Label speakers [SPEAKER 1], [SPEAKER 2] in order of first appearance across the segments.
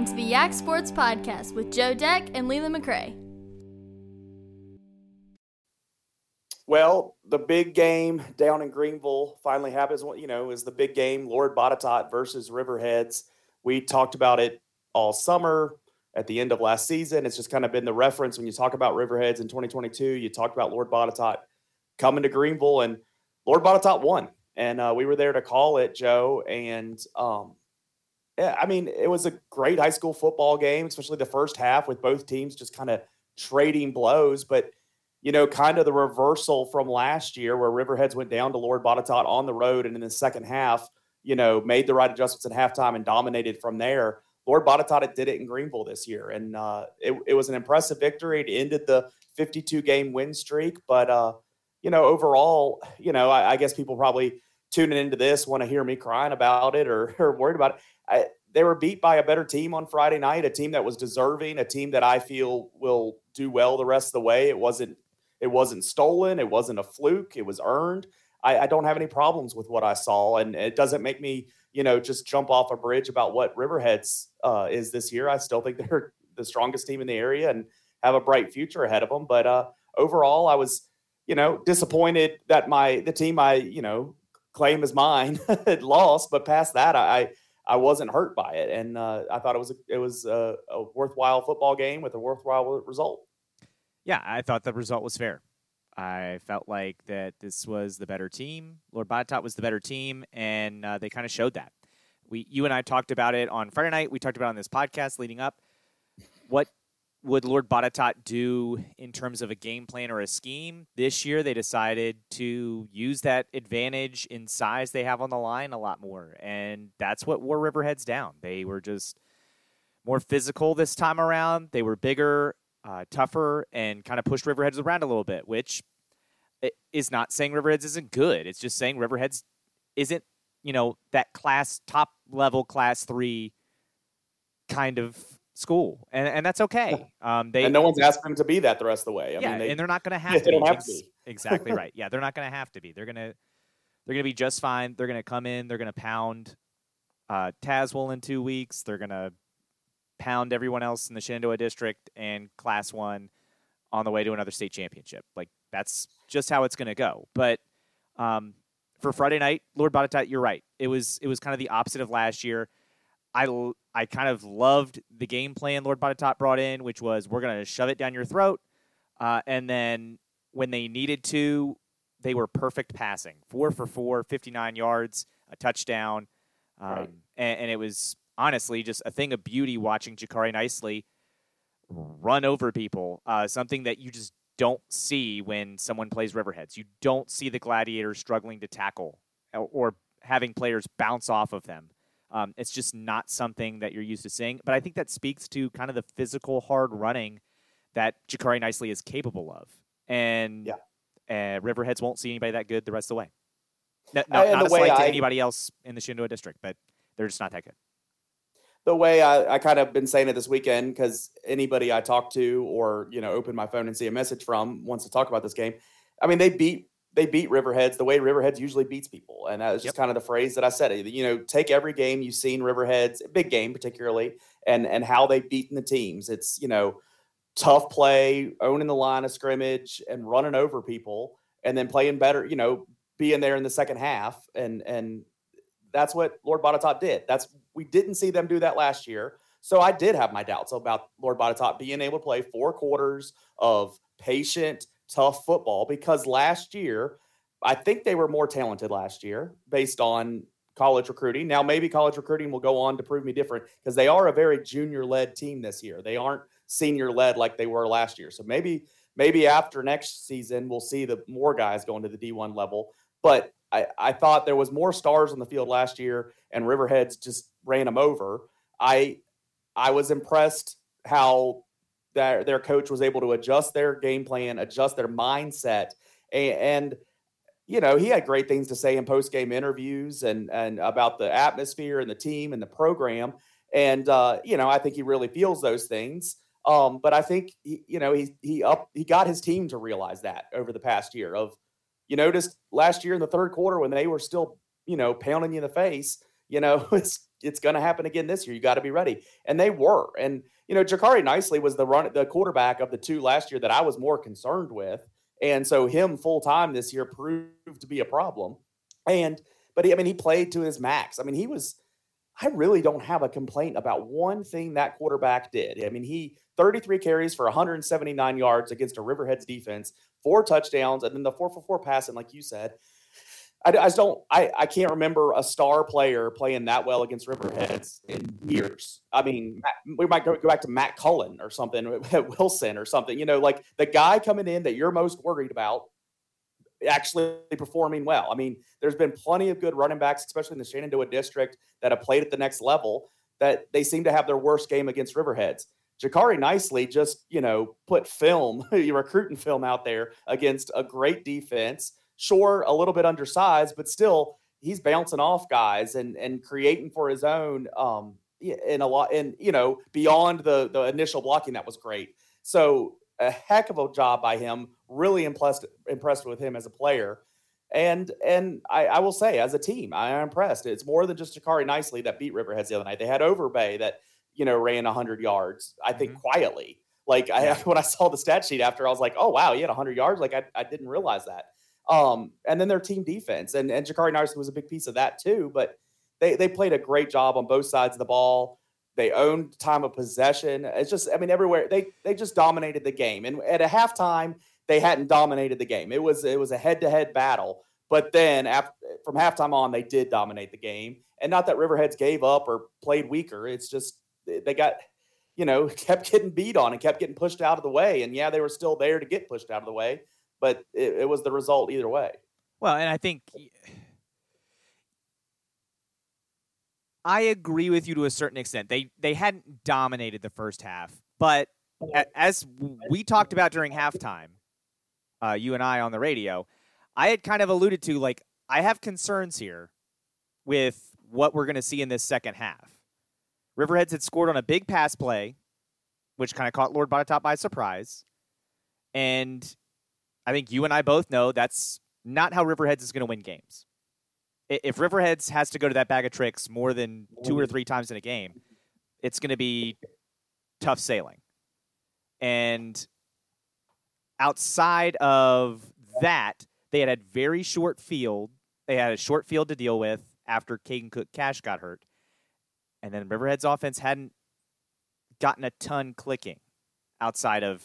[SPEAKER 1] Welcome to the Yak Sports Podcast with Joe Deck and Leland McRae.
[SPEAKER 2] Well, the big game down in Greenville finally happens. You know, is the big game Lord Botetourt versus Riverheads. We talked about it all summer at the end of last season. It's just kind of been the reference when you talk about Riverheads in 2022. You talked about Lord Botetourt coming to Greenville, and Lord Botetourt won. And uh, we were there to call it, Joe. And um, yeah, I mean, it was a great high school football game, especially the first half with both teams just kind of trading blows. But, you know, kind of the reversal from last year where Riverheads went down to Lord Botetourt on the road and in the second half, you know, made the right adjustments at halftime and dominated from there. Lord Botetourt did it in Greenville this year. And uh, it, it was an impressive victory. It ended the 52 game win streak. But, uh, you know, overall, you know, I, I guess people probably tuning into this want to hear me crying about it or, or worried about it. I, they were beat by a better team on Friday night, a team that was deserving, a team that I feel will do well the rest of the way. It wasn't it wasn't stolen, it wasn't a fluke, it was earned. I, I don't have any problems with what I saw, and it doesn't make me you know just jump off a bridge about what Riverheads uh, is this year. I still think they're the strongest team in the area and have a bright future ahead of them. But uh, overall, I was you know disappointed that my the team I you know claim as mine had lost. But past that, I I wasn't hurt by it, and uh, I thought it was a, it was a, a, worthwhile football game with a worthwhile result.
[SPEAKER 3] Yeah, I thought the result was fair. I felt like that this was the better team. Lord Botetourt was the better team, and uh, they kind of showed that. We, you and I talked about it on Friday night. We talked about on this podcast leading up. What would Lord Botetourt do in terms of a game plan or a scheme? This year, they decided to use that advantage in size they have on the line a lot more, and that's what wore Riverheads down. They were just more physical this time around. They were bigger, uh, tougher, and kind of pushed Riverheads around a little bit, which is not saying Riverheads isn't good. It's just saying Riverheads isn't, you know, that class top level class three kind of school, and and that's okay. Um, they
[SPEAKER 2] and no one's asking them to be that the rest of the way.
[SPEAKER 3] I yeah, mean, they, and they're not going to have to. Don't have to be. exactly right. Yeah, they're not going to have to be. They're gonna they're gonna be just fine. They're gonna come in. They're gonna pound uh, Tazewell in two weeks. They're gonna pound everyone else in the Shenandoah district and Class One on the way to another state championship. Like that's just how it's going to go. But um, for Friday night, Lord Botetourt, you're right. It was it was kind of the opposite of last year. I, I kind of loved the game plan Lord Botetourt brought in, which was we're going to shove it down your throat. Uh, and then when they needed to, they were perfect passing four for four, 59 yards, a touchdown. Um, right. and, and, it was honestly just a thing of beauty watching Jakari Nicely run over people, uh, something that you just don't see when someone plays Riverheads. You don't see the gladiators struggling to tackle or, or having players bounce off of them. Um, it's just not something that you're used to seeing. But I think that speaks to kind of the physical, hard running that Jakari Nicely is capable of. And yeah. uh, Riverheads won't see anybody that good the rest of the way. No, no, not a slight to anybody else in the Shenandoah district, but they're just not that good.
[SPEAKER 2] The way I, I kind of been saying it this weekend, because anybody I talk to or you know open my phone and see a message from wants to talk about this game. I mean, they beat they beat Riverheads the way Riverheads usually beats people. And that was just yep. kind of the phrase that I said. Eh, you know, take every game you've seen Riverheads, big game particularly, and and how they've beaten the teams. It's, you know, tough play, owning the line of scrimmage and running over people and then playing better, you know, being there in the second half. And and that's what Lord Botetourt did. That's we didn't see them do that last year. So I did have my doubts about Lord Botetourt being able to play four quarters of patient tough football because last year, I think they were more talented last year based on college recruiting. Now, maybe college recruiting will go on to prove me different because they are a very junior led team this year. They aren't senior led like they were last year. So maybe maybe after next season we'll see the more guys going to the D1 level. But I, I thought there was more stars on the field last year and Riverheads just ran them over. I I was impressed how their their coach was able to adjust their game plan, adjust their mindset, and, and you know he had great things to say in post game interviews and and about the atmosphere and the team and the program, and uh, you know I think he really feels those things. Um, but I think he, you know he he up he got his team to realize that over the past year of you noticed last year in the third quarter when they were still you know pounding you in the face you know it's it's going to happen again this year. You got to be ready. And they were. And, you know, Jakari Nicely was the run, the quarterback of the two last year that I was more concerned with. And so him full time this year proved to be a problem. And, but he, I mean, he played to his max. I mean, he was, I really don't have a complaint about one thing that quarterback did. I mean, he 33 carries for 179 yards against a Riverheads defense, four touchdowns, and then the four for four passing, like you said. I, I just don't. I, I can't remember a star player playing that well against Riverheads in years. I mean, we might go, go back to Matt Cullen or something, Wilson or something. You know, like the guy coming in that you're most worried about actually performing well. I mean, there's been plenty of good running backs, especially in the Shenandoah district, that have played at the next level. That they seem to have their worst game against Riverheads. Jakari nicely just you know put film, recruiting film out there against a great defense sure a little bit undersized, but still he's bouncing off guys and and creating for his own um in a lot and you know beyond the the initial blocking that was great. So a heck of a job by him. Really impressed impressed with him as a player. And and I, I will say, as a team, I am impressed. It's more than just Jakari nicely that beat Riverheads the other night. They had Overbay that you know ran hundred yards. I think mm-hmm. quietly. Like yeah. I, when I saw the stat sheet after, I was like, oh wow, he had hundred yards. Like I, I didn't realize that. Um, and then their team defense and and Jakari Nicely was a big piece of that too. But they they played a great job on both sides of the ball. They owned time of possession. It's just I mean everywhere they they just dominated the game. And at a halftime they hadn't dominated the game. It was it was a head to head battle. But then after, from halftime on, they did dominate the game. And not that Riverheads gave up or played weaker. It's just they got, you know, kept getting beat on and kept getting pushed out of the way. And yeah, they were still there to get pushed out of the way but it, it was the result either way.
[SPEAKER 3] Well, and I think I agree with you to a certain extent. They they hadn't dominated the first half, but as we talked about during halftime, uh, you and I on the radio, I had kind of alluded to like I have concerns here with what we're going to see in this second half. Riverheads had scored on a big pass play, which kind of caught Lord Botetourt by surprise, and I think you and I both know that's not how Riverheads is going to win games. If Riverheads has to go to that bag of tricks more than two or three times in a game, it's going to be tough sailing. And outside of that, they had a very short field. They had a short field to deal with after Caden Cook Cash got hurt. And then Riverhead's offense hadn't gotten a ton clicking outside of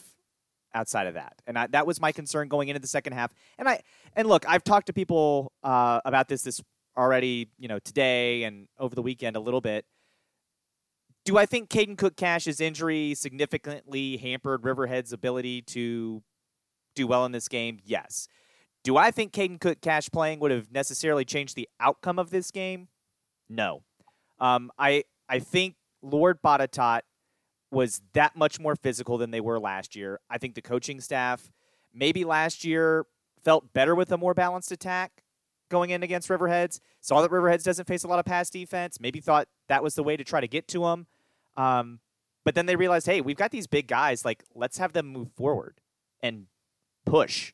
[SPEAKER 3] outside of that. And I, that was my concern going into the second half. And I and look, I've talked to people uh, about this this already, you know, today and over the weekend a little bit. Do I think Caden Cook Cash's injury significantly hampered Riverhead's ability to do well in this game? Yes. Do I think Caden Cook Cash playing would have necessarily changed the outcome of this game? No. Um, I I think Lord Botetourt was that much more physical than they were last year. I think the coaching staff maybe last year felt better with a more balanced attack going in against Riverheads. Saw that Riverheads doesn't face a lot of pass defense. Maybe thought that was the way to try to get to them. Um, but then they realized, hey, we've got these big guys. Like, let's have them move forward and push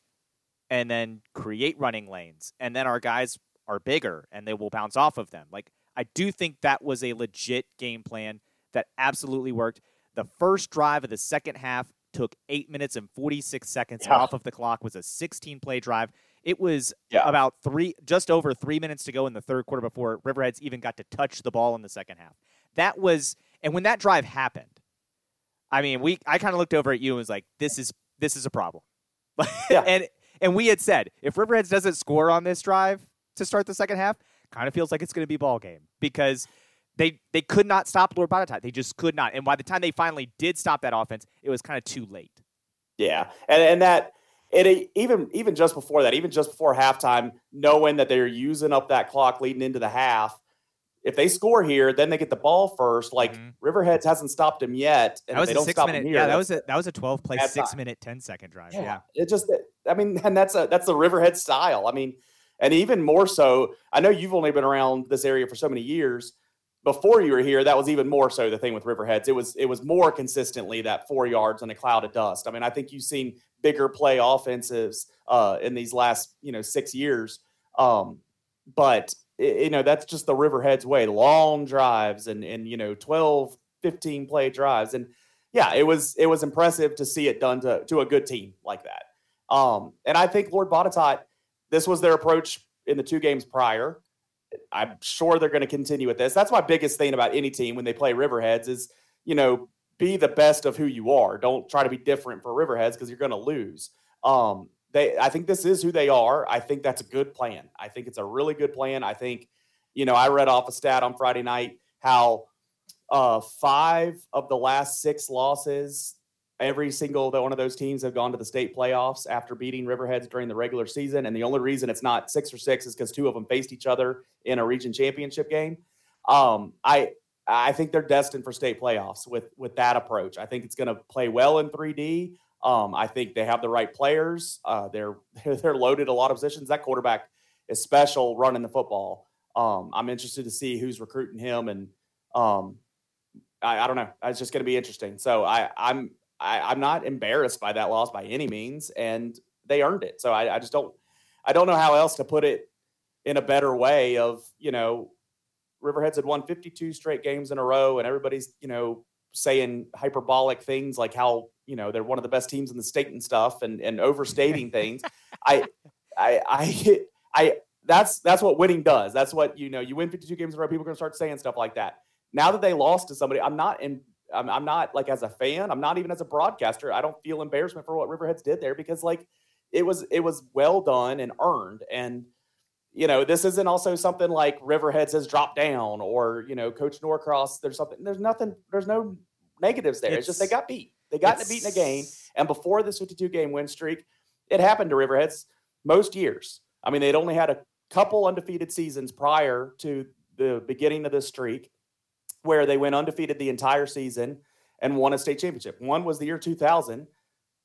[SPEAKER 3] and then create running lanes. And then our guys are bigger and they will bounce off of them. Like, I do think that was a legit game plan that absolutely worked. The first drive of the second half took eight minutes and 46 seconds yeah. off of the clock, was a 16 play drive. It was yeah. about three, just over three minutes to go in the third quarter before Riverheads even got to touch the ball in the second half. That was, and when that drive happened, I mean, we, I kind of looked over at you and was like, this is, this is a problem. yeah. and, and we had said, if Riverheads doesn't score on this drive to start the second half, kind of feels like it's going to be ball game because they they could not stop Lord Botetourt. They just could not. And by the time they finally did stop that offense, it was kind of too late.
[SPEAKER 2] Yeah, and and that it even even just before that, even just before halftime, knowing that they're using up that clock leading into the half. If they score here, then they get the ball first. Like mm-hmm. Riverheads hasn't stopped them yet,
[SPEAKER 3] and that was
[SPEAKER 2] they
[SPEAKER 3] don't
[SPEAKER 2] stop
[SPEAKER 3] minute,
[SPEAKER 2] here,
[SPEAKER 3] Yeah, that was a that was a twelve play, six time. minute, 10 second drive. Yeah. yeah,
[SPEAKER 2] it just I mean, and that's a that's the Riverhead style. I mean, and even more so. I know you've only been around this area for so many years before you were here, that was even more so the thing with Riverheads. It was it was more consistently that four yards and a cloud of dust. I mean, I think you've seen bigger play offensives uh, in these last you know six years, um, but you know that's just the Riverheads way, long drives and and you know 12, 15 play drives, and yeah, it was it was impressive to see it done to to a good team like that. Um, and I think Lord Botetourt, this was their approach in the two games prior. I'm sure they're going to continue with this. That's my biggest thing about any team when they play Riverheads is, you know, be the best of who you are. Don't try to be different for Riverheads because you're going to lose. Um, they, I think this is who they are. I think that's a good plan. I think it's a really good plan. I think, you know, I read off a stat on Friday night how uh, five of the last six losses every single one of those teams have gone to the state playoffs after beating Riverheads during the regular season. And the only reason it's not six or six is because two of them faced each other in a region championship game. Um, I I think they're destined for state playoffs with with that approach. I think it's going to play well in 3D. Um, I think they have the right players. Uh, they're they're loaded a lot of positions. That quarterback is special running the football. Um, I'm interested to see who's recruiting him, and um, I, I, don't know. It's just going to be interesting. So I, I'm I, am not embarrassed by that loss by any means, and they earned it. So I, I just don't I don't know how else to put it in a better way. Of you know, Riverheads had won 52 straight games in a row, and everybody's you know saying hyperbolic things like how you know they're one of the best teams in the state and stuff, and and overstating things. I I I I that's that's what winning does. That's what you know. You win 52 games in a row, people are going to start saying stuff like that. Now that they lost to somebody, I'm not in I'm, I'm not like as a fan, I'm not even as a broadcaster. I don't feel embarrassment for what Riverheads did there because like it was it was well done and earned. And you know, this isn't also something like Riverheads has dropped down or you know, Coach Norcross. There's something. There's nothing. There's no negatives there. It's, it's just they got beat. They got to beat in a game. And before this 52 game win streak, it happened to Riverheads most years. I mean, they'd only had a couple undefeated seasons prior to the beginning of this streak where they went undefeated the entire season and won a state championship. One was the year 2000.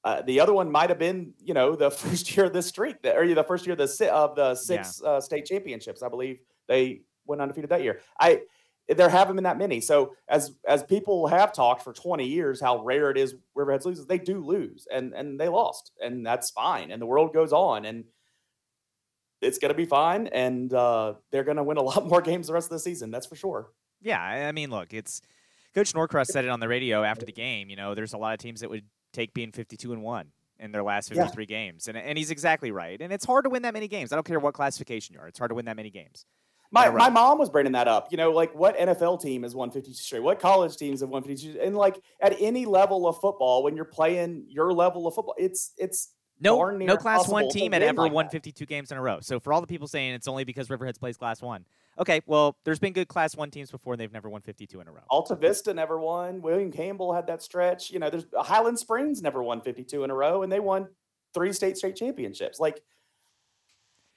[SPEAKER 2] Uh, the other one might have been, you know, the first year of the streak, or the first year of the of the six yeah. uh, state championships. I believe they went undefeated that year. I there haven't been that many. So as as people have talked for 20 years how rare it is Riverheads loses, they do lose, and and they lost, and that's fine. And the world goes on, and it's going to be fine, and uh, they're going to win a lot more games the rest of the season. That's for sure.
[SPEAKER 3] Yeah, I mean, look, it's Coach Norcross said it on the radio after the game. You know, there's a lot of teams that would take being 52 and one in their last 53 yeah. games, and and he's exactly right. And it's hard to win that many games. I don't care what classification you are. It's hard to win that many games.
[SPEAKER 2] My my mom was bringing that up. You know, like what NFL team has won 52 straight? What college teams have won 52? And like at any level of football, when you're playing your level of football, it's it's
[SPEAKER 3] no no class one team had ever like won 52 games in a row. So for all the people saying it's only because Riverheads plays class one, Okay, well, there's been good Class One teams before, and they've never won 52 in a row.
[SPEAKER 2] Altavista never won. William Campbell had that stretch. You know, there's Highland Springs never won 52 in a row, and they won three state state championships. Like,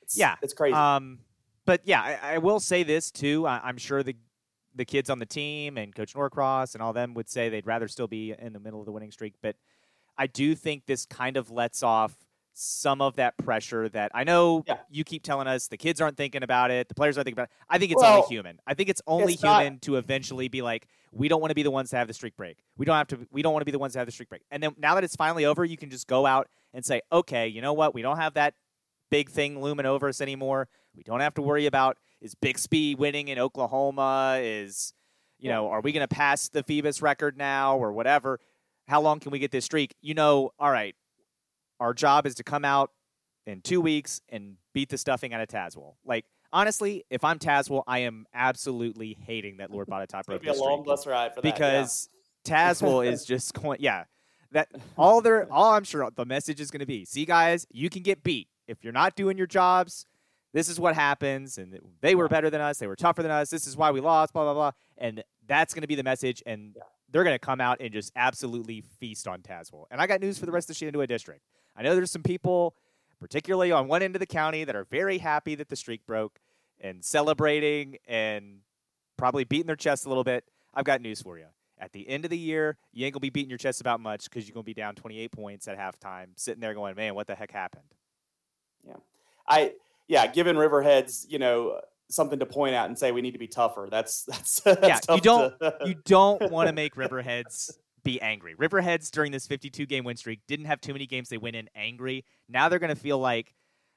[SPEAKER 3] it's, yeah,
[SPEAKER 2] it's crazy.
[SPEAKER 3] Um, but yeah, I, I will say this too. I, I'm sure the the kids on the team and Coach Norcross and all them would say they'd rather still be in the middle of the winning streak. But I do think this kind of lets off some of that pressure that I know yeah. you keep telling us the kids aren't thinking about it, the players aren't thinking about it. I think it's well, only human. I think it's only it's human not... to eventually be like, we don't want to be the ones to have the streak break. We don't have to we don't want to be the ones to have the streak break. And then now that it's finally over, you can just go out and say, okay, you know what? We don't have that big thing looming over us anymore. We don't have to worry about is Bixby winning in Oklahoma? Is you know, are we going to pass the Phoebus record now or whatever? How long can we get this streak? You know, all right, our job is to come out in two weeks and beat the stuffing out of Tazewell. Like honestly, if I'm Tazewell, I am absolutely hating that Lord Botetourt broke
[SPEAKER 2] the a long bus ride for
[SPEAKER 3] that because yeah. Tazewell is just going. Yeah, that all they're all I'm sure the message is going to be. See, guys, you can get beat if you're not doing your jobs. This is what happens, and they were better than us. They were tougher than us. This is why we lost. Blah blah blah. And that's going to be the message. And yeah. they're going to come out and just absolutely feast on Tazewell. And I got news for the rest of the Shenandoah District. I know there's some people, particularly on one end of the county, that are very happy that the streak broke and celebrating and probably beating their chest a little bit. I've got news for you. At the end of the year, you ain't gonna be beating your chest about much because you're gonna be down 28 points at halftime, sitting there going, "Man, what the heck happened?"
[SPEAKER 2] Yeah, I yeah, given Riverheads, you know, something to point out and say we need to be tougher. That's that's, that's
[SPEAKER 3] yeah. you don't to... you don't want to make Riverheads be angry. Riverheads during this 52 game win streak didn't have too many games they went in angry. Now they're going to feel like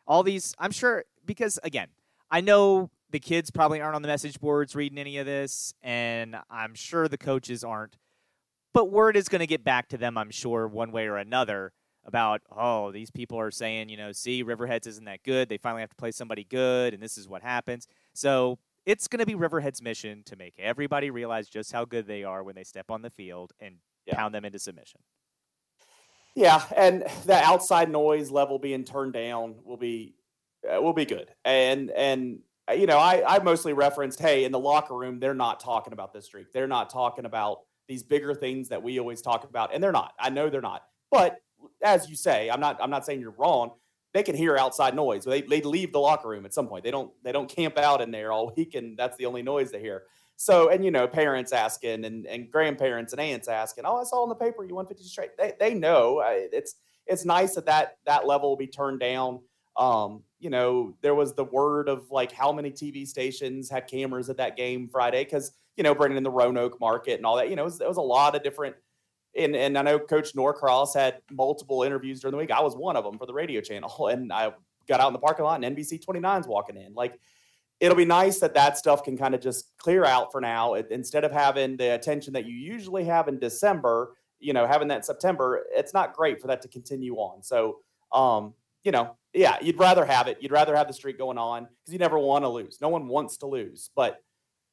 [SPEAKER 3] all these, I'm sure, because again, I know the kids probably aren't on the message boards reading any of this, and I'm sure the coaches aren't. But word is going to get back to them, I'm sure, one way or another about, oh, these people are saying, you know, see, Riverheads isn't that good. They finally have to play somebody good, and this is what happens. So it's going to be Riverhead's mission to make everybody realize just how good they are when they step on the field and yeah. pound them into submission.
[SPEAKER 2] Yeah, and the outside noise level being turned down will be uh, will be good. And and uh, you know, I I mostly referenced, hey, in the locker room, they're not talking about this streak. They're not talking about these bigger things that we always talk about, and they're not. I know they're not. But as you say, I'm not I'm not saying you're wrong. They can hear outside noise. They they leave the locker room at some point. They don't they don't camp out in there all week, and that's the only noise they hear. So, and you know, parents asking and, and grandparents and aunts asking, "Oh, I saw in the paper you won 50 straight." They they know it's it's nice that that that level will be turned down. Um, you know, there was the word of like how many TV stations had cameras at that game Friday because you know bringing in the Roanoke market and all that. You know, it was, it was a lot of different. And, and I know Coach Norcross had multiple interviews during the week. I was one of them for the radio channel, and I got out in the parking lot and NBC 29's walking in. Like it'll be nice that that stuff can kind of just clear out for now it, instead of having the attention that you usually have in December. You know, having that in September, it's not great for that to continue on. So, um, you know, yeah, you'd rather have it. You'd rather have the streak going on because you never want to lose. No one wants to lose. But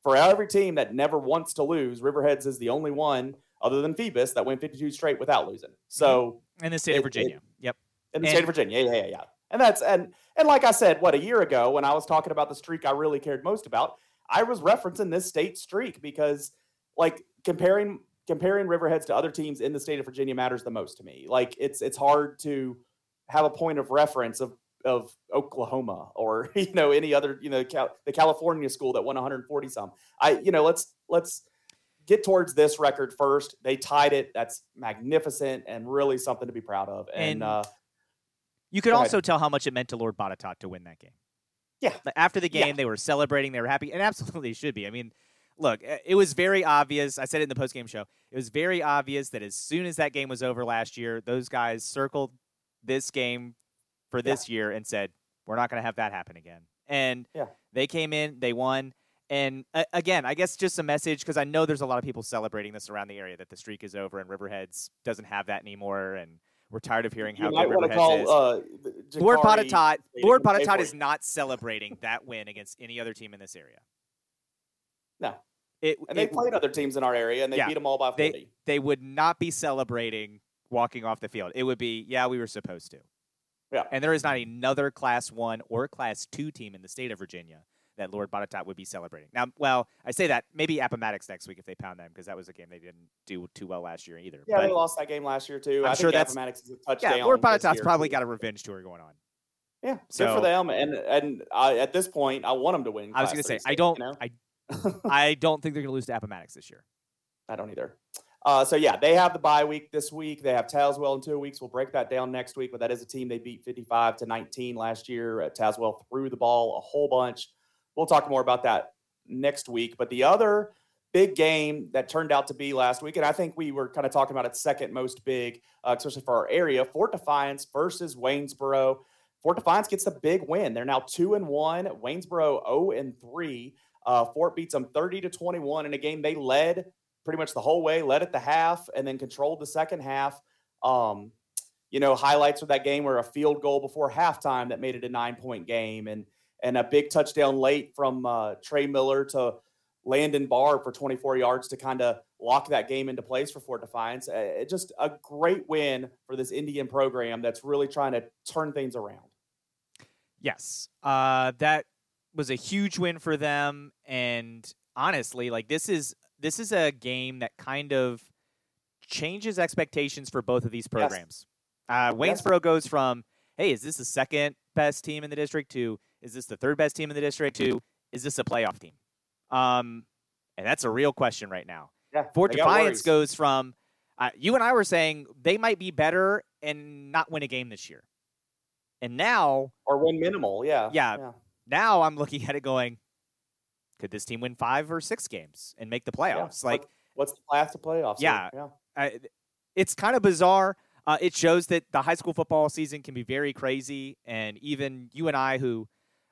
[SPEAKER 2] for every team that never wants to lose, Riverheads is the only one other than Phoebus that went 52 straight without losing. So
[SPEAKER 3] in the state it, of Virginia, it, yep,
[SPEAKER 2] in the and, state of Virginia, yeah, yeah, yeah. And that's and and like I said, what a year ago when I was talking about the streak I really cared most about, I was referencing this state streak because like comparing comparing Riverheads to other teams in the state of Virginia matters the most to me. Like it's it's hard to have a point of reference of of Oklahoma or you know any other you know Cal- the California school that won 140 some. I you know let's let's get towards this record first. They tied it. That's magnificent and really something to be proud of. And, and uh,
[SPEAKER 3] you could also tell how much it meant to Lord Botetourt to win that game.
[SPEAKER 2] Yeah.
[SPEAKER 3] After the game, yeah. they were celebrating. They were happy, and absolutely should be. I mean, look, it was very obvious. I said it in the post game show. It was very obvious that as soon as that game was over last year, those guys circled this game for this yeah. year and said, "We're not going to have that happen again." And yeah. they came in, they won. And uh, again, I guess just a message because I know there's a lot of people celebrating this around the area that the streak is over and Riverheads doesn't have that anymore. And we're tired of hearing how you good Riverheads call, is. Uh, Lord Potatot, Lord Botetourt is not celebrating that win against any other team in this area.
[SPEAKER 2] No. It, and they it, played other teams in our area and they yeah, beat them all by 40.
[SPEAKER 3] They, they would not be celebrating walking off the field. It would be, yeah, we were supposed to.
[SPEAKER 2] Yeah.
[SPEAKER 3] And there is not another Class 1 or Class 2 team in the state of Virginia that Lord Botetourt would be celebrating. Now, well, I say that maybe Appomattox next week if they pound them because that was a game they didn't do too well last year either.
[SPEAKER 2] Yeah, but they lost that game last year too.
[SPEAKER 3] I'm
[SPEAKER 2] I
[SPEAKER 3] sure
[SPEAKER 2] that's Appomattox is a touchdown.
[SPEAKER 3] Yeah, Lord Botetourt's probably got a revenge tour going on.
[SPEAKER 2] Yeah, so, good for them. And and uh, at this point, I want them to win.
[SPEAKER 3] I was going to say, I don't, you know? I, I don't think they're going to lose to Appomattox this year.
[SPEAKER 2] I don't either. Uh, so yeah, they have the bye week this week. They have Tazewell in two weeks. We'll break that down next week. But that is a team they beat 55 to 19 last year. Uh, Tazewell threw the ball a whole bunch. We'll talk more about that next week. But the other big game that turned out to be last week, and I think we were kind of talking about it second most big, uh, especially for our area, Fort Defiance versus Waynesboro. Fort Defiance gets the big win. They're now two and one. Waynesboro 0 and three. Uh, Fort beats them 30 to 21 in a game they led pretty much the whole way, led at the half, and then controlled the second half. Um, you know, highlights of that game were a field goal before halftime that made it a nine point game, and and a big touchdown late from uh, Trey Miller to Landon Barr for 24 yards to kind of lock that game into place for Fort Defiance. Uh, just a great win for this Indian program that's really trying to turn things around.
[SPEAKER 3] Yes, uh, that was a huge win for them, and honestly, like this is this is a game that kind of changes expectations for both of these programs. Yes. Uh, Waynesboro yes. goes from, hey, is this the second best team in the district to is this the third best team in the district to is this a playoff team? Um, and that's a real question right now.
[SPEAKER 2] Yeah,
[SPEAKER 3] Fort Defiance goes from uh, you and I were saying they might be better and not win a game this year, and now
[SPEAKER 2] or win minimal. Yeah,
[SPEAKER 3] yeah. yeah. Now I'm looking at it going, could this team win five or six games and make the playoffs?
[SPEAKER 2] Yeah.
[SPEAKER 3] Like,
[SPEAKER 2] what's the path to playoffs?
[SPEAKER 3] Yeah, yeah. I, it's kind of bizarre. Uh, it shows that the high school football season can be very crazy, and even you and I, who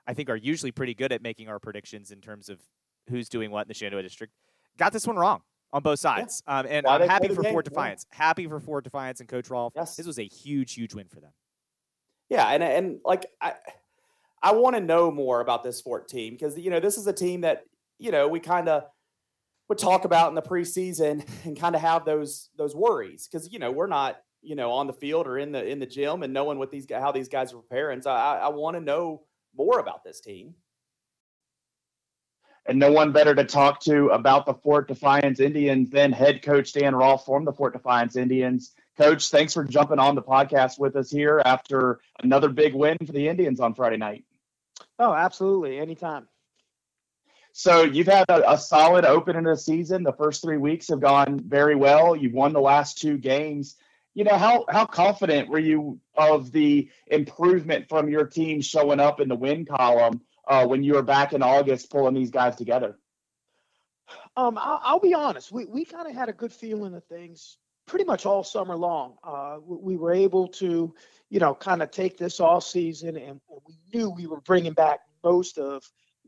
[SPEAKER 3] I think are usually pretty good at making our predictions in terms of who's doing what in the Shenandoah district, got this one wrong on both sides. Yeah. Um, and Why I'm happy for Fort Defiance. Yeah. Happy for Fort Defiance and Coach Rolfe. Yes. This was a huge, huge win for them.
[SPEAKER 2] Yeah, and and like I I want to know more about this Fort team because you know this is a team that you know we kind of would talk about in the preseason and kind of have those those worries because you know we're not you know on the field or in the in the gym and knowing what these how these guys are preparing. So I, I want to know more about this team.
[SPEAKER 4] And no one better to talk to about the Fort Defiance Indians than head coach Dan Rolfe from the Fort Defiance Indians. Coach, thanks for jumping on the podcast with us here after another big win for the Indians on Friday night.
[SPEAKER 5] Oh, absolutely. Anytime.
[SPEAKER 4] So you've had a, a solid open in the season. The first three weeks have gone very well. You've won the last two games. You know how how confident were you of the improvement from your team showing up in the win column uh, when you were back in August pulling these guys together?
[SPEAKER 5] Um, I'll, I'll be honest. We we kind of had a good feeling of things pretty much all summer long. Uh, we were able to, you know, kind of take this off season, and we knew we were bringing back most of,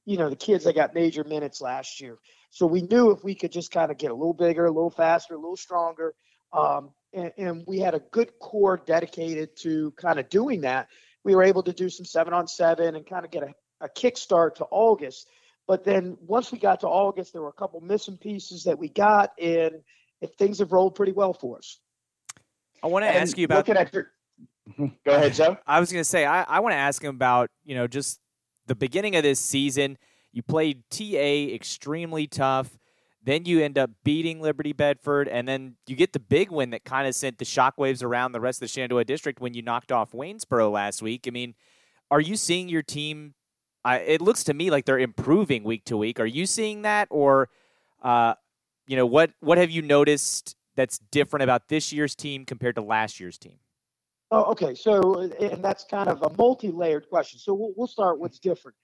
[SPEAKER 5] you know, the kids that got major minutes last year. So we knew if we could just kind of get a little bigger, a little faster, a little stronger, um, and, and we had a good core dedicated to kind of doing that. We were able to do some seven on seven and kind of get a, a kickstart to August. But then once we got to August, there were a couple missing pieces that we got, and if things have rolled pretty well for us.
[SPEAKER 3] I want to ask you about.
[SPEAKER 4] Looking at your, go ahead, Joe.
[SPEAKER 3] I was going to say I, I want to ask him about you know just the beginning of this season. You played TA extremely tough. Then you end up beating Liberty Bedford, and then you get the big win that kind of sent the shockwaves around the rest of the Shenandoah district when you knocked off Waynesboro last week. I mean, are you seeing your team? It looks to me like they're improving week to week. Are you seeing that, or uh, you know what what have you noticed that's different about this year's team compared to last year's team?
[SPEAKER 5] Oh, okay. So, and that's kind of a multi-layered question. So we'll, we'll start what's different.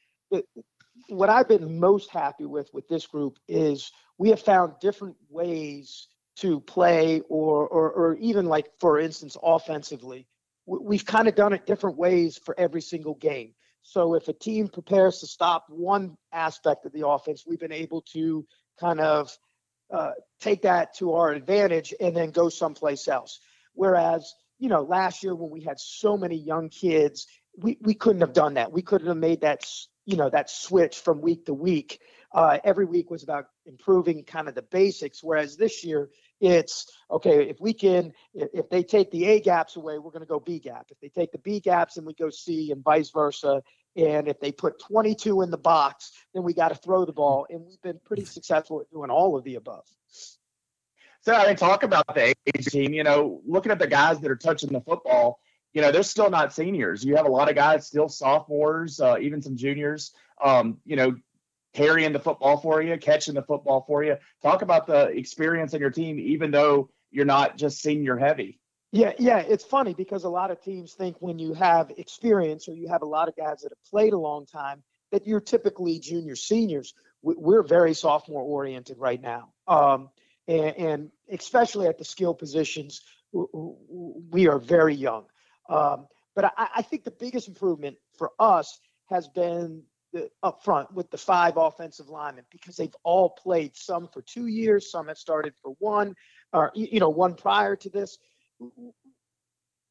[SPEAKER 5] What I've been most happy with with this group is we have found different ways to play, or or, or even like for instance, offensively, we've kind of done it different ways for every single game. So if a team prepares to stop one aspect of the offense, we've been able to kind of uh, take that to our advantage and then go someplace else. Whereas, you know, last year when we had so many young kids, we, we couldn't have done that. We couldn't have made that, you know, that switch from week to week. Uh, every week was about improving kind of the basics. Whereas this year, it's okay if we can if they take the a gaps away we're going to go b gap if they take the b gaps and we go c and vice versa and if they put 22 in the box, then we got to throw the ball. And we've been pretty successful at doing all of the above.
[SPEAKER 4] So I mean, talk about the age team. You know, looking at the guys that are touching the football, you know, they're still not seniors. You have a lot of guys still sophomores, uh, even some juniors. Um, you know, carrying the football for you, catching the football for you. Talk about the experience on your team, even though you're not just senior heavy.
[SPEAKER 5] Yeah, yeah, it's funny because a lot of teams think when you have experience or you have a lot of guys that have played a long time that you're typically junior seniors. We're very sophomore oriented right now, um, and, and, especially at the skill positions, we are very young. Um, but I, I, think the biggest improvement for us has been the, up front with the five offensive linemen because they've all played some for two years, some have started for one, or you know one prior to this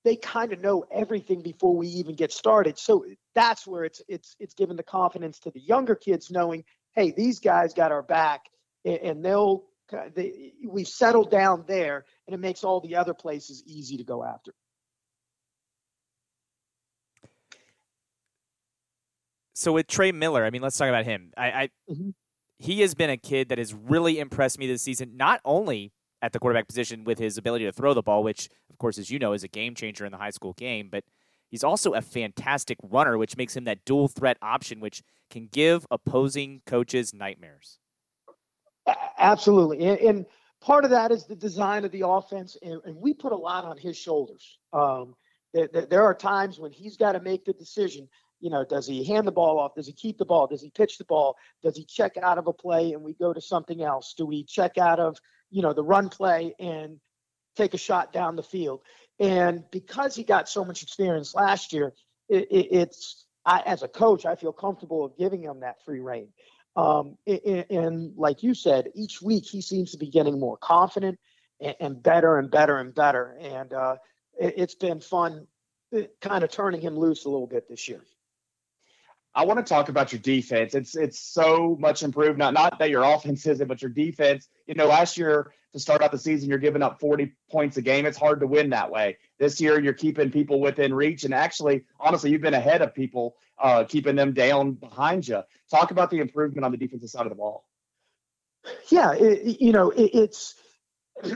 [SPEAKER 5] they kind of know everything before we even get started. So that's where it's it's it's given the confidence to the younger kids, knowing, hey, these guys got our back, and they'll they, we've settled down there, and it makes all the other places easy to go after.
[SPEAKER 3] So with Trey Miller, I mean, let's talk about him. I, I mm-hmm. he has been a kid that has really impressed me this season. Not only at the quarterback position with his ability to throw the ball, which, of course, as you know, is a game changer in the high school game. But he's also a fantastic runner, which makes him that dual threat option, which can give opposing coaches nightmares.
[SPEAKER 5] Absolutely. And, and part of that is the design of the offense, and, and we put a lot on his shoulders. Um, there, there are times when he's got to make the decision. You know, does he hand the ball off? Does he keep the ball? Does he pitch the ball? Does he check out of a play and we go to something else? Do we check out of you know, the run play and take a shot down the field. And because he got so much experience last year, it, it, it's I, as a coach, I feel comfortable of giving him that free reign. Um, and, and, like you said, each week he seems to be getting more confident and, and better and better and better. And uh, it, has been fun, uh, kind of turning him loose a little bit this year.
[SPEAKER 4] I want to talk about your defense. It's it's so much improved. Not not that your offense isn't, but your defense. You know, last year to start out the season, you're giving up 40 points a game. It's hard to win that way. This year, you're keeping people within reach, and actually, honestly, you've been ahead of people, uh, keeping them down behind you. Talk about the improvement on the defensive side of the ball.
[SPEAKER 5] Yeah, it, you know, it, it's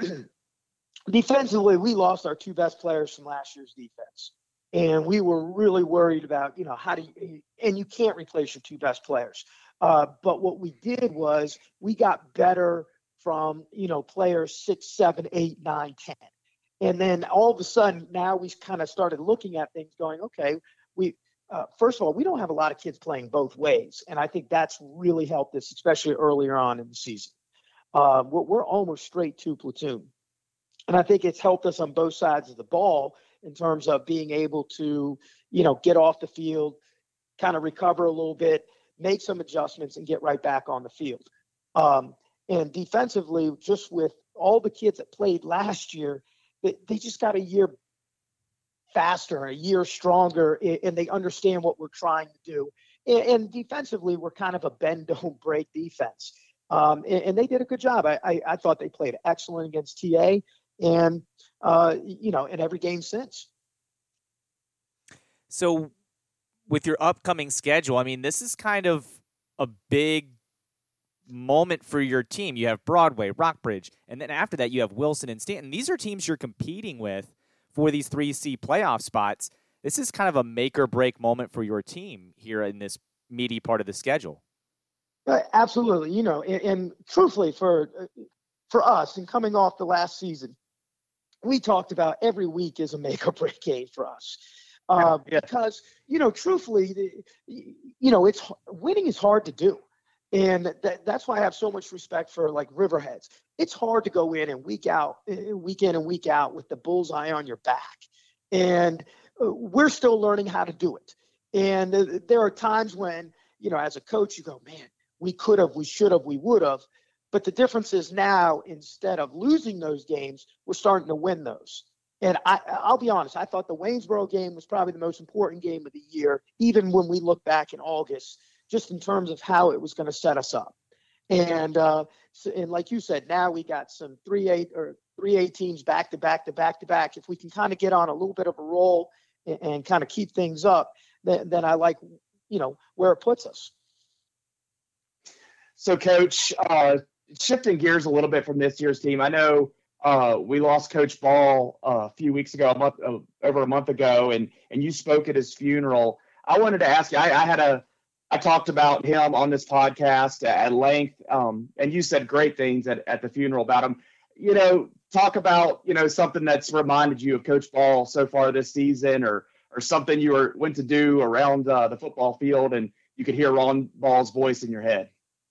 [SPEAKER 5] defensively, we lost our two best players from last year's defense and we were really worried about you know how do you and you can't replace your two best players. Uh, but what we did was we got better from you know players six seven eight nine ten. And then all of a sudden now we kind of started looking at things going okay we uh, first of all we don't have a lot of kids playing both ways. And i think that's really helped us especially earlier on in the season. Uh, we're, we're almost straight two platoon. And i think it's helped us on both sides of the ball in terms of being able to, you know, get off the field, kind of recover a little bit, make some adjustments, and get right back on the field. Um, and defensively, just with all the kids that played last year, they, they just got a year faster, a year stronger, and they understand what we're trying to do. And, and defensively, we're kind of a bend don't break defense. Um, and, and, they did a good job. I, I, I, thought they played excellent against TA and uh, you know, in every game since.
[SPEAKER 3] So, with your upcoming schedule, I mean, this is kind of a big moment for your team. You have Broadway, Rockbridge, and then after that, you have Wilson and Staunton. These are teams you're competing with for these 3C playoff spots. This is kind of a make or break moment for your team here in this meaty part of the schedule.
[SPEAKER 5] Uh, absolutely, you know, and, and truthfully, for for us, and coming off the last season, we talked about every week is a make or break game for us. Uh, yeah. Because you know, truthfully, you know, it's winning is hard to do, and that, that's why I have so much respect for like Riverheads. It's hard to go in and week out, eh, week in and week out with the bullseye on your back, and uh, we're still learning how to do it. And uh, there are times when you know, as a coach, you go, man, we could have, we should have, we would have. But the difference is now, instead of losing those games, we're starting to win those. And I, I'll be honest, I thought the Waynesboro game was probably the most important game of the year, even when we look back in August, just in terms of how it was going to set us up. And uh, and like you said, now we got some three eight or three eight teams back to back to back to back. If we can kind of get on a little bit of a roll and, and kind of keep things up, then, then I like you know where it puts us.
[SPEAKER 4] So, Coach, uh, shifting gears a little bit from this year's team, I know uh, we lost Coach Ball uh, a few weeks ago, a month uh, over a month ago, and and you spoke at his funeral. I wanted to ask you. I, I had a I talked about him on this podcast at length, um, and you said great things at, at the funeral about him. You know, talk about you know something that's reminded you of Coach Ball so far this season, or or something you were went to do around uh, the football field, and you could hear Ron Ball's voice in your head.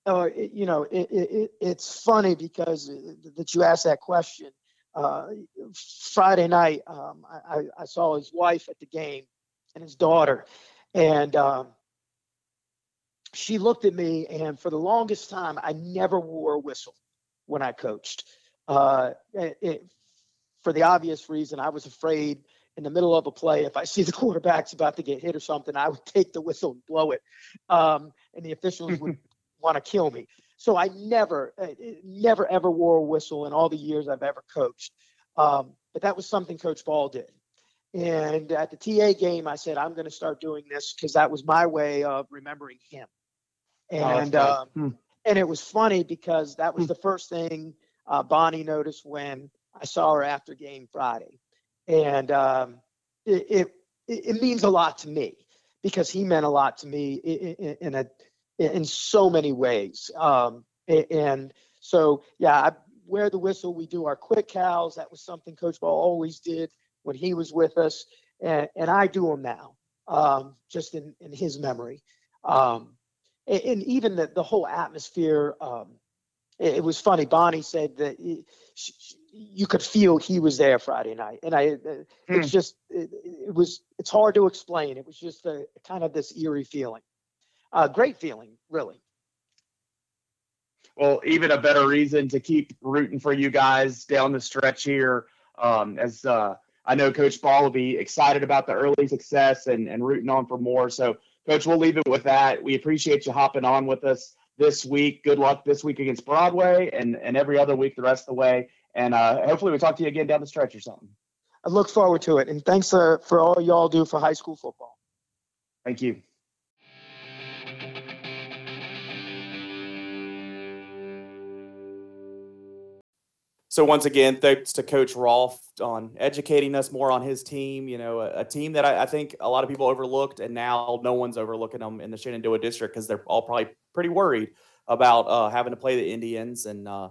[SPEAKER 5] Oh, it, you know, it, it, it's funny because uh, that you asked that question. Uh, Friday night, um, I, I, saw his wife at the game and his daughter, and um, she looked at me. And for the longest time, I never wore a whistle when I coached. Uh, for the obvious reason, I was afraid in the middle of a play, if I see the quarterback's about to get hit or something, I would take the whistle and blow it, um, and the officials would want to kill me. So I never, uh, never ever wore a whistle in all the years I've ever coached. Um, but that was something Coach Ball did. And at the TA game, I said, I'm going to start doing this because that was my way of remembering him. Oh, and oh, um, hmm. and it was funny because that was hmm. the first thing uh, Bonnie noticed when I saw her after game Friday, and um, it, it, it means a lot to me because he meant a lot to me in, in, in a in so many ways. Um, and so, yeah, I wear the whistle. We do our quick cows. That was something Coach Ball always did when he was with us, and, and I do them now, um, just in, in his memory. Um, and, and, even the, the whole atmosphere um, it, it was funny. Bonnie said that he, she, you could feel he was there Friday night, and I. Uh, it's hmm. just it, it, was. It's hard to explain. It was just a kind of this eerie feeling. Uh, great feeling, really.
[SPEAKER 4] Well, even a better reason to keep rooting for you guys down the stretch here. Um, as uh, I know Coach Ball will be excited about the early success and, and rooting on for more. So, Coach, we'll leave it with that. We appreciate you hopping on with us this week. Good luck this week against Broadway and, and every other week the rest of the way. And uh, hopefully we talk to you again down the stretch or something.
[SPEAKER 5] I look forward to it. And thanks uh, for all y'all do for high school football.
[SPEAKER 4] Thank you.
[SPEAKER 2] So once again, thanks to Coach Rolf on educating us more on his team. You know, a, a team that I, I, think a lot of people overlooked, and now no one's overlooking them in the Shenandoah district because they're all probably pretty worried about uh, having to play the Indians, and uh,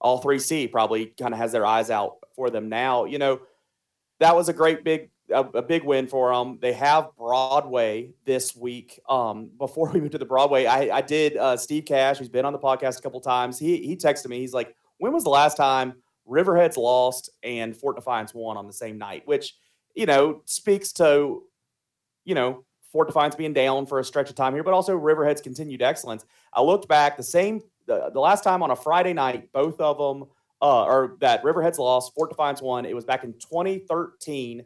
[SPEAKER 2] all three C probably kind of has their eyes out for them now. You know, that was a great big a, a big win for them. They have Broadway this week. Um, before we move to the Broadway, I, I did uh, Steve Cash, who's been on the podcast a couple times. He he texted me. He's like when was the last time Riverheads lost and Fort Defiance won on the same night? Which, you know, speaks to, you know, Fort Defiance being down for a stretch of time here, but also Riverhead's continued excellence. I looked back the same the, the last time on a Friday night, both of them uh, or that Riverheads lost, Fort Defiance won. It was back in 2013.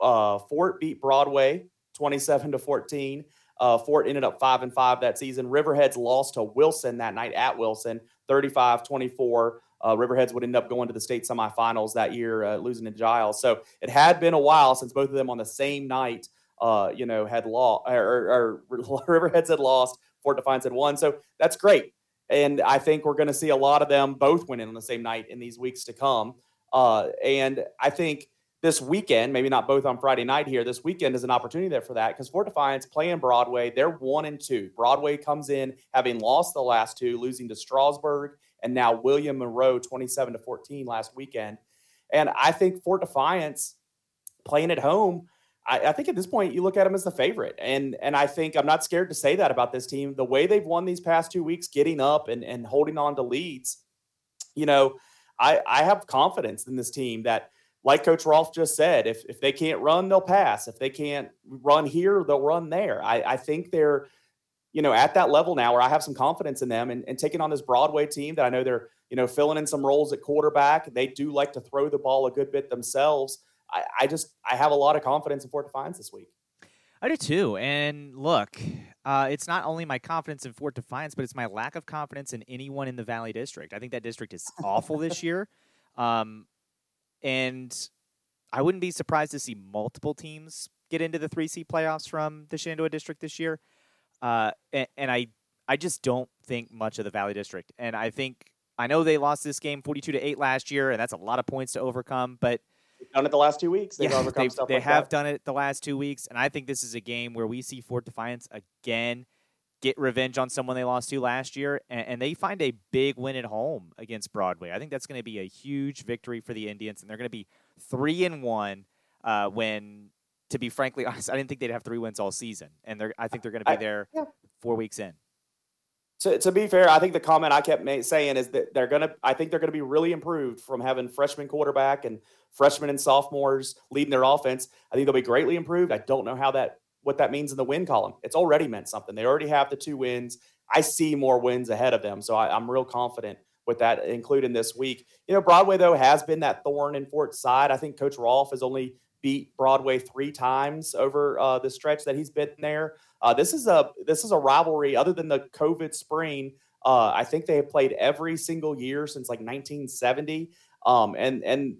[SPEAKER 2] Uh, Fort beat Broadway 27 to 14. Uh, Fort ended up five and five that season. Riverheads lost to Wilson that night at Wilson, 35 24. Uh, Riverheads would end up going to the state semifinals that year, uh, losing to Giles. So it had been a while since both of them on the same night, uh, you know, had lost or, or, or, Riverheads had lost, Fort Defiance had won. So that's great, and I think we're going to see a lot of them both winning on the same night in these weeks to come. Uh, and I think this weekend, maybe not both on Friday night here, this weekend is an opportunity there for that because Fort Defiance playing Broadway, they're one and two. Broadway comes in having lost the last two, losing to Strasburg and now William Monroe 27 to 14 last weekend. And I think Fort Defiance playing at home, I, I, think at this point you look at them as the favorite. And and I think I'm not scared to say that about this team. The way they've won these past two weeks, getting up and, and holding on to leads, you know, I, I have confidence in this team that like Coach Rolfe just said, if if they can't run, they'll pass. If they can't run here, they'll run there. I, I think they're you know, at that level now where I have some confidence in them and, and taking on this Broadway team that I know they're, you know, filling in some roles at quarterback. They do like to throw the ball a good bit themselves. I, I just, I have a lot of confidence in Fort Defiance this week.
[SPEAKER 3] I do too. And look, uh, it's not only my confidence in Fort Defiance, but it's my lack of confidence in anyone in the Valley District. I think that district is awful this year. Um, and I wouldn't be surprised to see multiple teams get into the 3C playoffs from the Shenandoah District this year. Uh, and, and I I just don't think much of the Valley District. And I think I know they lost this game 42 to 8 last year, and that's a lot of points to overcome, but
[SPEAKER 2] they've done it the last two weeks.
[SPEAKER 3] They've
[SPEAKER 2] yeah,
[SPEAKER 3] overcome
[SPEAKER 2] stuff
[SPEAKER 3] they
[SPEAKER 2] like
[SPEAKER 3] have
[SPEAKER 2] that.
[SPEAKER 3] done it the last two weeks, and I think this is a game where we see Fort Defiance again get revenge on someone they lost to last year, and, and they find a big win at home against Broadway. I think that's going to be a huge victory for the Indians, and they're going to be three and one uh, when to be frankly honest, I didn't think they'd have three wins all season, and they're I think they're going to be there yeah. four weeks in.
[SPEAKER 2] To, to be fair, I think the comment I kept saying is that they're going to. I think they're going to be really improved from having freshman quarterback and freshmen and sophomores leading their offense. I think they'll be greatly improved. I don't know how that what that means in the win column. It's already meant something. They already have the two wins. I see more wins ahead of them, so I, I'm real confident with that, including this week. You know, Broadway though has been that thorn in Fort's side. I think Coach Rolfe has only beat Broadway three times over uh, the stretch that he's been there. Uh, this is a this is a rivalry. Other than the COVID spring, uh, I think they have played every single year since like 1970. Um, and and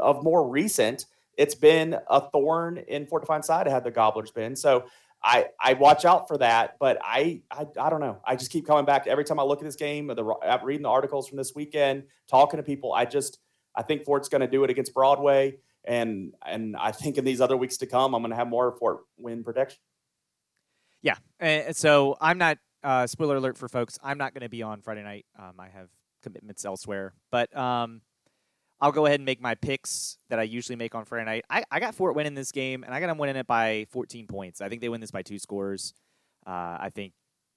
[SPEAKER 2] of more recent, it's been a thorn in Fort Defiance side. Had the Gobblers been so. I, I watch out for that, but I, I I don't know. I just keep coming back every time I look at this game. The reading the articles from this weekend, talking to people. I just I think Fort's going to do it against Broadway and and I think in these other weeks to come, I'm going to have more Fort win protection.
[SPEAKER 3] Yeah, and so I'm not. Uh, spoiler alert for folks: I'm not going to be on Friday night. Um, I have commitments elsewhere, but um, I'll go ahead and make my picks that I usually make on Friday night. I, I got Fort winning this game, and I got them winning it by 14 points. I think they win this by two scores. Uh, I think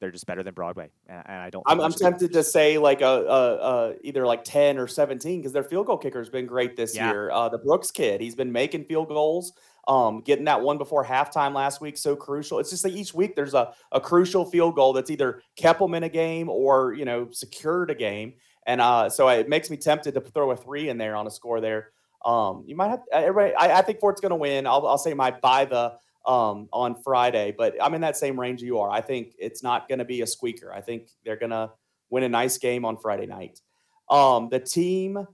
[SPEAKER 3] they're just better than Broadway, and, and I don't.
[SPEAKER 2] I'm, I'm tempted to say like a, a, a, either like ten or seventeen because their field goal kicker has been great this yeah. year. Uh, the Brooks kid, he's been making field goals. Um, getting that one before halftime last week so crucial. It's just like each week there's a, a crucial field goal that's either kept them in a game or you know secured a game, and uh, so it makes me tempted to throw a three in there on a score there. Um, you might have everybody. I, I think Fort's going to win. I'll, I'll say my by the um, on Friday, but I'm in that same range you are. I think it's not going to be a squeaker. I think they're going to win a nice game on Friday night. Um, the team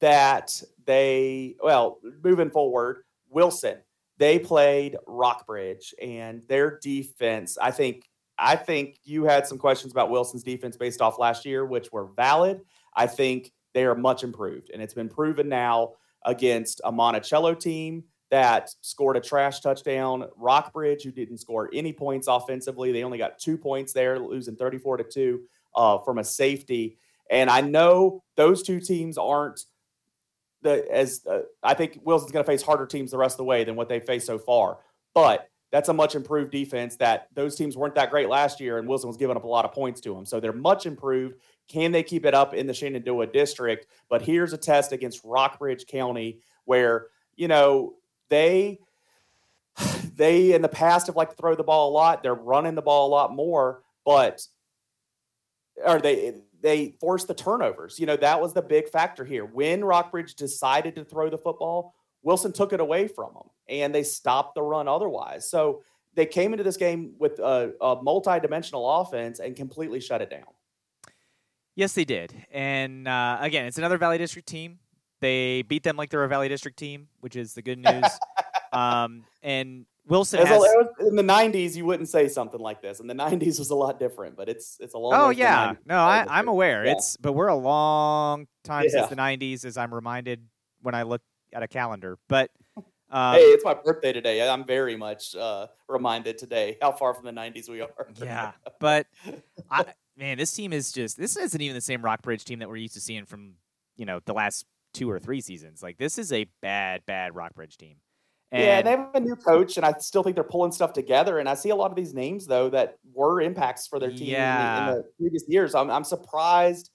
[SPEAKER 2] that they, well, moving forward, Wilson, they played Rockbridge and their defense, I think. I think you had some questions about Wilson's defense based off last year, which were valid. I think they are much improved, and it's been proven now against a Monticello team that scored a trash touchdown. Rockbridge, who didn't score any points offensively, they only got two points there, losing 34 to 2 uh, from a safety. And I know those two teams aren't the as uh, I think Wilson's going to face harder teams the rest of the way than what they faced so far. But that's a much improved defense that those teams weren't that great last year, and Wilson was giving up a lot of points to them. So they're much improved. Can they keep it up in the Shenandoah district? But here's a test against Rockbridge County where, you know, they they in the past have liked to throw the ball a lot. They're running the ball a lot more, but or they they force the turnovers. You know, that was the big factor here. When Rockbridge decided to throw the football, Wilson took it away from them and they stopped the run otherwise. So they came into this game with a, a multi-dimensional offense and completely shut it down.
[SPEAKER 3] Yes, they did. And uh, again, it's another Valley District team. They beat them like they're a Valley District team, which is the good news. um, and Wilson has,
[SPEAKER 2] a, in the '90s, you wouldn't say something like this. In the '90s was a lot different, but it's it's a long.
[SPEAKER 3] Oh yeah, no, I, am aware. Yeah. It's but we're a long time yeah. since the '90s, as I'm reminded when I look at a calendar. But
[SPEAKER 2] um, hey, it's my birthday today. I'm very much uh, reminded today how far from the '90s we are.
[SPEAKER 3] yeah, but I, man, this team is just this isn't even the same Rockbridge team that we're used to seeing from you know the last two or three seasons. Like this is a bad, bad Rockbridge team.
[SPEAKER 2] And yeah, they have a new coach, and I still think they're pulling stuff together. And I see a lot of these names though that were impacts for their team yeah. in, the, in, the, previous years. I'm, I'm surprised.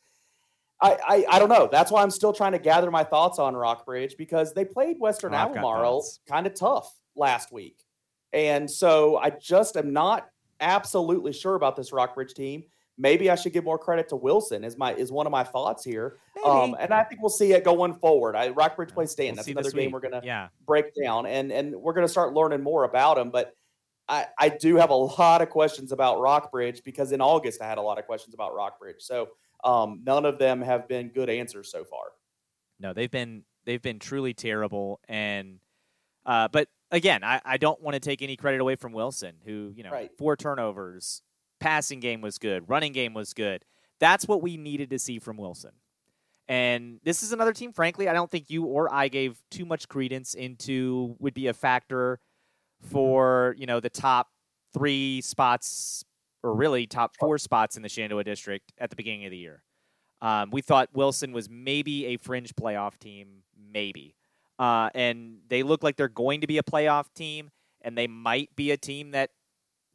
[SPEAKER 2] I, I, I don't know. That's why I'm still trying to gather my thoughts on Rockbridge because they played Western oh, Albemarle kind of tough last week, and so I just am not absolutely sure about this Rockbridge team maybe I should give more credit to Wilson is my is one of my thoughts here. Um, and I think we'll see it going forward. I Rockbridge plays Staunton. We'll That's another game we're gonna yeah. break down and and we're gonna start learning more about him. But I, I do have a lot of questions about Rockbridge because in August I had a lot of questions about Rockbridge. So um, none of them have been good answers so far.
[SPEAKER 3] No, they've been they've been truly terrible. And uh, but again, I, I don't want to take any credit away from Wilson, who you know right. four turnovers, Passing game was good. Running game was good. That's what we needed to see from Wilson. And this is another team, frankly, I don't think you or I gave too much credence into would be a factor for, you know, the top three spots or really top four spots in the Shenandoah district at the beginning of the year. Um, we thought Wilson was maybe a fringe playoff team, maybe. Uh, and they look like they're going to be a playoff team, and they might be a team that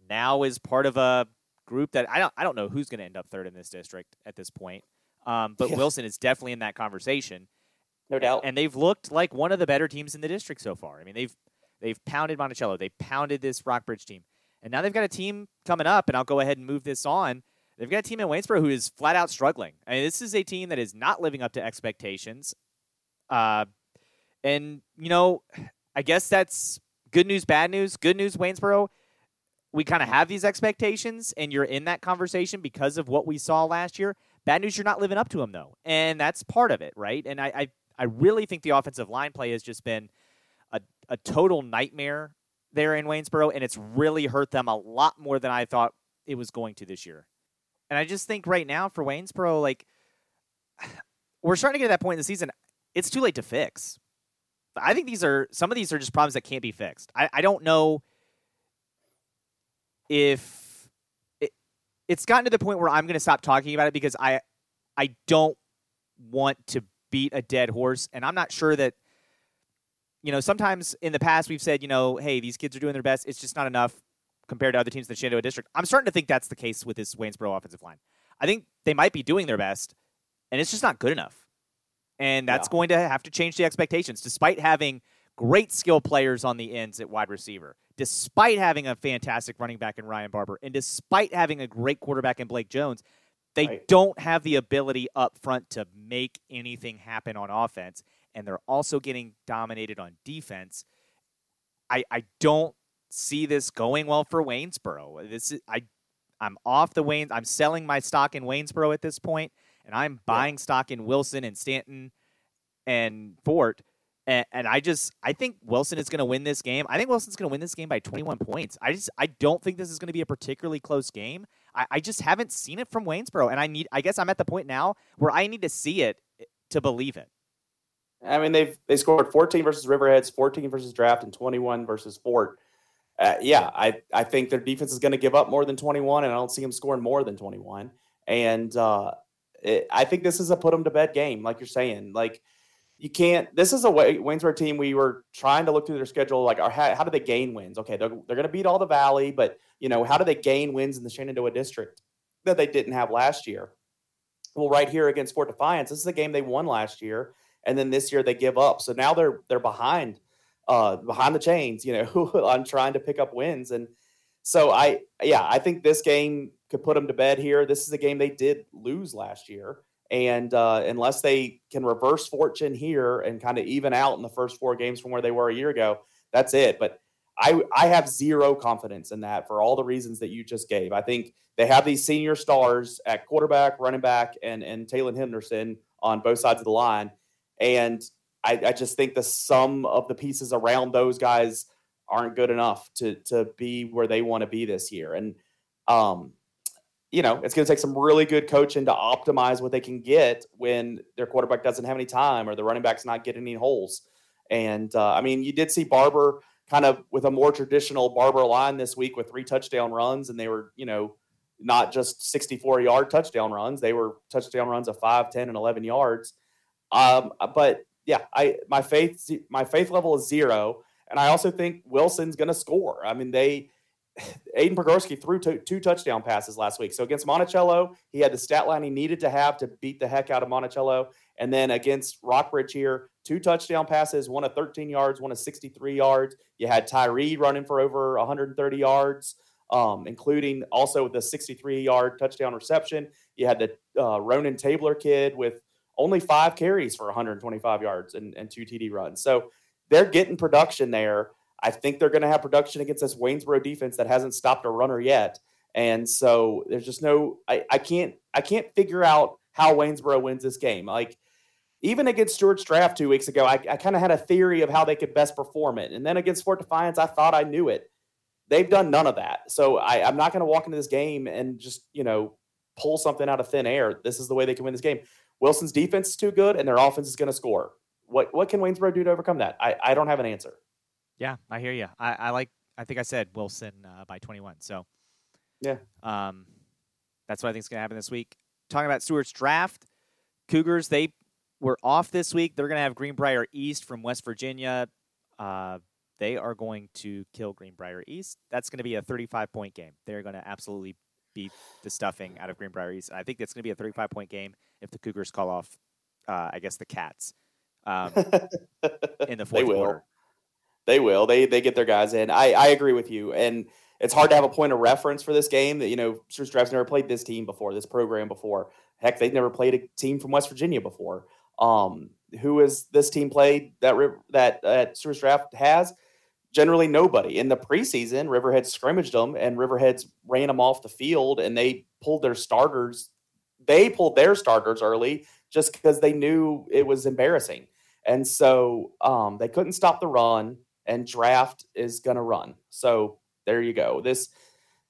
[SPEAKER 3] now is part of a group that I don't I don't know who's going to end up third in this district at this point. Um, but yeah. Wilson is definitely in that conversation,
[SPEAKER 2] no doubt.
[SPEAKER 3] And they've looked like one of the better teams in the district so far. I mean, they've they've pounded Monticello, they pounded this Rockbridge team, and now they've got a team coming up. And I'll go ahead and move this on. They've got a team in Waynesboro who is flat out struggling. I mean, this is a team that is not living up to expectations. Uh, and you know, I guess that's good news, bad news. Good news, Waynesboro we kind of have these expectations and you're in that conversation because of what we saw last year. Bad news, you're not living up to them though, and that's part of it, right? And I, I, I really think the offensive line play has just been a, a total nightmare there in Waynesboro, and it's really hurt them a lot more than I thought it was going to this year. And I just think right now for Waynesboro, like we're starting to get to that point in the season, it's too late to fix. I think these are some of these are just problems that can't be fixed. I, I don't know if it, it's gotten to the point where I'm going to stop talking about it because I I don't want to beat a dead horse, and I'm not sure that you know. Sometimes in the past we've said, you know, hey, these kids are doing their best. It's just not enough. compared to other teams in the Shenandoah District. I'm starting to think that's the case with this Waynesboro offensive line. I think they might be doing their best, and it's just not good enough. And that's yeah. going to have to change the expectations, despite having great skill players on the ends at wide receiver, despite having a fantastic running back in Ryan Barber, and despite having a great quarterback in Blake Jones. They right. don't have the ability up front to make anything happen on offense, and they're also getting dominated on defense. I, I don't see this going well for Waynesboro. This is I I'm off the Waynes. I'm selling my stock in Waynesboro at this point, and I'm buying yeah. stock in Wilson and Staunton and Fort. And, and I just I think Wilson is going to win this game. I think Wilson's going to win this game by 21 points. I just I don't think this is going to be a particularly close game. I, I just haven't seen it from Waynesboro, and I need I guess I'm at the point now where I need to see it to believe it.
[SPEAKER 2] I mean, they've they scored 14 versus Riverheads, 14 versus Draft, and 21 versus Fort. Uh, yeah, I I think their defense is going to give up more than 21, and I don't see them scoring more than 21. And uh, it, I think this is a put them to bed game, like you're saying. Like you can't. This is a way, Waynesboro team. We were trying to look through their schedule. Like, how, how do they gain wins? Okay, they're, they're going to beat all the Valley, but you know, how do they gain wins in the Shenandoah district that they didn't have last year? Well, right here against Fort Defiance, this is a game they won last year and then this year they give up. So now they're they're behind uh behind the chains, you know, on trying to pick up wins. And so I yeah, I think this game could put them to bed here. This is a game they did lose last year. And uh, unless they can reverse fortune here and kind of even out in the first four games from where they were a year ago, that's it. But I I have zero confidence in that for all the reasons that you just gave. I think they have these senior stars at quarterback, running back, and and Taylor Henderson on both sides of the line. And I, I just think the sum of the pieces around those guys aren't good enough to to be where they want to be this year. And um, you know, it's going to take some really good coaching to optimize what they can get when their quarterback doesn't have any time or the running back's not getting any holes. And uh, I mean, you did see Barber kind of with a more traditional Barber line this week with three touchdown runs, and they were, you know, not just 64 yard touchdown runs, they were touchdown runs of 5, 10, and 11 yards. Um, but yeah, I my faith my faith level is zero, and I also think Wilson's going to score. I mean, they Aiden Pogorski threw two, two, touchdown passes last week. So against Monticello, he had the stat line he needed to have to beat the heck out of Monticello. And then against Rockbridge here, two touchdown passes, one of 13 yards, one of 63 yards. You had Tyree running for over 130 yards, um, including also the 63 yard touchdown reception. You had the uh, Ronan Tabler kid with only five carries for 125 yards and, and two TD runs. So they're getting production there. I think they're going to have production against this Waynesboro defense that hasn't stopped a runner yet. And so there's just no I, I can't I can't figure out how Waynesboro wins this game. Like even against Stuarts Draft two weeks ago, I, I kind of had a theory of how they could best perform it. And then against Fort Defiance, I thought I knew it. They've done none of that. So I, I'm not going to walk into this game and just, you know, pull something out of thin air. This is the way they can win this game. Wilson's defense is too good and their offense is going to score. What what can Waynesboro do to overcome that? I, I don't have an answer.
[SPEAKER 3] Yeah, I hear you. I, I like. I think I said Wilson uh, by 21. So
[SPEAKER 2] yeah,
[SPEAKER 3] um, that's what I think is going to happen this week. Talking about Stuarts draft, Cougars they were off this week. They're going to have Greenbrier East from West Virginia. Uh, they are going to kill Greenbrier East. That's going to be a 35 point game. They're going to absolutely beat the stuffing out of Greenbrier East. I think it's going to be a 35 point game if the Cougars call off, uh, I guess, the Cats um, in the fourth
[SPEAKER 2] they will.
[SPEAKER 3] quarter.
[SPEAKER 2] They will. They they get their guys in. I, I agree with you. And it's hard to have a point of reference for this game that, you know, Stuarts Draft's never played this team before, this program before. Heck, they've never played a team from West Virginia before. Um, who has this team played that that uh, Stuarts Draft has? generally nobody. In the preseason, Riverhead scrimmaged them and Riverheads ran them off the field and they pulled their starters. They pulled their starters early just because they knew it was embarrassing. And so um, they couldn't stop the run, and draft is going to run. So there you go. This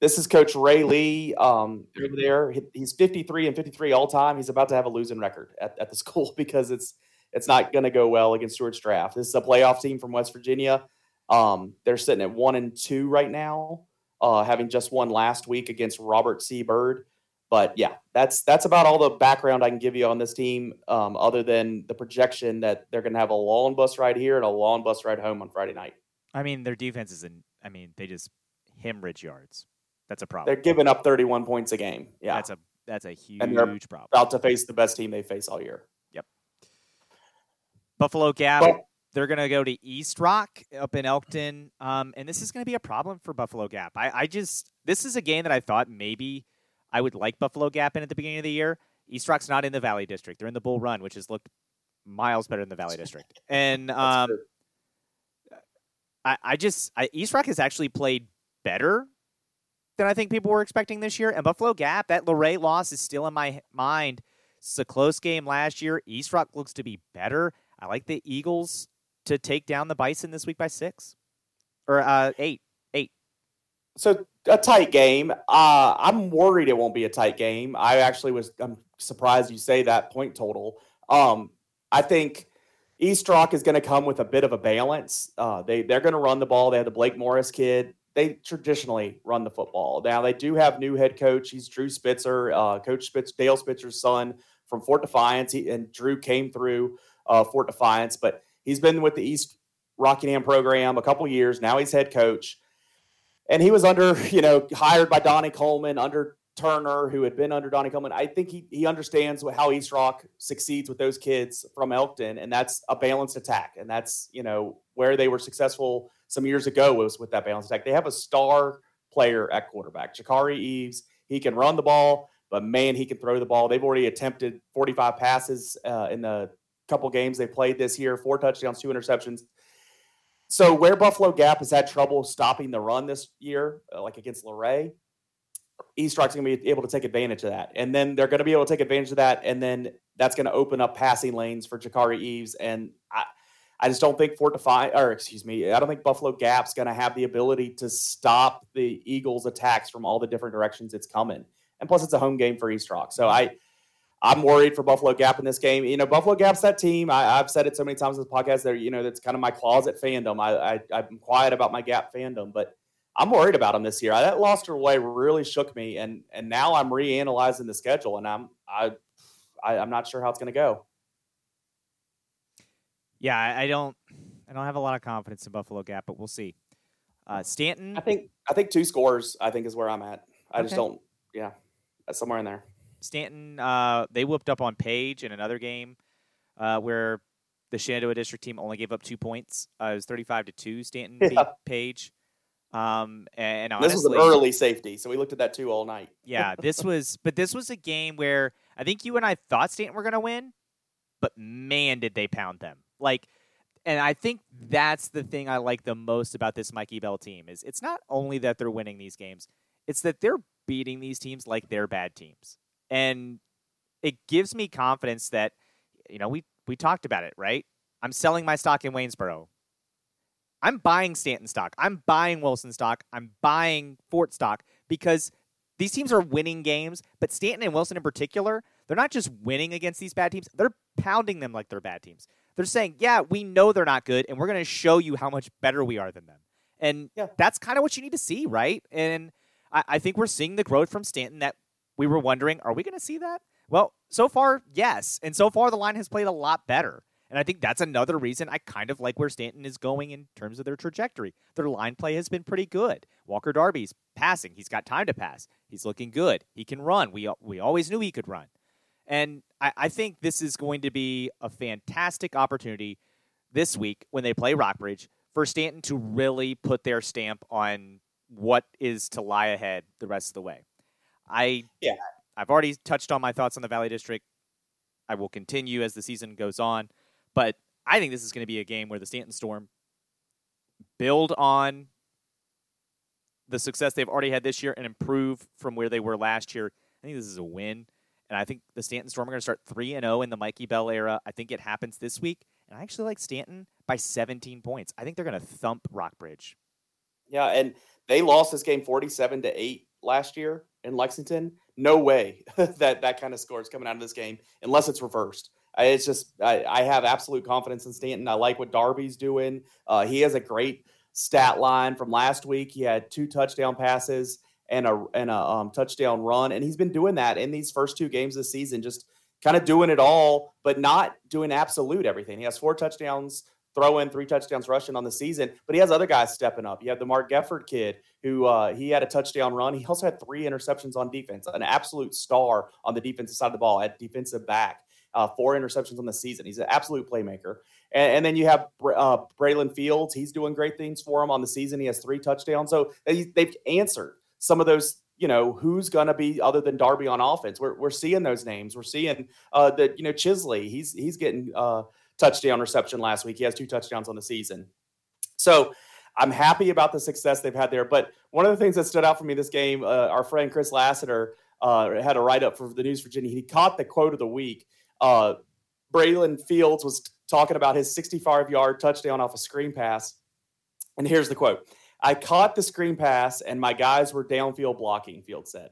[SPEAKER 2] this is Coach Ray Lee um, over there. He's 53 and 53 all time. He's about to have a losing record at, at the school because it's it's not going to go well against Stuarts Draft. This is a playoff team from West Virginia. Um, they're sitting at one and two right now, uh, having just won last week against Robert C. Byrd. But yeah, that's that's about all the background I can give you on this team, um, other than the projection that they're going to have a long bus ride here and a long bus ride home on Friday night.
[SPEAKER 3] I mean, their defense is, in, I mean, they just hemorrhage yards. That's a problem.
[SPEAKER 2] They're giving up 31 points a game. Yeah,
[SPEAKER 3] that's a that's a huge problem.
[SPEAKER 2] About to face the best team they face all year.
[SPEAKER 3] Yep. Buffalo Gap. Well, they're going to go to East Rock up in Elkton, um, and this is going to be a problem for Buffalo Gap. I, I just this is a game that I thought maybe I would like Buffalo Gap in at the beginning of the year. East Rock's not in the Valley District; they're in the Bull Run, which has looked miles better than the Valley District. And um, I, I just I, East Rock has actually played better than I think people were expecting this year. And Buffalo Gap, that Luray loss is still in my mind. It's a close game last year. East Rock looks to be better. I like the Eagles to take down the Bison this week by six or uh, eight. Eight.
[SPEAKER 2] So a tight game. Uh, I'm worried it won't be a tight game. I actually was. I'm surprised you say that point total. Um, I think East Rock is going to come with a bit of a balance. Uh, they they're going to run the ball. They have the Blake Morris kid. They traditionally run the football. Now they do have new head coach. He's Drew Spitzer, uh, Coach Spitz, Dale Spitzer's son from Fort Defiance. He, and Drew came through uh, Fort Defiance, but he's been with the East Rockingham program a couple years. Now he's head coach, and he was under you know hired by Donnie Coleman under Turner, who had been under Donnie Coleman, I think he he understands how East Rock succeeds with those kids from Elkton, and that's a balanced attack, and that's you know where they were successful some years ago was with that balanced attack. They have a star player at quarterback, Jakari Eves. He can run the ball, but man, he can throw the ball. They've already attempted 45 passes uh, in the couple games they played this year, four touchdowns, two interceptions. So where Buffalo Gap has had trouble stopping the run this year, uh, like against Luray, East Rock's going to be able to take advantage of that. And then they're going to be able to take advantage of that. And then that's going to open up passing lanes for Jakari Eves. And I, I just don't think Fort Defiance, or excuse me, I don't think Buffalo Gap's going to have the ability to stop the Eagles' attacks from all the different directions it's coming. And plus, it's a home game for East Rock. So I, I'm worried for Buffalo Gap in this game. You know, Buffalo Gap's that team. I, have said it so many times in this podcast. There, you know, that's kind of my closet fandom. I, I, I'm quiet about my Gap fandom, but I'm worried about them this year. I, That lost to Luray really shook me, and and now I'm reanalyzing the schedule, and I'm I, I am not sure how it's going to go.
[SPEAKER 3] Yeah, I, I, don't I don't have a lot of confidence in Buffalo Gap, but we'll see. Uh, Staunton,
[SPEAKER 2] I think I think two scores. I think is where I'm at. I okay. just don't. Yeah, somewhere in there.
[SPEAKER 3] Staunton, uh, they whooped up on Page in another game uh, where the Shenandoah District team only gave up two points. Uh, it was 35 to two. Staunton yeah. beat Page. Um, and honestly,
[SPEAKER 2] this was an early safety, so we looked at that too all night.
[SPEAKER 3] yeah, this was, but this was a game where I think you and I thought Staunton were going to win, but man, did they pound them! Like, and I think that's the thing I like the most about this Mikey Bell team is it's not only that they're winning these games, it's that they're beating these teams like they're bad teams, and it gives me confidence that you know we we talked about it right. I'm selling my stock in Waynesboro. I'm buying Staunton stock. I'm buying Wilson stock. I'm buying Fort stock because these teams are winning games, but Staunton and Wilson in particular, they're not just winning against these bad teams, they're pounding them like they're bad teams. They're saying, yeah, we know they're not good, and we're going to show you how much better we are than them. And yeah. that's kind of what you need to see, right? And I, I think we're seeing the growth from Staunton that we were wondering, are we going to see that? Well, so far, yes. And so far, the line has played a lot better. And I think that's another reason I kind of like where Staunton is going in terms of their trajectory. Their line play has been pretty good. Walker Darby's passing. He's got time to pass. He's looking good. He can run. We, we always knew he could run. And I, I think this is going to be a fantastic opportunity this week when they play Rockbridge for Staunton to really put their stamp on what is to lie ahead the rest of the way. I
[SPEAKER 2] yeah.
[SPEAKER 3] I've already touched on my thoughts on the Valley District. I will continue as the season goes on. But I think this is going to be a game where the Staunton Storm build on the success they've already had this year and improve from where they were last year. I think this is a win. And I think the Staunton Storm are going to start 3 and 0 in the Mikey Bell era. I think it happens this week. And I actually like Staunton by 17 points. I think they're going to thump Rockbridge.
[SPEAKER 2] Yeah, and they lost this game 47 to 8 last year in Lexington. No way that that kind of score is coming out of this game unless it's reversed. It's just I, I, have absolute confidence in Staunton. I like what Darby's doing. Uh, he has a great stat line from last week. He had two touchdown passes and a and a um, touchdown run, and he's been doing that in these first two games this season. Just kind of doing it all, but not doing absolute everything. He has four touchdowns, throwing, three touchdowns rushing on the season, but he has other guys stepping up. You have the Mark Gefford kid who uh, he had a touchdown run. He also had three interceptions on defense, an absolute star on the defensive side of the ball at defensive back. Uh, four interceptions on the season. He's an absolute playmaker. And, and then you have uh, Braylon Fields. He's doing great things for him on the season. He has three touchdowns. So they, they've answered some of those you know who's going to be other than Darby on offense. We're, we're seeing those names. We're seeing uh, that you know Chisley. He's he's getting uh, touchdown reception last week. He has two touchdowns on the season. So I'm happy about the success they've had there. But one of the things that stood out for me this game, uh, our friend Chris Lassiter uh, had a write up for the News Virginian. He caught the quote of the week. Uh, Braylon Fields was talking about his 65 yard touchdown off a screen pass. And here's the quote I caught the screen pass and my guys were downfield blocking, Field said.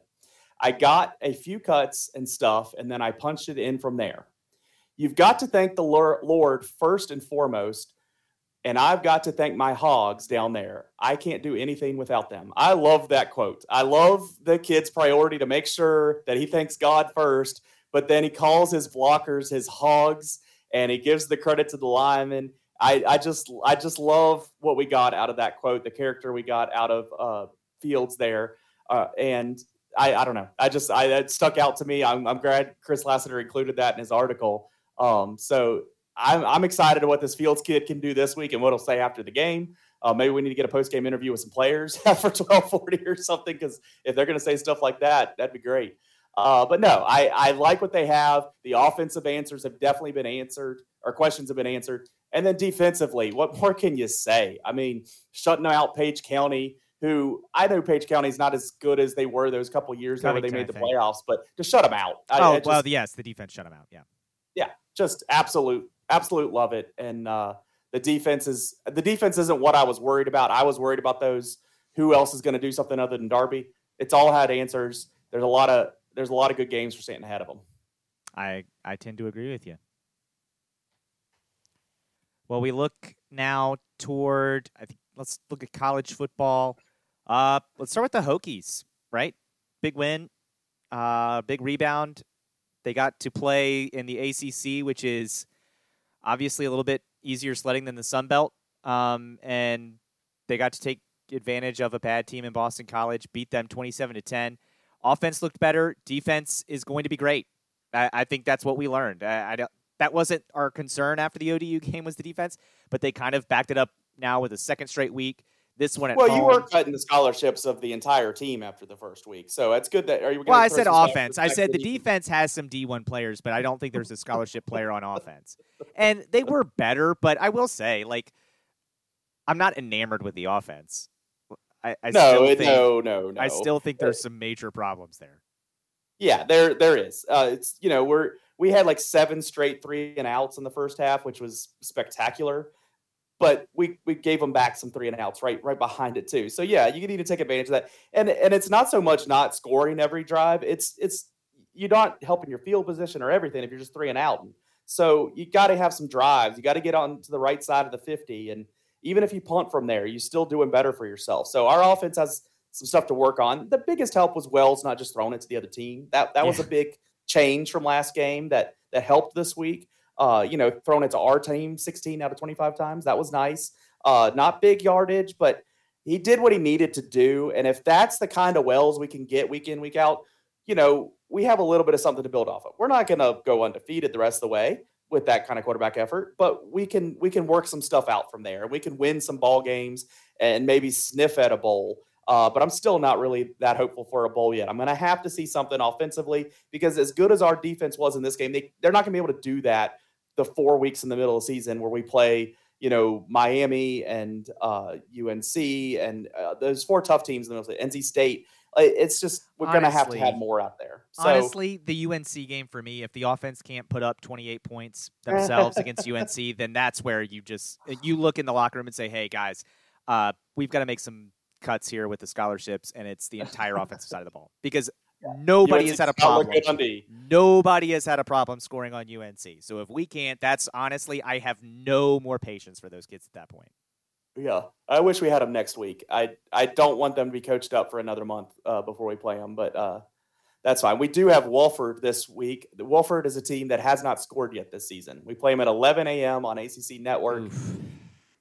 [SPEAKER 2] I got a few cuts and stuff, and then I punched it in from there. You've got to thank the Lord first and foremost. And I've got to thank my hogs down there. I can't do anything without them. I love that quote. I love the kid's priority to make sure that he thanks God first, but then he calls his blockers his hogs and he gives the credit to the linemen. I, I just I just love what we got out of that quote, the character we got out of uh, Fields there, uh, and I, I don't know. I just I that stuck out to me. I'm, I'm glad Chris Lassiter included that in his article. Um, so I'm I'm excited to what this Fields kid can do this week and what he'll say after the game. Uh, maybe we need to get a post game interview with some players for 1240 or something because if they're going to say stuff like that, that'd be great. Uh, but no, I, I like what they have. The offensive answers have definitely been answered, or questions have been answered. And then defensively, what more can you say? I mean, shutting out Page County, who I know Page County is not as good as they were those couple years ago where they made the playoffs, but to shut them out.
[SPEAKER 3] I, oh, I just, well, yes, the defense shut them out. Yeah.
[SPEAKER 2] Just absolute, absolute love it. And uh, the defense is, the defense isn't what I was worried about. I was worried about those. Who else is going to do something other than Darby? It's all had answers. There's a lot of there's a lot of good games for Staunton ahead of them.
[SPEAKER 3] I I tend to agree with you. Well, we look now toward. I think let's look at college football. Uh, let's start with the Hokies. Right, big win, uh, big rebound. They got to play in the ACC, which is obviously a little bit easier sledding than the Sun Belt, um, and they got to take advantage of a bad team in Boston College, beat them twenty-seven to ten. Offense looked better. Defense is going to be great. I, I think that's what we learned. I, I that wasn't our concern after the ODU game was the defense, but they kind of backed it up now with a second straight week. This one
[SPEAKER 2] well,
[SPEAKER 3] home.
[SPEAKER 2] you were cutting the scholarships of the entire team after the first week, so it's good that. Are you?
[SPEAKER 3] Well, I said offense. I said the defense has some D one players, but I don't think there's a scholarship player on offense. And they were better, but I will say, like, I'm not enamored with the offense. I, I
[SPEAKER 2] no,
[SPEAKER 3] think,
[SPEAKER 2] no, no, no.
[SPEAKER 3] I still think there's some major problems there.
[SPEAKER 2] Yeah, there there is. Uh, it's you know we're we had like seven straight three and outs in the first half, which was spectacular. But we we gave them back some three and outs right right behind it too. So yeah, you need to take advantage of that. And and it's not so much not scoring every drive. It's it's you're not helping your field position or everything if you're just three and out. So you got to have some drives. You got to get on to the right side of the 50 and even if you punt from there, you're still doing better for yourself. So our offense has some stuff to work on. The biggest help was Wells not just throwing it to the other team. That that yeah. was a big change from last game that that helped this week. Uh, you know, throwing it to our team 16 out of 25 times. That was nice. Uh, not big yardage, but he did what he needed to do. And if that's the kind of Wells we can get week in, week out, you know, we have a little bit of something to build off of. We're not going to go undefeated the rest of the way, with that kind of quarterback effort, but we can we can work some stuff out from there. We can win some ball games and maybe sniff at a bowl. Uh, but I'm still not really that hopeful for a bowl yet. I'm going to have to see something offensively because as good as our defense was in this game, they they're not going to be able to do that the four weeks in the middle of the season where we play you know Miami and uh, UNC and uh, those four tough teams in the middle of the NC State it's just we're gonna have to have more out there.
[SPEAKER 3] So, honestly, the UNC game for me, if the offense can't put up 28 points themselves against UNC, then that's where you just you look in the locker room and say, "Hey guys, uh, we've got to make some cuts here with the scholarships, and it's the entire offensive side of the ball because." Nobody UNC has had a problem. Nobody has had a problem scoring on UNC. So if we can't, that's honestly, I have no more patience for those kids at that point.
[SPEAKER 2] Yeah, I wish we had them next week. I I don't want them to be coached up for another month uh, before we play them, but uh, That's fine. We do have Wofford this week. Wofford is a team that has not scored yet this season. We play them at 11 a.m. on ACC Network. Oof.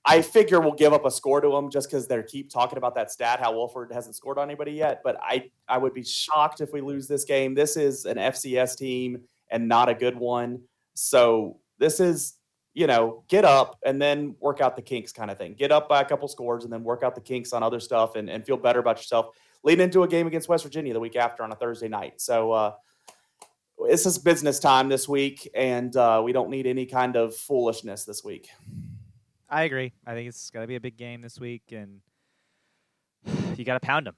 [SPEAKER 2] I figure we'll give up a score to them just because they keep talking about that stat, how Wofford hasn't scored on anybody yet. But I, I would be shocked if we lose this game. This is an FCS team and not a good one. So this is, you know, get up and then work out the kinks kind of thing. Get up by a couple scores and then work out the kinks on other stuff and, and feel better about yourself. Lead into a game against West Virginia the week after on a Thursday night. So uh, this is business time this week, and uh, we don't need any kind of foolishness this week.
[SPEAKER 3] I agree. I think it's going to be a big game this week, and you got to pound them.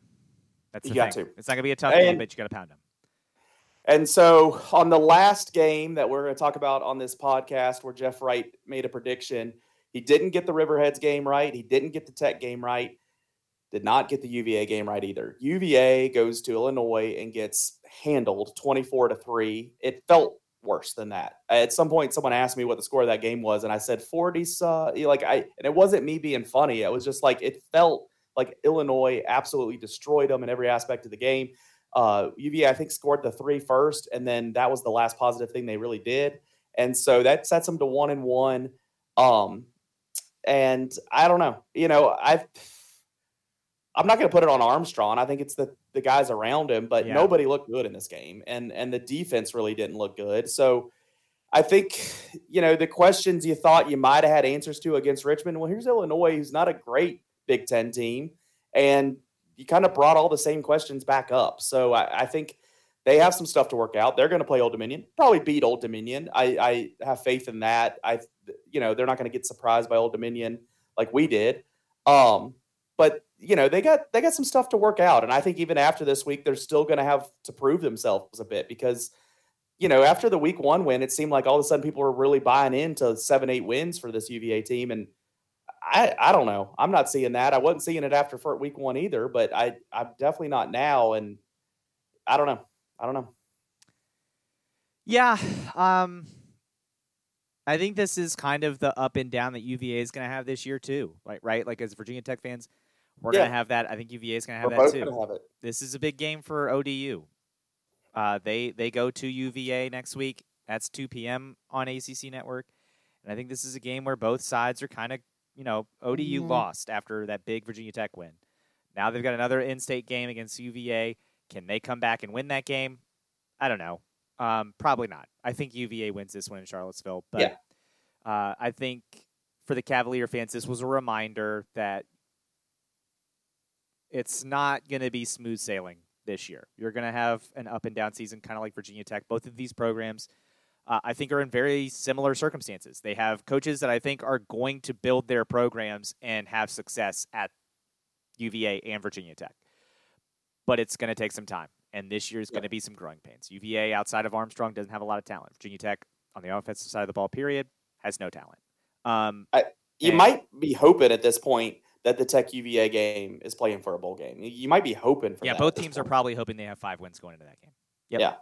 [SPEAKER 3] That's the
[SPEAKER 2] you got
[SPEAKER 3] thing.
[SPEAKER 2] to.
[SPEAKER 3] It's not going to be a tough and, game, but you got to pound them.
[SPEAKER 2] And so, on the last game that we're going to talk about on this podcast, where Jeff Wright made a prediction, he didn't get the Riverheads game right. He didn't get the Tech game right. Did not get the UVA game right either. UVA goes to Illinois and gets handled 24 to 3. It felt worse than that. At some point, someone asked me what the score of that game was, and I said 40. Uh, like I, and it wasn't me being funny. It was just like it felt like Illinois absolutely destroyed them in every aspect of the game. Uh, UVA, I think, scored the three first, and then that was the last positive thing they really did. And so that sets them to one and one. Um, and I don't know, you know, I've I'm not going to put it on Armstrong. I think it's the the guys around him, but yeah. nobody looked good in this game, and and the defense really didn't look good. So I think you know the questions you thought you might have had answers to against Richmond. Well, here's Illinois, who's not a great Big Ten team, and you kind of brought all the same questions back up. So I, I think they have some stuff to work out. They're going to play Old Dominion, probably beat Old Dominion. I, I have faith in that. I you know they're not going to get surprised by Old Dominion like we did. Um, but you know they got they got some stuff to work out. And i think even after this week they're still going to have to prove themselves a bit because you know after the week one win it seemed like all of a sudden people were really buying into seven eight wins for this uva team. And i i don't know. I'm not seeing that. I wasn't seeing it after week one either but i i'm definitely not now. And i don't know. I don't know.
[SPEAKER 3] Yeah um I think this is kind of the up and down that UVA is going to have this year too, right? Right, like as Virginia Tech fans, we're yeah. going to have that. I think UVA is going to have
[SPEAKER 2] We're
[SPEAKER 3] that too.
[SPEAKER 2] Have
[SPEAKER 3] this is a big game for ODU. Uh, they they go to UVA next week. That's 2 p.m. on ACC Network, and I think this is a game where both sides are kind of you know ODU mm-hmm. lost after that big Virginia Tech win. Now they've got another in-state game against UVA. Can they come back and win that game? I don't know. Um, probably not. I think UVA wins this one in Charlottesville, but
[SPEAKER 2] yeah.
[SPEAKER 3] uh, I think for the Cavalier fans, this was a reminder that it's not going to be smooth sailing this year. You're going to have an up and down season, kind of like Virginia Tech. Both of these programs, uh, I think, are in very similar circumstances. They have coaches that I think are going to build their programs and have success at UVA and Virginia Tech. But it's going to take some time. And this year is going to be some growing pains. UVA, outside of Armstrong, doesn't have a lot of talent. Virginia Tech, on the offensive side of the ball, period, has no talent. Um,
[SPEAKER 2] I, you and, might be hoping at this point that the Tech UVA game is playing for a bowl game. You might be hoping for
[SPEAKER 3] yeah, both teams point. are probably hoping they have five wins going into that game.
[SPEAKER 2] Yep. Yeah.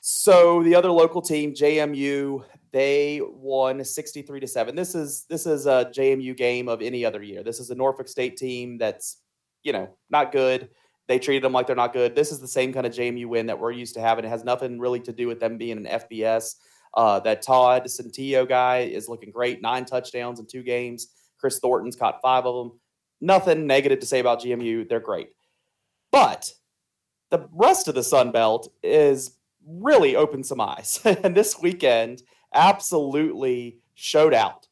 [SPEAKER 2] So the other local team, JMU, they won 63 to 7. This is this is a JMU game of any other year. This is a Norfolk State team that's, you know, not good. They treated them like they're not good. This is the same kind of JMU win that we're used to having. It has nothing really to do with them being an FBS. Uh, that Todd Centeio guy is looking great, nine touchdowns in two games. Kris Thornton's caught five of them. Nothing negative to say about JMU. They're great. But the rest of the Sun Belt is really opened some eyes. and this weekend absolutely showed out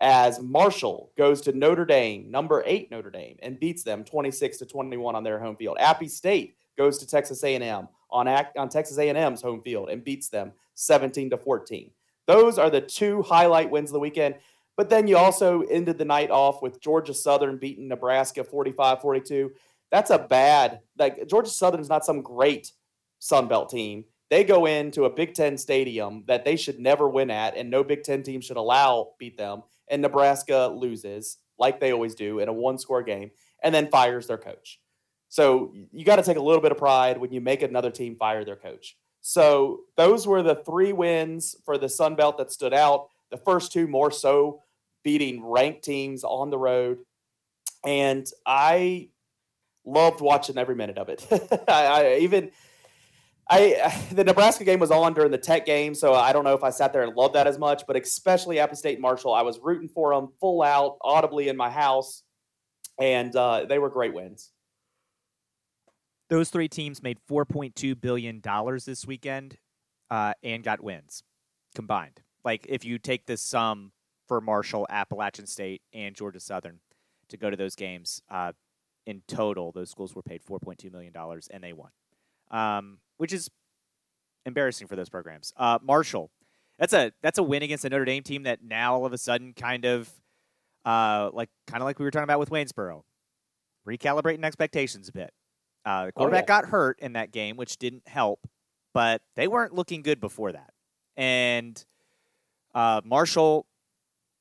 [SPEAKER 2] as Marshall goes to Notre Dame, number eight Notre Dame, and beats them 26 to 21 on their home field. Appy State goes to Texas A&M on, on Texas A&M's home field and beats them 17 to 14. Those are the two highlight wins of the weekend. But then you also ended the night off with Georgia Southern beating Nebraska 45 42. That's a bad, like, Georgia Southern is not some great Sun Belt team. They go into a Big Ten stadium that they should never win at, and no Big Ten team should allow beat them. And Nebraska loses, like they always do, in a one score game, and then fires their coach. So you got to take a little bit of pride when you make another team fire their coach. So those were the three wins for the Sun Belt that stood out. The first two more so beating ranked teams on the road. And I loved watching every minute of it. I, I, even I the Nebraska game was on during the Tech game, so I don't know if I sat there and loved that as much. But especially Appy State Marshall, I was rooting for them full out, audibly in my house, and uh, they were great wins.
[SPEAKER 3] Those three teams made four point two billion dollars this weekend, uh, and got wins combined. Like if you take the sum for Marshall, Appalachian State, and Georgia Southern to go to those games, uh, in total, those schools were paid four point two million dollars, and they won. Um, which is embarrassing for those programs. Uh, Marshall, that's a that's a win against a Notre Dame team that now all of a sudden kind of uh, like kind of like we were talking about with Waynesboro, recalibrating expectations a bit. Uh, the quarterback oh, yeah. got hurt in that game, which didn't help, but they weren't looking good before that. And uh, Marshall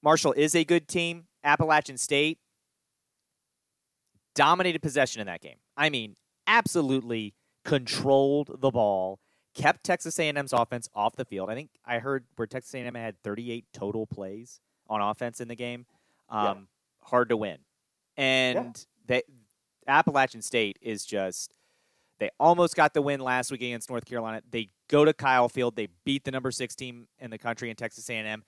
[SPEAKER 3] Marshall is a good team. Appalachian State dominated possession in that game. I mean, absolutely controlled the ball, kept Texas A&M's offense off the field. I think I heard where Texas A&M had 38 total plays on offense in the game. Um, yeah. Hard to win, and yeah. they Appalachian State is just. They almost got the win last week against North Carolina. They go to Kyle Field. They beat the number six team in the country in Texas A&M.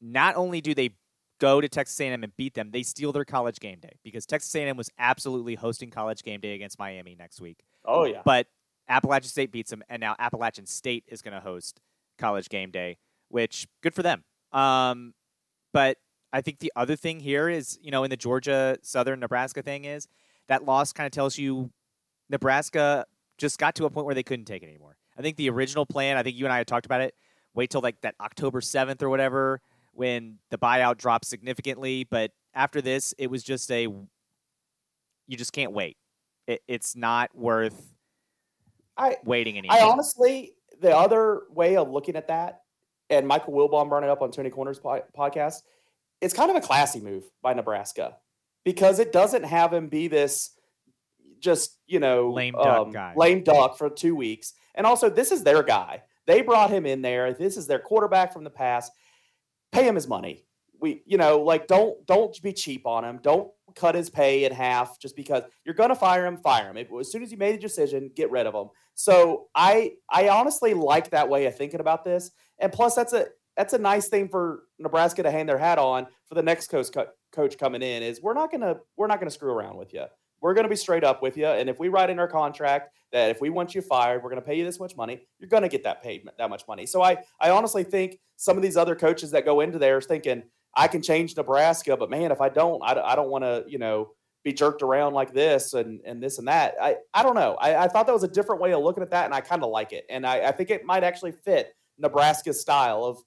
[SPEAKER 3] Not only do they go to Texas A&M and beat them, they steal their college game day because Texas A&M was absolutely hosting college game day against Miami next week.
[SPEAKER 2] Oh yeah.
[SPEAKER 3] But Appalachian State beats them, and now Appalachian State is going to host college game day, which good for them. Um, but I think the other thing here is, you know, in the Georgia Southern Nebraska thing is that loss kind of tells you Nebraska just got to a point where they couldn't take it anymore. I think the original plan, I think you and I had talked about it, wait till like that October 7th or whatever when the buyout drops significantly. But after this, it was just a, you just can't wait. It, it's not worth I, waiting anymore.
[SPEAKER 2] I honestly, the other way of looking at that, and Michael Wilbon brought it up on Tony Kornheiser's po- podcast, it's kind of a classy move by Nebraska because it doesn't have him be this just, you know,
[SPEAKER 3] lame duck um, guy.
[SPEAKER 2] Lame duck for two weeks. And also, this is their guy. They brought him in there. This is their quarterback from the past. Pay him his money. We, you know, like don't don't be cheap on him. Don't cut his pay in half just because you're to fire him, fire him. If, as soon as you made a decision, get rid of him. So I I honestly like that way of thinking about this. And plus, that's a that's a nice thing for Nebraska to hang their hat on for the next coach coach coming in. Is we're not gonna we're not gonna screw around with you. We're going to be straight up with you. And if we write in our contract that if we want you fired, we're going to pay you this much money, you're going to get that paid that much money. So I, I honestly think some of these other coaches that go into there is thinking, I can change Nebraska, but man, if I don't, I, I don't want to, you know, be jerked around like this and, and this and that. I, I don't know. I, I thought that was a different way of looking at that, and I kind of like it. And I, I think it might actually fit Nebraska's style of,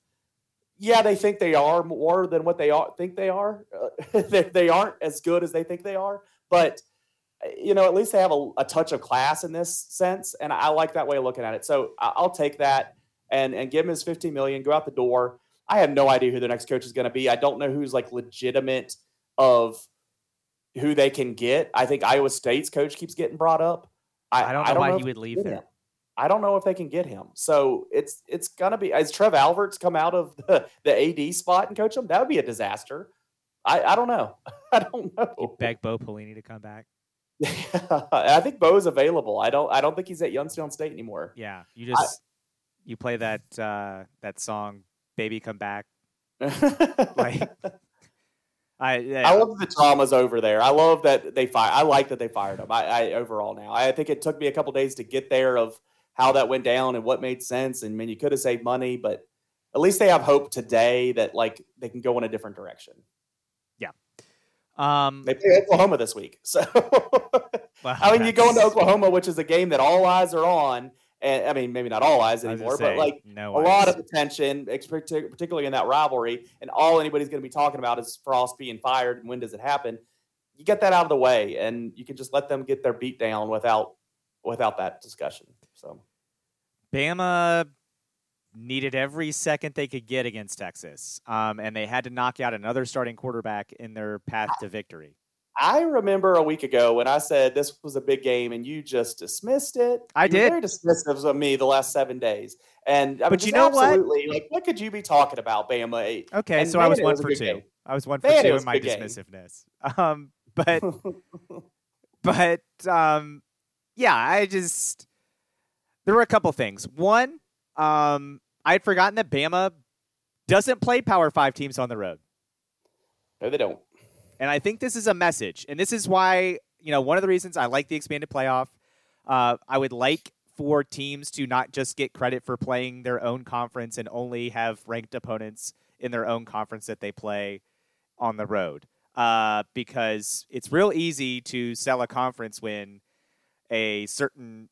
[SPEAKER 2] yeah, they think they are more than what they are, think they are. Uh, they, they aren't as good as they think they are, but you know, at least they have a, a, touch of class in this sense, and I like that way of looking at it. So I'll take that and and give him his 15 million, go out the door. I have no idea who the next coach is going to be. I don't know who's like legitimate of who they can get. I think Iowa State's coach keeps getting brought up.
[SPEAKER 3] I, I don't know I don't why know he would leave there. Him.
[SPEAKER 2] I don't know if they can get him. So it's it's gonna be as Trev Alberts come out of the, the AD spot and coach him. That would be a disaster. I, I don't know. I don't know.
[SPEAKER 3] You beg Bo Pelini to come back.
[SPEAKER 2] I think Bo's available. I don't. I don't think he's at Youngstown State anymore.
[SPEAKER 3] Yeah, you just I, you play that uh, that song baby come back.
[SPEAKER 2] like I, yeah. I love the drama's over there. I love that they fire. I like that they fired him. I, I overall now. I think it took me a couple days to get there of how that went down and what made sense. And I mean, you could have saved money, but at least they have hope today that like they can go in a different direction.
[SPEAKER 3] Um,
[SPEAKER 2] they play Oklahoma this week, so I mean, you go into Oklahoma, which is a game that all eyes are on, and I mean, maybe not all eyes anymore, say, but like no a eyes. lot of attention, particularly in that rivalry. And all anybody's going to be talking about is Frost being fired and when does it happen. You get that out of the way, and you can just let them get their beat down without without that discussion. So,
[SPEAKER 3] Bama needed every second they could get against Texas, um, and they had to knock out another starting quarterback in their path to victory.
[SPEAKER 2] I remember a week ago when I said this was a big game and you just dismissed it.
[SPEAKER 3] I
[SPEAKER 2] you
[SPEAKER 3] did.
[SPEAKER 2] Very dismissive of me the last seven days. And
[SPEAKER 3] I but you know
[SPEAKER 2] absolutely,
[SPEAKER 3] what?
[SPEAKER 2] Like, what could you be talking about, Bama? Eight?
[SPEAKER 3] Okay,
[SPEAKER 2] and
[SPEAKER 3] so I was one for two. Game. I was one for man, two in my dismissiveness. Um, but but um, yeah, I just there were a couple things. One, um, I had forgotten that Bama doesn't play Power Five teams on the road.
[SPEAKER 2] No, they don't.
[SPEAKER 3] And I think this is a message, and this is why you know one of the reasons I like the expanded playoff. Uh, I would like for teams to not just get credit for playing their own conference and only have ranked opponents in their own conference that they play on the road. Uh, because it's real easy to sell a conference when a certain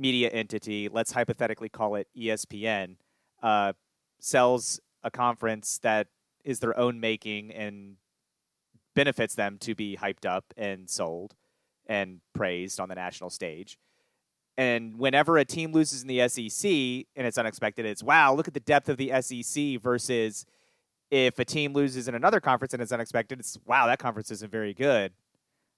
[SPEAKER 3] media entity, let's hypothetically call it ESPN, uh, sells a conference that is their own making and benefits them to be hyped up and sold and praised on the national stage. And whenever a team loses in the SEC and it's unexpected, it's wow, look at the depth of the SEC versus if a team loses in another conference and it's unexpected, it's wow, that conference isn't very good.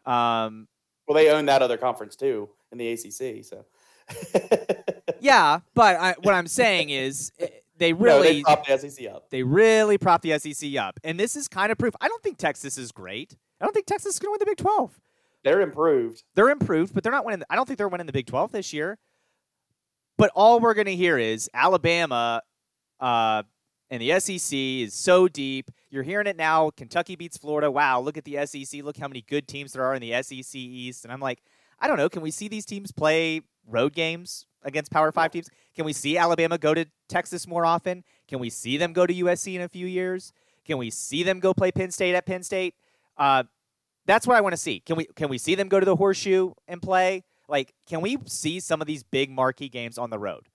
[SPEAKER 3] Um,
[SPEAKER 2] well, they own that other conference too in the ACC, so.
[SPEAKER 3] yeah, but I, what I'm saying is eh, they really no,
[SPEAKER 2] they prop the SEC up.
[SPEAKER 3] They really prop the SEC up, and this is kind of proof. I don't think Texas is great. I don't think Texas is going to win the Big Twelve.
[SPEAKER 2] They're improved.
[SPEAKER 3] They're improved, but they're not winning. I don't think they're winning the Big Twelve this year. But all we're going to hear is Alabama, uh, and the SEC is so deep. You're hearing it now. Kentucky beats Florida. Wow, look at the SEC. Look how many good teams there are in the SEC East. And I'm like, I don't know. Can we see these teams play road games against Power Five teams? Can we see Alabama go to Texas more often? Can we see them go to USC in a few years? Can we see them go play Penn State at Penn State? Uh, that's what I want to see. Can we can we see them go to the Horseshoe and play? Like, can we see some of these big marquee games on the road?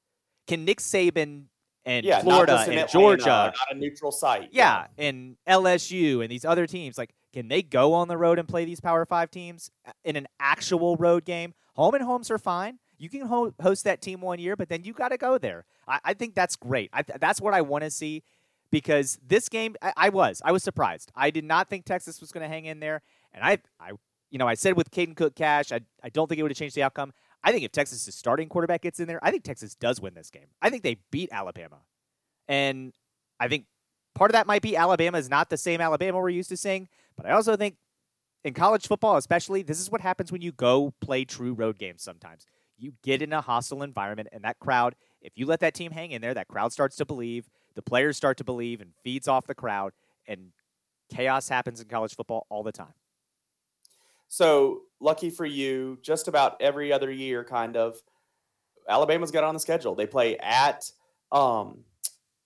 [SPEAKER 3] Can Nick Saban and
[SPEAKER 2] yeah,
[SPEAKER 3] Florida and
[SPEAKER 2] Atlanta,
[SPEAKER 3] Georgia,
[SPEAKER 2] not a neutral site,
[SPEAKER 3] yeah, yeah, and LSU and these other teams, like, can they go on the road and play these Power Five teams in an actual road game? Home and homes are fine. You can ho- host that team one year, but then you got to go there. I-, I, think that's great. Th- that's what I want to see because this game, I-, I was, I was surprised. I did not think Texas was going to hang in there, and I, I, you know, I said with Caden Cook Cash, I, I don't think it would have changed the outcome. I think if Texas' starting quarterback gets in there, I think Texas does win this game. I think they beat Alabama, and I think part of that might be Alabama is not the same Alabama we're used to seeing, but I also think in college football, especially, this is what happens when you go play true road games sometimes you get in a hostile environment, and that crowd, if you let that team hang in there, that crowd starts to believe, the players start to believe, and feeds off the crowd, and chaos happens in college football all the time.
[SPEAKER 2] So, lucky for you, just about every other year, kind of, Alabama's got on the schedule. They play at um,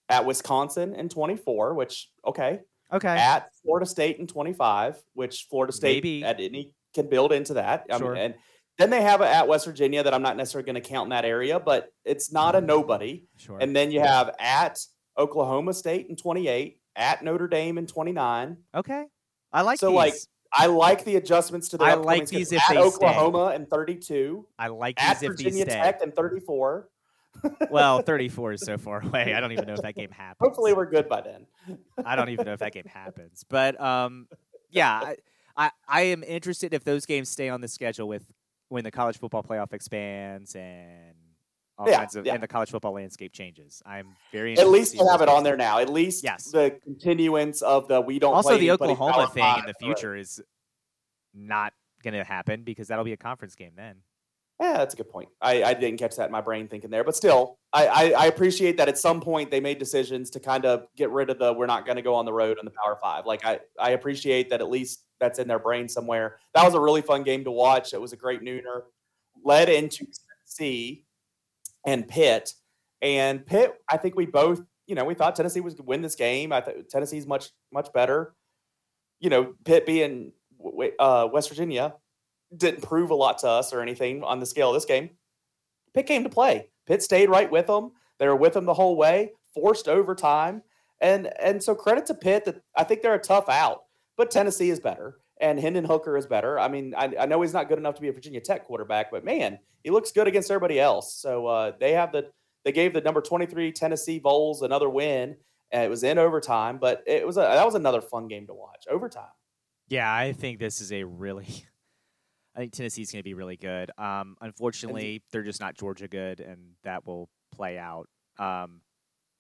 [SPEAKER 2] at Wisconsin in 24, which okay,
[SPEAKER 3] okay,
[SPEAKER 2] at Florida State in 25, which Florida State Maybe. at any can build into that.
[SPEAKER 3] Sure.
[SPEAKER 2] I mean, and then they have at West Virginia that I'm not necessarily going to count in that area, but it's not a nobody.
[SPEAKER 3] Sure.
[SPEAKER 2] And then you have at Oklahoma State in 28, at Notre Dame in 29.
[SPEAKER 3] Okay, I like
[SPEAKER 2] so
[SPEAKER 3] these.
[SPEAKER 2] like I like the adjustments to the
[SPEAKER 3] I like these if
[SPEAKER 2] at
[SPEAKER 3] they
[SPEAKER 2] Oklahoma
[SPEAKER 3] stay.
[SPEAKER 2] and 32.
[SPEAKER 3] I like
[SPEAKER 2] at
[SPEAKER 3] these
[SPEAKER 2] Virginia
[SPEAKER 3] if they
[SPEAKER 2] Tech
[SPEAKER 3] stay.
[SPEAKER 2] and 34.
[SPEAKER 3] well, 34 is so far away. I don't even know if that game happens.
[SPEAKER 2] Hopefully, we're good by then.
[SPEAKER 3] I don't even know if that game happens. But um, yeah, I, I I am interested if those games stay on the schedule with when the college football playoff expands and all
[SPEAKER 2] Yeah,
[SPEAKER 3] kinds of
[SPEAKER 2] yeah.
[SPEAKER 3] and the college football landscape changes. I'm very
[SPEAKER 2] At least
[SPEAKER 3] to
[SPEAKER 2] to have it on there now. At least
[SPEAKER 3] Yes.
[SPEAKER 2] the continuance of the we don't
[SPEAKER 3] Also,
[SPEAKER 2] play
[SPEAKER 3] the Oklahoma thing in the
[SPEAKER 2] right.
[SPEAKER 3] future is not going to happen because that'll be a conference game then.
[SPEAKER 2] Yeah, that's a good point. I, I didn't catch that in my brain thinking there, but still, I, I, I appreciate that at some point they made decisions to kind of get rid of the we're not going to go on the road in the Power Five. Like I, I appreciate that at least that's in their brain somewhere. That was a really fun game to watch. It was a great nooner. Led into Tennessee and Pitt, and Pitt. I think we both, you know, we thought Tennessee was win this game. I thought Tennessee's much much better. You know, Pitt being uh, West Virginia didn't prove a lot to us or anything on the scale of this game. Pitt came to play. Pitt stayed right with them. They were with them the whole way, forced overtime. And and so credit to Pitt that I think they're a tough out, but Tennessee is better and Hendon Hooker is better. I mean, I, I know he's not good enough to be a Virginia Tech quarterback, but man, he looks good against everybody else. So uh, they have the they gave the number 23 Tennessee Vols another win. And it was in overtime, but it was a, that was another fun game to watch. Overtime.
[SPEAKER 3] Yeah, I think this is a really. I think Tennessee's going to be really good. Um, unfortunately, they're just not Georgia good, and that will play out. Um,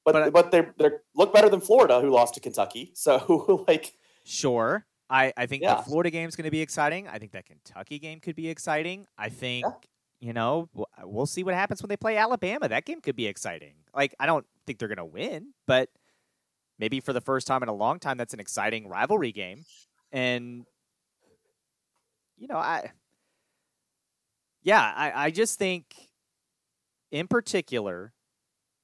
[SPEAKER 2] But
[SPEAKER 3] But
[SPEAKER 2] but, they they look better than Florida, who lost to Kentucky. So like
[SPEAKER 3] Sure. I, I think
[SPEAKER 2] Yeah.
[SPEAKER 3] the Florida game is going to be exciting. I think that Kentucky game could be exciting. I think, you know, uh, we'll see what happens when they play Alabama. That game could be exciting. Like, I don't think they're going to win, but maybe for the first time in a long time, that's an exciting rivalry game. And, you know, I, yeah, I, I just think in particular,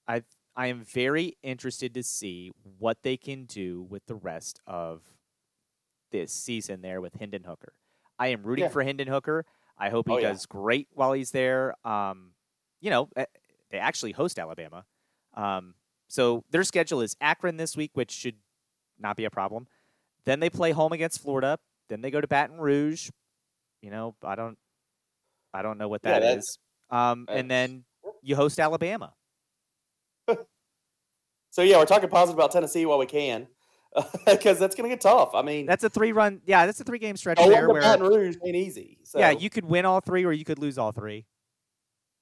[SPEAKER 3] I, I am very interested to see what they can do with the rest of this season there with Hendon Hooker. I am rooting yeah. for Hendon Hooker. I hope he oh, does yeah. great while he's there. Um, you know, eh, they actually host Alabama. Um, so their schedule is Akron this week, which should not be a problem. Then they play home against Florida. Then they go to Baton Rouge. You know, I don't, I don't know what that yeah, is. Um, and then you host Alabama.
[SPEAKER 2] so yeah, we're talking positive about Tennessee while we can because that's going to get tough. I mean,
[SPEAKER 3] that's a three run. Yeah, that's a three game stretch oh, there. Where
[SPEAKER 2] Baton Rouge ain't easy. So.
[SPEAKER 3] Yeah, you could win all three, or you could lose all three.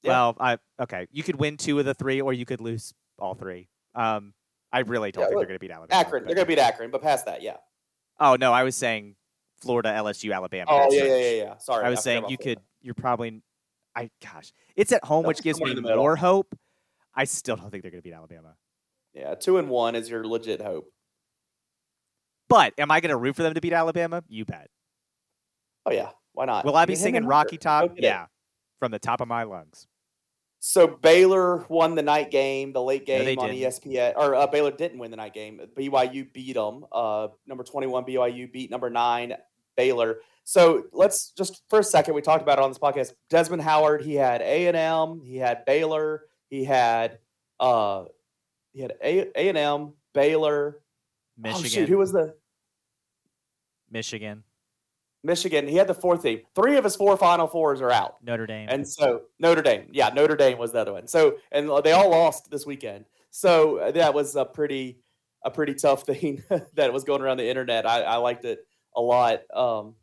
[SPEAKER 3] Yeah. Well, I okay. You could win two of the three, or you could lose all three. Um, I really don't yeah, think look, they're going to beat Alabama.
[SPEAKER 2] Akron, they're going to beat Akron, but past that, yeah.
[SPEAKER 3] Oh no, I was saying Florida, LSU, Alabama.
[SPEAKER 2] Oh yeah, yeah, yeah, yeah. Sorry,
[SPEAKER 3] I was I saying you Florida. could. You're probably. I gosh, it's at home, which gives me more hope. I still don't think they're going to beat Alabama.
[SPEAKER 2] Yeah, two and one is your legit hope.
[SPEAKER 3] But am I going to root for them to beat Alabama? You bet.
[SPEAKER 2] Oh yeah, why not?
[SPEAKER 3] Will I be singing Rocky Top? Yeah, from the top of my lungs.
[SPEAKER 2] So Baylor won the night game, the late game no, on didn't. ESPN. Or uh, Baylor didn't win the night game. BYU beat them. Uh, number twenty-one BYU beat number nine Baylor. So let's just for a second. We talked about it on this podcast. Desmond Howard. He had A and M. He had Baylor. He had uh, he had A and M, Baylor,
[SPEAKER 3] Michigan. Oh,
[SPEAKER 2] shoot, who was the
[SPEAKER 3] Michigan?
[SPEAKER 2] Michigan. He had the fourth team. Three of his four Final Fours are out.
[SPEAKER 3] Notre Dame.
[SPEAKER 2] And so Notre Dame, yeah, Notre Dame was the other one. So and they all lost this weekend. So uh, that was a pretty a pretty tough thing that was going around the internet. I, I liked it a lot. Um,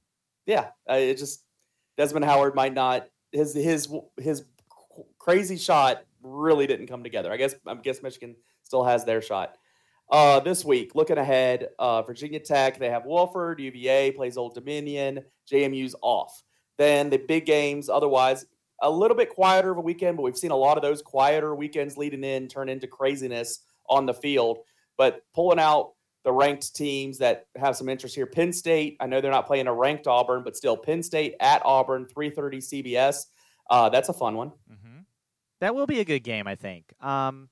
[SPEAKER 2] yeah, it just Desmond Howard might not his his his crazy shot really didn't come together. I guess I guess Michigan still has their shot. Uh, this week, looking ahead, uh, Virginia Tech, they have Wofford, UVA plays Old Dominion, JMU's off. Then the big games, otherwise, a little bit quieter of a weekend, but we've seen a lot of those quieter weekends leading in turn into craziness on the field. But pulling out the ranked teams that have some interest here. Penn State, I know they're not playing a ranked Auburn, but still Penn State at Auburn, 3:30 CBS. Uh, that's a fun one.
[SPEAKER 3] Mm-hmm. That will be a good game, I think. Um,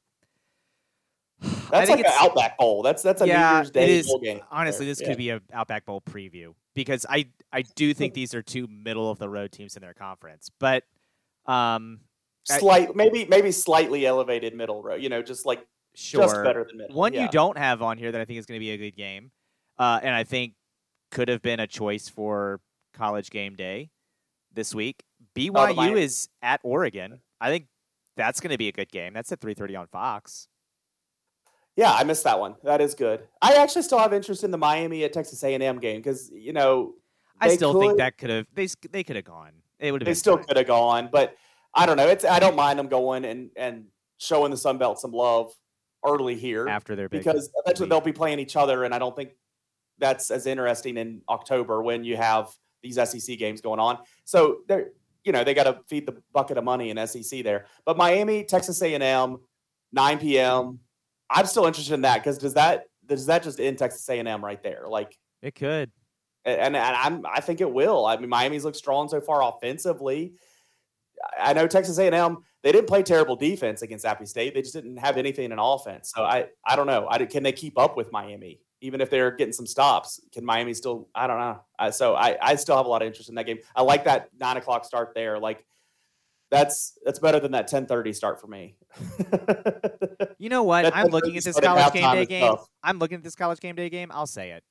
[SPEAKER 2] that's like an Outback Bowl. That's that's a yeah, New Year's Day bowl game.
[SPEAKER 3] Honestly, this yeah. could be an Outback Bowl preview because I I do think these are two middle of the road teams in their conference, but um,
[SPEAKER 2] slight I, maybe maybe slightly elevated middle row. You know, just like
[SPEAKER 3] sure.
[SPEAKER 2] just better than middle.
[SPEAKER 3] One
[SPEAKER 2] yeah.
[SPEAKER 3] you don't have on here that I think is going to be a good game, uh, and I think could have been a choice for College Game Day this week. BYU oh, is at Oregon. I think that's going to be a good game. That's at three thirty on Fox.
[SPEAKER 2] Yeah, I missed that one. That is good. I actually still have interest in the Miami at Texas A&M game because you know
[SPEAKER 3] I still could, think that could have they they could have gone. It would have.
[SPEAKER 2] They still could have gone, but I don't know. It's I don't mind them going and and showing the Sun Belt some love early here
[SPEAKER 3] after their
[SPEAKER 2] because eventually they'll be playing each other, and I don't think that's as interesting in October when you have these SEC games going on. So they're you know they got to feed the bucket of money in SEC there. But Miami, Texas A&M, 9 p.m. I'm still interested in that because does that does that just end Texas A&M right there? Like
[SPEAKER 3] it could,
[SPEAKER 2] and, and I'm I think it will. I mean, Miami's looked strong so far offensively. I know Texas A&M they didn't play terrible defense against Appy State. They just didn't have anything in offense. So I I don't know. I, can they keep up with Miami even if they're getting some stops? Can Miami still? I don't know. I, so I I still have a lot of interest in that game. I like that nine o'clock start there. Like that's that's better than that 10:30 start for me.
[SPEAKER 3] you know what? I'm looking at this college game day game. Tough. I'm looking at this college game day game. I'll say it.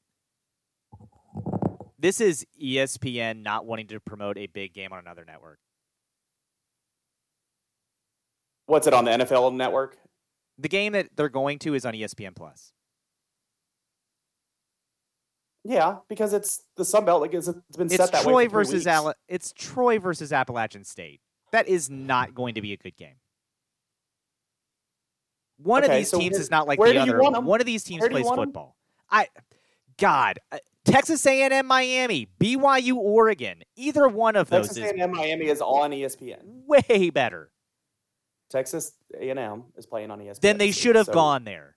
[SPEAKER 3] This is ESPN not wanting to promote a big game on another network.
[SPEAKER 2] What's it on the NFL network?
[SPEAKER 3] The game that they're going to is on ESPN Plus.
[SPEAKER 2] Yeah, because it's the Sun Belt. Like it's, it's been set that
[SPEAKER 3] Troy
[SPEAKER 2] way.
[SPEAKER 3] versus Al- it's Troy versus Appalachian State. That is not going to be a good game. One okay, of these so teams where, is not like the other. One of these teams plays football. I, God, uh, Texas A&M, Miami, BYU, Oregon. Either one of those
[SPEAKER 2] Texas A&M Miami is all on ESPN.
[SPEAKER 3] way better.
[SPEAKER 2] Texas A&M is playing on ESPN.
[SPEAKER 3] Then they should have
[SPEAKER 2] so
[SPEAKER 3] gone there.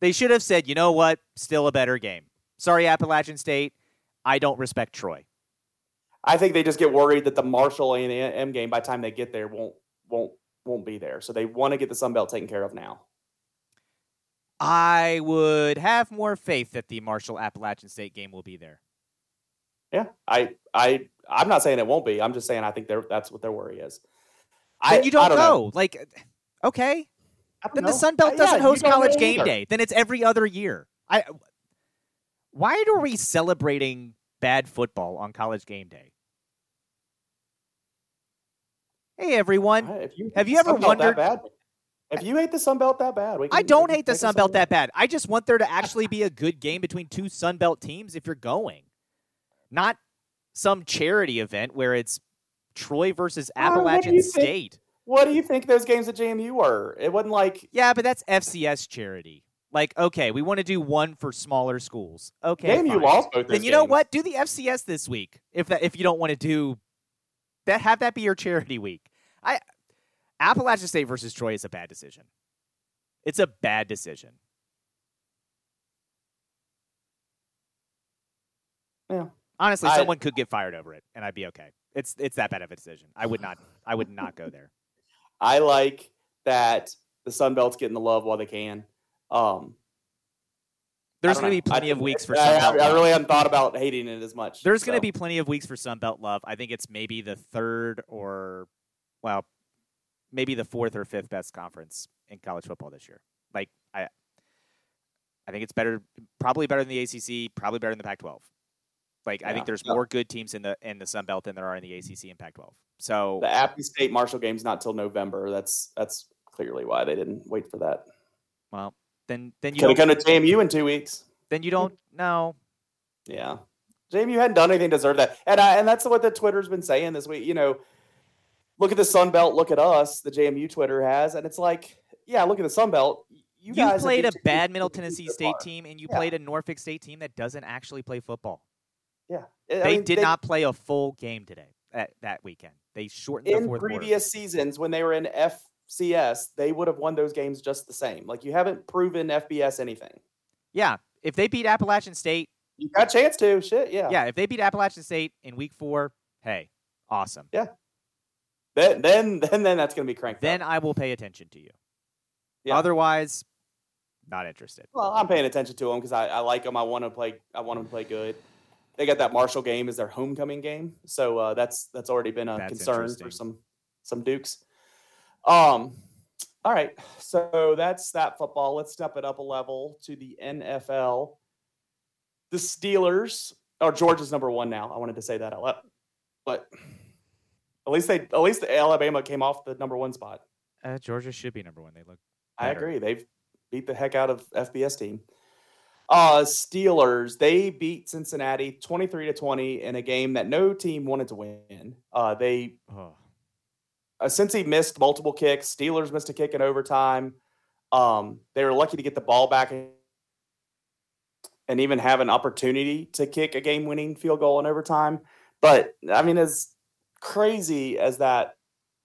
[SPEAKER 3] They should have said, you know what? Still a better game. Sorry, Appalachian State. I don't respect Troy.
[SPEAKER 2] I think they just get worried that the Marshall A&M game by the time they get there won't won't won't be there. So they want to get the Sun Belt taken care of now.
[SPEAKER 3] I would have more faith that the Marshall Appalachian State game will be there.
[SPEAKER 2] Yeah, I I I'm not saying it won't be. I'm just saying I think they're, that's what their worry is.
[SPEAKER 3] Then you don't,
[SPEAKER 2] I don't
[SPEAKER 3] go.
[SPEAKER 2] Know.
[SPEAKER 3] Like, okay. Then
[SPEAKER 2] know.
[SPEAKER 3] the Sun Belt doesn't
[SPEAKER 2] yeah,
[SPEAKER 3] host college game
[SPEAKER 2] either.
[SPEAKER 3] day. Then it's every other year. I. Why are we celebrating bad football on college game day? Hey everyone,
[SPEAKER 2] If you
[SPEAKER 3] Have you ever
[SPEAKER 2] Sun Belt that
[SPEAKER 3] wondered-
[SPEAKER 2] bad, if you hate the Sun Belt that bad,
[SPEAKER 3] I don't hate the Sun Belt that bad. I just want there to actually be a good game between two Sun Belt teams if you're going, not some charity event where it's Troy versus
[SPEAKER 2] what
[SPEAKER 3] Appalachian
[SPEAKER 2] think?
[SPEAKER 3] State.
[SPEAKER 2] What do you think those games at JMU were? It wasn't like
[SPEAKER 3] Yeah, but that's FCS charity. Like, okay, we want to do one for smaller schools. Okay,
[SPEAKER 2] JMU
[SPEAKER 3] fine.
[SPEAKER 2] lost both.
[SPEAKER 3] Then you know what? Do the FCS this week. If that if you don't want to do that, have that be your charity week. I Appalachian State versus Troy is a bad decision. It's a bad decision.
[SPEAKER 2] Yeah.
[SPEAKER 3] Honestly,
[SPEAKER 2] I-
[SPEAKER 3] someone could get fired over it, and I'd be okay. It's it's that bad of a decision. I would not. I would not go there.
[SPEAKER 2] I like that the Sun Belt's getting the love while they can. Um,
[SPEAKER 3] There's going to be plenty of weeks for
[SPEAKER 2] I, I, I really hadn't thought about hating it as much.
[SPEAKER 3] There's going to be plenty of weeks for Sun Belt love. I think it's maybe the third or, well, maybe the fourth or fifth best conference in college football this year. Like I, I think it's better, probably better than the ACC, probably better than the Pac-12. Like I think there's
[SPEAKER 2] Yeah.
[SPEAKER 3] more good teams in the in the Sun Belt than there are in the ACC and Pac-12. So
[SPEAKER 2] the Appy State Marshall game's not till November. That's that's clearly why they didn't wait for that.
[SPEAKER 3] well, then then you
[SPEAKER 2] have
[SPEAKER 3] don't
[SPEAKER 2] come to JMU in two weeks.
[SPEAKER 3] then you don't know.
[SPEAKER 2] Yeah, JMU hadn't done anything to deserve that, and I, and that's what the Twitter's been saying this week. You know, look at the Sun Belt, look at us. The JMU Twitter has, and it's like, yeah, look at the Sun Belt. You,
[SPEAKER 3] You,
[SPEAKER 2] guys
[SPEAKER 3] played a bad Middle Tennessee. State team, and you
[SPEAKER 2] Yeah.
[SPEAKER 3] played a Norfolk State team that doesn't actually play football.
[SPEAKER 2] Yeah, I
[SPEAKER 3] They
[SPEAKER 2] mean,
[SPEAKER 3] did not play a full game today that, that weekend. They shortened the
[SPEAKER 2] in
[SPEAKER 3] fourth quarter.
[SPEAKER 2] previous seasons when they were in FCS, they would have won those games just the same. Like you haven't proven FBS anything.
[SPEAKER 3] Yeah, if they beat Appalachian State,
[SPEAKER 2] You got a chance to. Shit, yeah.
[SPEAKER 3] yeah, if they beat Appalachian State in week four, hey, awesome. Yeah.
[SPEAKER 2] Then then then, then that's gonna be cranked.
[SPEAKER 3] Then
[SPEAKER 2] up.
[SPEAKER 3] I will pay attention to you.
[SPEAKER 2] Yeah.
[SPEAKER 3] Otherwise, not interested.
[SPEAKER 2] well, I'm paying attention to them because I, I like them. I want to play. I want them to play good. They got that Marshall game as their homecoming game, so uh, that's that's already been a
[SPEAKER 3] That's
[SPEAKER 2] concern for some some Dukes. Um, all right, so that's that football. Let's step it up a level to the NFL. The Steelers, or Georgia's number one now. I wanted to say that out loud, but at least they at least the Alabama came off the number one spot.
[SPEAKER 3] Uh, Georgia should be number one. They look.
[SPEAKER 2] I agree. They've beat the heck out of FBS team. Uh Steelers, they beat Cincinnati 23 to 20 in a game that no team wanted to win. Uh they
[SPEAKER 3] Oh,
[SPEAKER 2] uh, Cincy missed multiple kicks, Steelers missed a kick in overtime. Um they were lucky to get the ball back and even have an opportunity to kick a game-winning field goal in overtime. But I mean as crazy as that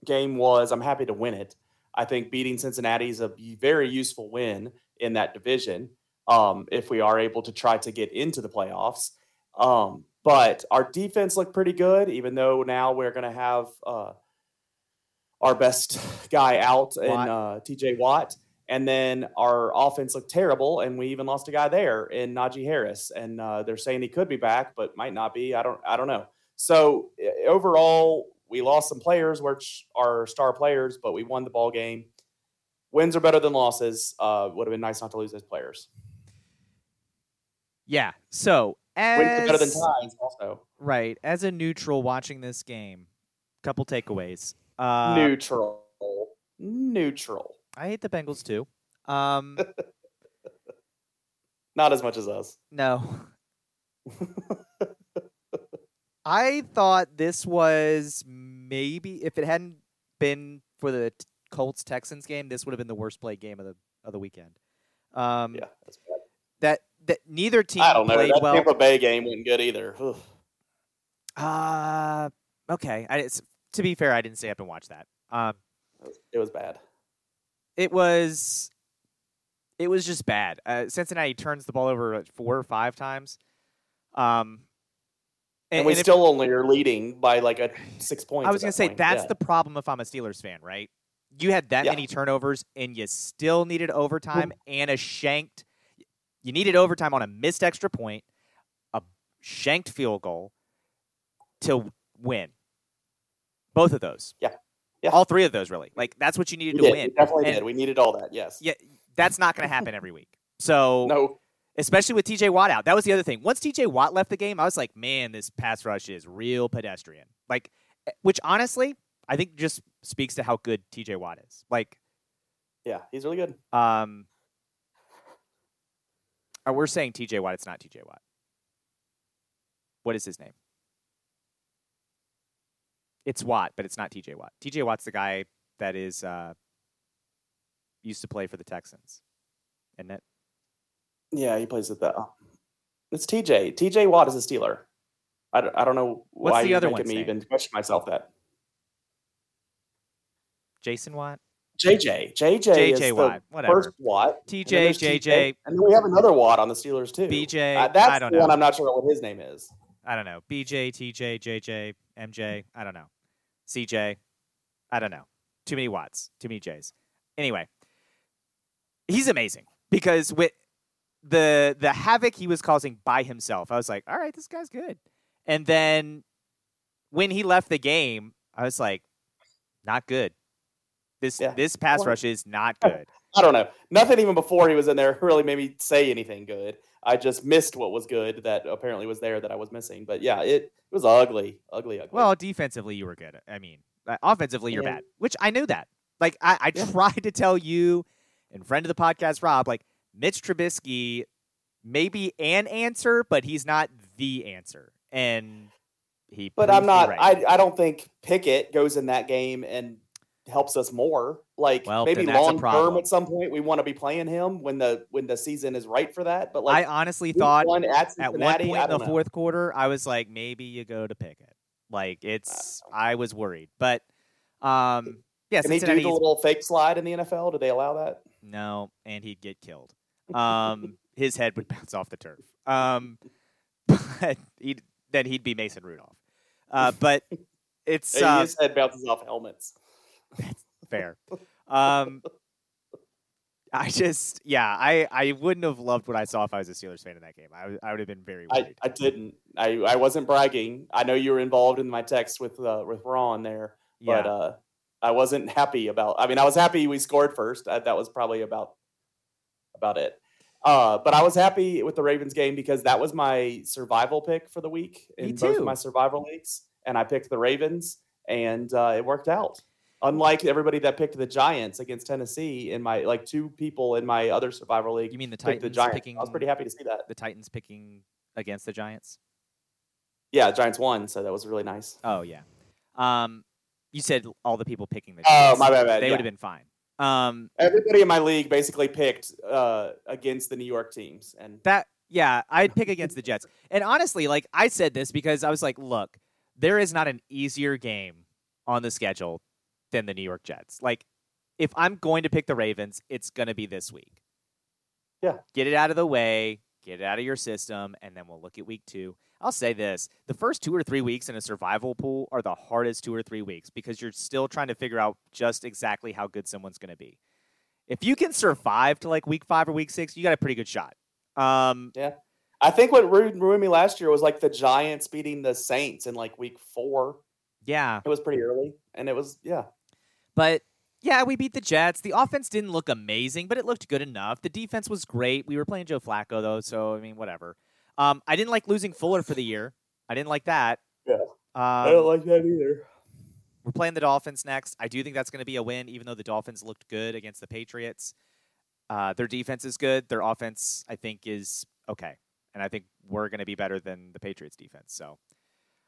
[SPEAKER 2] game was, I'm happy to win it. I think beating Cincinnati is a very useful win in that division um, if we are able to try to get into the playoffs. Um, but our defense looked pretty good, even though now we're going to have uh, our best guy out in uh, TJ Watt. And then our offense looked terrible, and we even lost a guy there in Najee Harris. And uh, they're saying he could be back, but might not be. I don't. I don't know. So overall, we lost some players, which are star players, but we won the ball game. Wins are better than losses. Uh, would have been nice not to lose those players.
[SPEAKER 3] yeah. So as
[SPEAKER 2] Wins are better than ties, also.
[SPEAKER 3] right as a neutral watching this game, couple takeaways. Uh,
[SPEAKER 2] Neutral. Neutral.
[SPEAKER 3] I hate the Bengals too. Um,
[SPEAKER 2] Not as much as us.
[SPEAKER 3] no. I thought this was maybe if it hadn't been for the Colts Texans game, this would have been the worst played game of the of the weekend. Um,
[SPEAKER 2] Yeah,
[SPEAKER 3] that that neither team
[SPEAKER 2] I don't know.
[SPEAKER 3] played
[SPEAKER 2] That
[SPEAKER 3] well.
[SPEAKER 2] Tampa Bay game wasn't good either. Ugh.
[SPEAKER 3] Uh, okay. I, it's, to be fair, I didn't stay up and watch that. Um,
[SPEAKER 2] It was bad.
[SPEAKER 3] it was it was just bad. Uh, Cincinnati turns the ball over like, four or five times. Um,
[SPEAKER 2] And, we
[SPEAKER 3] if-
[SPEAKER 2] still only are leading by like a six points.
[SPEAKER 3] I was
[SPEAKER 2] going
[SPEAKER 3] gonna say that's the problem if I'm a Steelers fan, right? You had that
[SPEAKER 2] Yeah.
[SPEAKER 3] many turnovers and you still needed overtime and a shanked. You needed overtime on a missed extra point, a shanked field goal to win. Both of those.
[SPEAKER 2] Yeah. Yeah.
[SPEAKER 3] All three of those, really. Like that's what you needed
[SPEAKER 2] We
[SPEAKER 3] to
[SPEAKER 2] did.
[SPEAKER 3] win.
[SPEAKER 2] We definitely
[SPEAKER 3] And-
[SPEAKER 2] did. We needed all that. Yes.
[SPEAKER 3] Yeah, that's not going to happen every week. So,
[SPEAKER 2] No.
[SPEAKER 3] especially with TJ Watt out, that was the other thing. Once TJ Watt left the game, I was like, man, this pass rush is real pedestrian. Like, eh, which honestly, I think just speaks to how good TJ Watt is. Like,
[SPEAKER 2] Yeah, he's really good.
[SPEAKER 3] um, uh, we're saying TJ Watt. It's not TJ Watt. What is his name? It's Watt, but it's not TJ Watt. TJ Watt's the guy that is uh, used to play for the Texans, isn't it?
[SPEAKER 2] Yeah, he plays at the. It's TJ. TJ Watt is a Steeler. I don't, I don't know
[SPEAKER 3] What's
[SPEAKER 2] why
[SPEAKER 3] the
[SPEAKER 2] you're
[SPEAKER 3] other
[SPEAKER 2] making me
[SPEAKER 3] name?
[SPEAKER 2] even question myself that.
[SPEAKER 3] Jason Watt,
[SPEAKER 2] JJ. JJ. is
[SPEAKER 3] JJ
[SPEAKER 2] the
[SPEAKER 3] Watt, whatever.
[SPEAKER 2] First Watt. and then
[SPEAKER 3] TJ, JJ,
[SPEAKER 2] And then we have another Watt on the Steelers too.
[SPEAKER 3] BJ.
[SPEAKER 2] Uh, that's
[SPEAKER 3] I don't
[SPEAKER 2] the
[SPEAKER 3] know.
[SPEAKER 2] one I'm not sure what his name is.
[SPEAKER 3] I don't know. BJ, TJ, JJ, MJ. I don't know. CJ. I don't know. Too many Watts. Too many J's. Anyway, he's amazing because with the the havoc he was causing by himself, I was like, all right, this guy's good. And then when he left the game, I was like, not good. This
[SPEAKER 2] Yeah.
[SPEAKER 3] this pass rush is not good.
[SPEAKER 2] I don't know. Nothing even before he was in there really made me say anything good. I just missed what was good that apparently was there that I was missing. But yeah, it, it was ugly, ugly, ugly.
[SPEAKER 3] Well, defensively, you were good. I mean, uh, offensively, you're bad, which I knew that. Like, I, I
[SPEAKER 2] Yeah.
[SPEAKER 3] tried to tell you and friend of the podcast, Rob, like, Mitch Trubisky may be an answer, but he's not the answer. And he.
[SPEAKER 2] but I'm not.
[SPEAKER 3] right.
[SPEAKER 2] I I don't think Pickett goes in that game and helps us more. Like
[SPEAKER 3] Well,
[SPEAKER 2] maybe
[SPEAKER 3] that's
[SPEAKER 2] long term at some point we want to be playing him when the when the season is right for that. But like
[SPEAKER 3] I honestly thought
[SPEAKER 2] one at
[SPEAKER 3] at one point in the
[SPEAKER 2] know.
[SPEAKER 3] fourth quarter, I was like, maybe you go to Pickett. Like, it's. I was worried. But, um, yeah,
[SPEAKER 2] Can he do the little fake slide in the NFL? Do they allow that?
[SPEAKER 3] No, and he'd get killed. Um, his head would bounce off the turf. Um, but he'd, then he'd be Mason Rudolph. Uh, but it's uh,
[SPEAKER 2] His head bounces off helmets.
[SPEAKER 3] Fair. Um, I just, yeah, I, I wouldn't have loved what I saw if I was a Steelers fan in that game. I, I would have been very
[SPEAKER 2] I,
[SPEAKER 3] worried.
[SPEAKER 2] I didn't. I, I wasn't bragging. I know you were involved in my text with uh, with Ron there,
[SPEAKER 3] yeah,
[SPEAKER 2] but uh, I wasn't happy about. I mean, I was happy we scored first. Uh, that was probably about about it. Uh, but I was happy with the Ravens game because that was my survival pick for the week in both my survival leagues, and I picked the Ravens, and uh, it worked out. Unlike everybody that picked the Giants against Tennessee in my like two people in my other survival league
[SPEAKER 3] you mean the Titans
[SPEAKER 2] the Giants.
[SPEAKER 3] picking
[SPEAKER 2] I was pretty happy to see that.
[SPEAKER 3] the Titans picking against the Giants?
[SPEAKER 2] Yeah, the Giants won, so that was really nice.
[SPEAKER 3] Oh yeah. Um, you said all the people picking the
[SPEAKER 2] Oh, my bad, bad,
[SPEAKER 3] They
[SPEAKER 2] yeah.
[SPEAKER 3] would have been fine. Um,
[SPEAKER 2] Everybody in my league basically picked uh, against the New York teams, and
[SPEAKER 3] That yeah, I'd pick against the Jets. And honestly, like I said this because I was like, look, there is not an easier game on the schedule than the New York Jets. Like if I'm going to pick the Ravens, it's going to be this week.
[SPEAKER 2] Yeah.
[SPEAKER 3] Get it out of the way, get it out of your system, and then we'll look at week 2. I'll say this, the first 2 or 3 weeks in a survival pool are the hardest 2 or 3 weeks because you're still trying to figure out just exactly how good someone's going to be. If you can survive to like week 5 or week 6, you got a pretty good shot. Um,
[SPEAKER 2] I think what ruined, ruined me last year was like the Giants beating the Saints in like week four.
[SPEAKER 3] yeah,
[SPEAKER 2] It was pretty early, and it was yeah.
[SPEAKER 3] But yeah, we beat the Jets. The offense didn't look amazing, but it looked good enough. The defense was great. We were playing Joe Flacco though, so I mean, whatever. Um, I didn't like losing Fuller for the year. I didn't like that.
[SPEAKER 2] Yeah.
[SPEAKER 3] Um, I don't
[SPEAKER 2] like that either.
[SPEAKER 3] we're playing the Dolphins next. I do think that's going to be a win, even though the Dolphins looked good against the Patriots. Uh, their defense is good. Their offense, I think, is okay, and I think we're going to be better than the Patriots defense. So,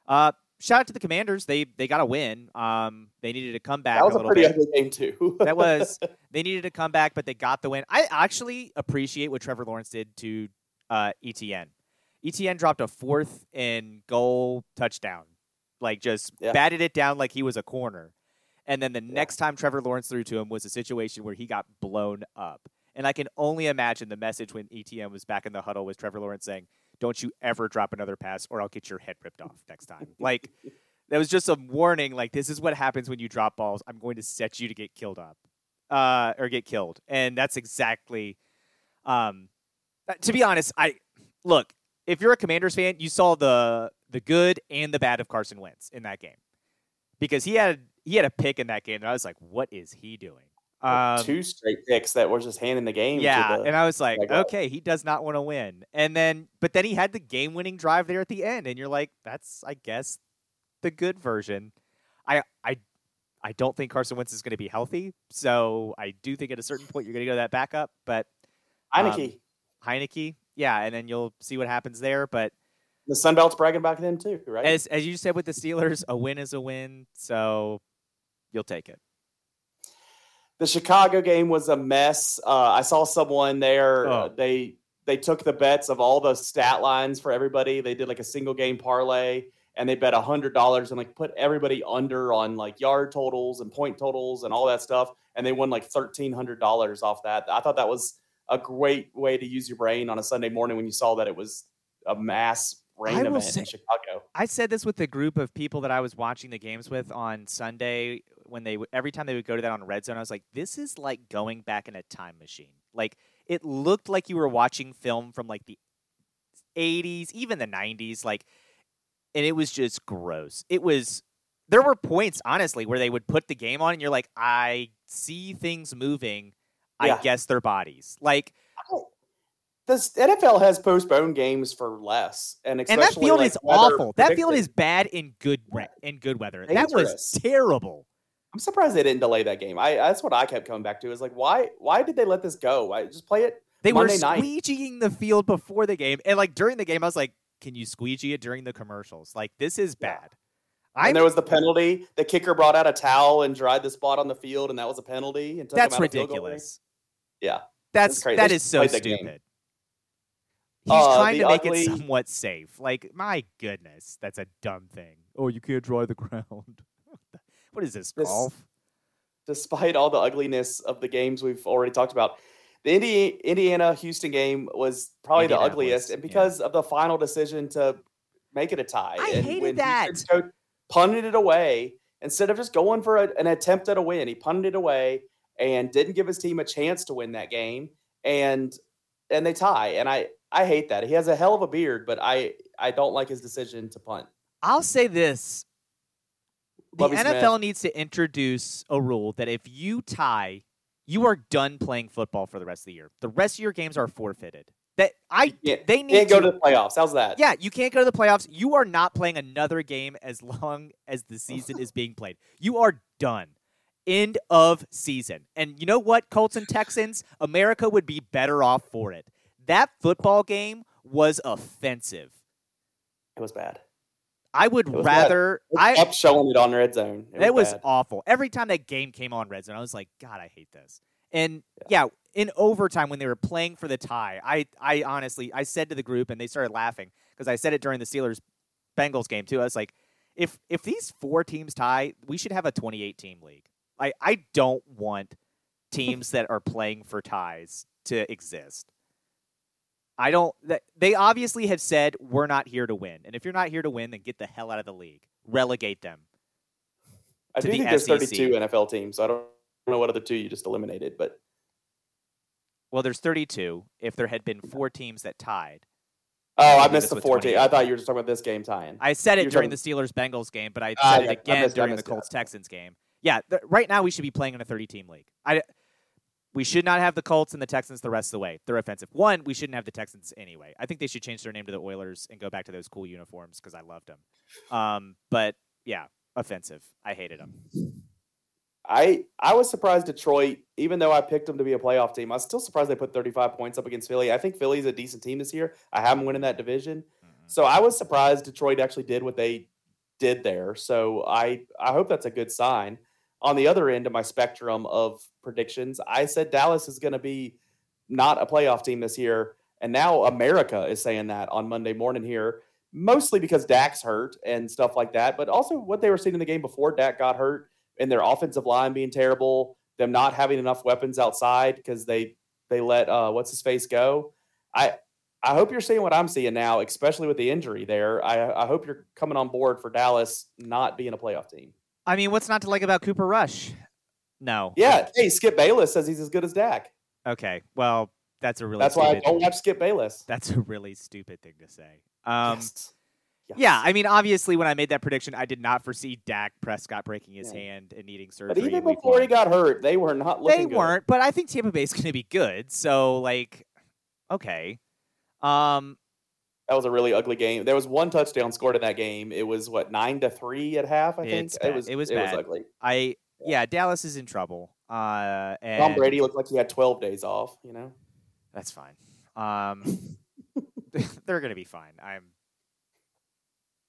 [SPEAKER 3] uh, shout out to the Commanders. They they got a win. Um, they needed to come back
[SPEAKER 2] That was
[SPEAKER 3] a
[SPEAKER 2] a pretty
[SPEAKER 3] bit.
[SPEAKER 2] ugly game too.
[SPEAKER 3] that was they needed to come back, but they got the win. I actually appreciate what Trevor Lawrence did to uh, ETN. ETN dropped a fourth and goal touchdown, like just yeah. batted it down like he was a corner. And then the yeah. next time Trevor Lawrence threw to him was a situation where he got blown up. And I can only imagine the message when ETN was back in the huddle was Trevor Lawrence saying, "Don't you ever drop another pass, or I'll get your head ripped off next time." like that was just a warning. Like this is what happens when you drop balls. I'm going to set you to get killed up, uh, or get killed. And that's exactly. Um, uh, to be honest, I look if you're a Commanders fan, you saw the the good and the bad of Carson Wentz in that game because he had he had a pick in that game, and I was like, what is he doing?
[SPEAKER 2] Um, two straight picks that were just handing the game.
[SPEAKER 3] Yeah,
[SPEAKER 2] the,
[SPEAKER 3] and I was like, like okay, he does not want to win. And then, but then he had the game-winning drive there at the end, and you're like, that's, I guess, the good version. I, I, I don't think Carson Wentz is going to be healthy, so I do think at a certain point you're going to go to that backup. But
[SPEAKER 2] um, Heinicke,
[SPEAKER 3] Heinicke, yeah, and then you'll see what happens there. But
[SPEAKER 2] the Sun Belt's bragging back them too, right?
[SPEAKER 3] As as you said with the Steelers, a win is a win, so you'll take it.
[SPEAKER 2] The Chicago game was a mess. Uh, I saw someone there. Oh. Uh, they they took the bets of all the stat lines for everybody. They did like a single game parlay, and they bet a hundred dollars and like put everybody under on like yard totals and point totals and all that stuff, and they won like thirteen hundred dollars off that. I thought that was a great way to use your brain on a Sunday morning when you saw that it was a mass rain event say, in Chicago.
[SPEAKER 3] I said this with the group of people that I was watching the games with on Sunday when they every time they would go to that on Red Zone. I was like, this is like going back in a time machine. Like it looked like you were watching film from like the 80s, even the 90s. Like, and it was just gross. It was. There were points, honestly, where they would put the game on, and you're like, I see things moving yeah. I guess their bodies. Like
[SPEAKER 2] the NFL has postponed games for less, and
[SPEAKER 3] and that field like is awful. That field is bad in good in good weather. Dangerous. That was terrible.
[SPEAKER 2] I'm surprised they didn't delay that game. I that's what I kept coming back to is like why why did they let this go? I just play it.
[SPEAKER 3] They
[SPEAKER 2] Monday
[SPEAKER 3] were squeegeeing night. the field before the game, and like during the game, I was like, "Can you squeegee it during the commercials? Like this is bad."
[SPEAKER 2] And there was the penalty. The kicker brought out a towel and dried the spot on the field, and that was a penalty. And
[SPEAKER 3] that's ridiculous.
[SPEAKER 2] Yeah,
[SPEAKER 3] that's that is so stupid. He's uh, trying to make ugly... it somewhat safe. Like, my goodness, that's a dumb thing. Oh, you can't dry the ground. what is this, this golf?
[SPEAKER 2] Despite all the ugliness of the games we've already talked about, the Indiana Houston game was probably the ugliest, and because yeah. of the final decision to make it a tie.
[SPEAKER 3] I
[SPEAKER 2] and
[SPEAKER 3] hated that.
[SPEAKER 2] punted it away instead of just going for a, an attempt at a win. He punted it away and didn't give his team a chance to win that game and and they tie and i i hate that he has a hell of a beard but i i don't like his decision to punt
[SPEAKER 3] i'll say this the nfl Smith. needs to introduce a rule that if you tie you are done playing football for the rest of the year the rest of your games are forfeited that I they need
[SPEAKER 2] can't
[SPEAKER 3] to,
[SPEAKER 2] go to the playoffs. How's that?
[SPEAKER 3] Yeah, you can't go to the playoffs. You are not playing another game as long as the season is being played. You are done end of season. And you know what, Colts and Texans? America would be better off for it. That football game was offensive.
[SPEAKER 2] It was bad.
[SPEAKER 3] I would rather. I
[SPEAKER 2] kept showing it on Red Zone.
[SPEAKER 3] It was, was awful. Every time that game came on Red Zone, I was like, God, I hate this. And yeah. yeah, in overtime when they were playing for the tie, I, I honestly, I said to the group, and they started laughing because I said it during the Steelers Bengals game too. I was like, if if these four teams tie, we should have a 28 team league. I, I don't want teams that are playing for ties to exist. I don't. They obviously have said we're not here to win, and if you're not here to win, then get the hell out of the league. Relegate them.
[SPEAKER 2] I do the think there's 32 NFL teams. So I don't know what other two you just eliminated, but
[SPEAKER 3] well, there's 32. If there had been four teams that tied.
[SPEAKER 2] Oh, I missed the 14. I thought you were just talking about this game tying.
[SPEAKER 3] I said it You're during talking... the Steelers Bengals game, but I ah, said uh, it again during the Colts Texans game yeah, th- right now we should be playing in a 30 team league. I, we should not have the Colts and the Texans the rest of the way. They're offensive. One, we shouldn't have the Texans anyway. I think they should change their name to the Oilers and go back to those cool uniforms because I loved them. Um, but yeah, offensive. I hated them.
[SPEAKER 2] I I was surprised Detroit, even though I picked them to be a playoff team, I was still surprised they put 35 points up against Philly. I think Philly's a decent team this year. I have them winning that division. Mm-hmm. So I was surprised Detroit actually did what they did there. So I I hope that's a good sign on the other end of my spectrum of predictions, I said Dallas is going to be not a playoff team this year. And now America is saying that on Monday morning here, mostly because Dak's hurt and stuff like that, but also what they were seeing in the game before Dak got hurt and their offensive line being terrible, them not having enough weapons outside because they they let uh, what's his face go. I I hope you're seeing what I'm seeing now, especially with the injury there. I, I hope you're coming on board for Dallas not being a playoff team.
[SPEAKER 3] I mean, what's not to like about Cooper Rush? No.
[SPEAKER 2] Yeah. Hey, Skip Bayless says he's as good as Dak.
[SPEAKER 3] Okay. Well, that's a really.
[SPEAKER 2] That's why I don't watch Skip Bayless.
[SPEAKER 3] That's a really stupid thing to say. Um, yes. Yes. Yeah, I mean, obviously, when I made that prediction, I did not foresee Dak Prescott breaking his yeah. hand and needing surgery.
[SPEAKER 2] But even before he got hurt, they were not looking. Good.
[SPEAKER 3] They
[SPEAKER 2] good.
[SPEAKER 3] weren't, but I think Tampa Bay is going to be good. So, like, okay. Um,
[SPEAKER 2] that was a really ugly game. There was one touchdown scored in that game. It was what nine to three at half. I think
[SPEAKER 3] it was. It was. It bad. was ugly. I yeah. yeah. Dallas is in trouble. Uh, and
[SPEAKER 2] Tom Brady looked like he had twelve days off. You know,
[SPEAKER 3] that's fine. Um, they're going to be fine. I'm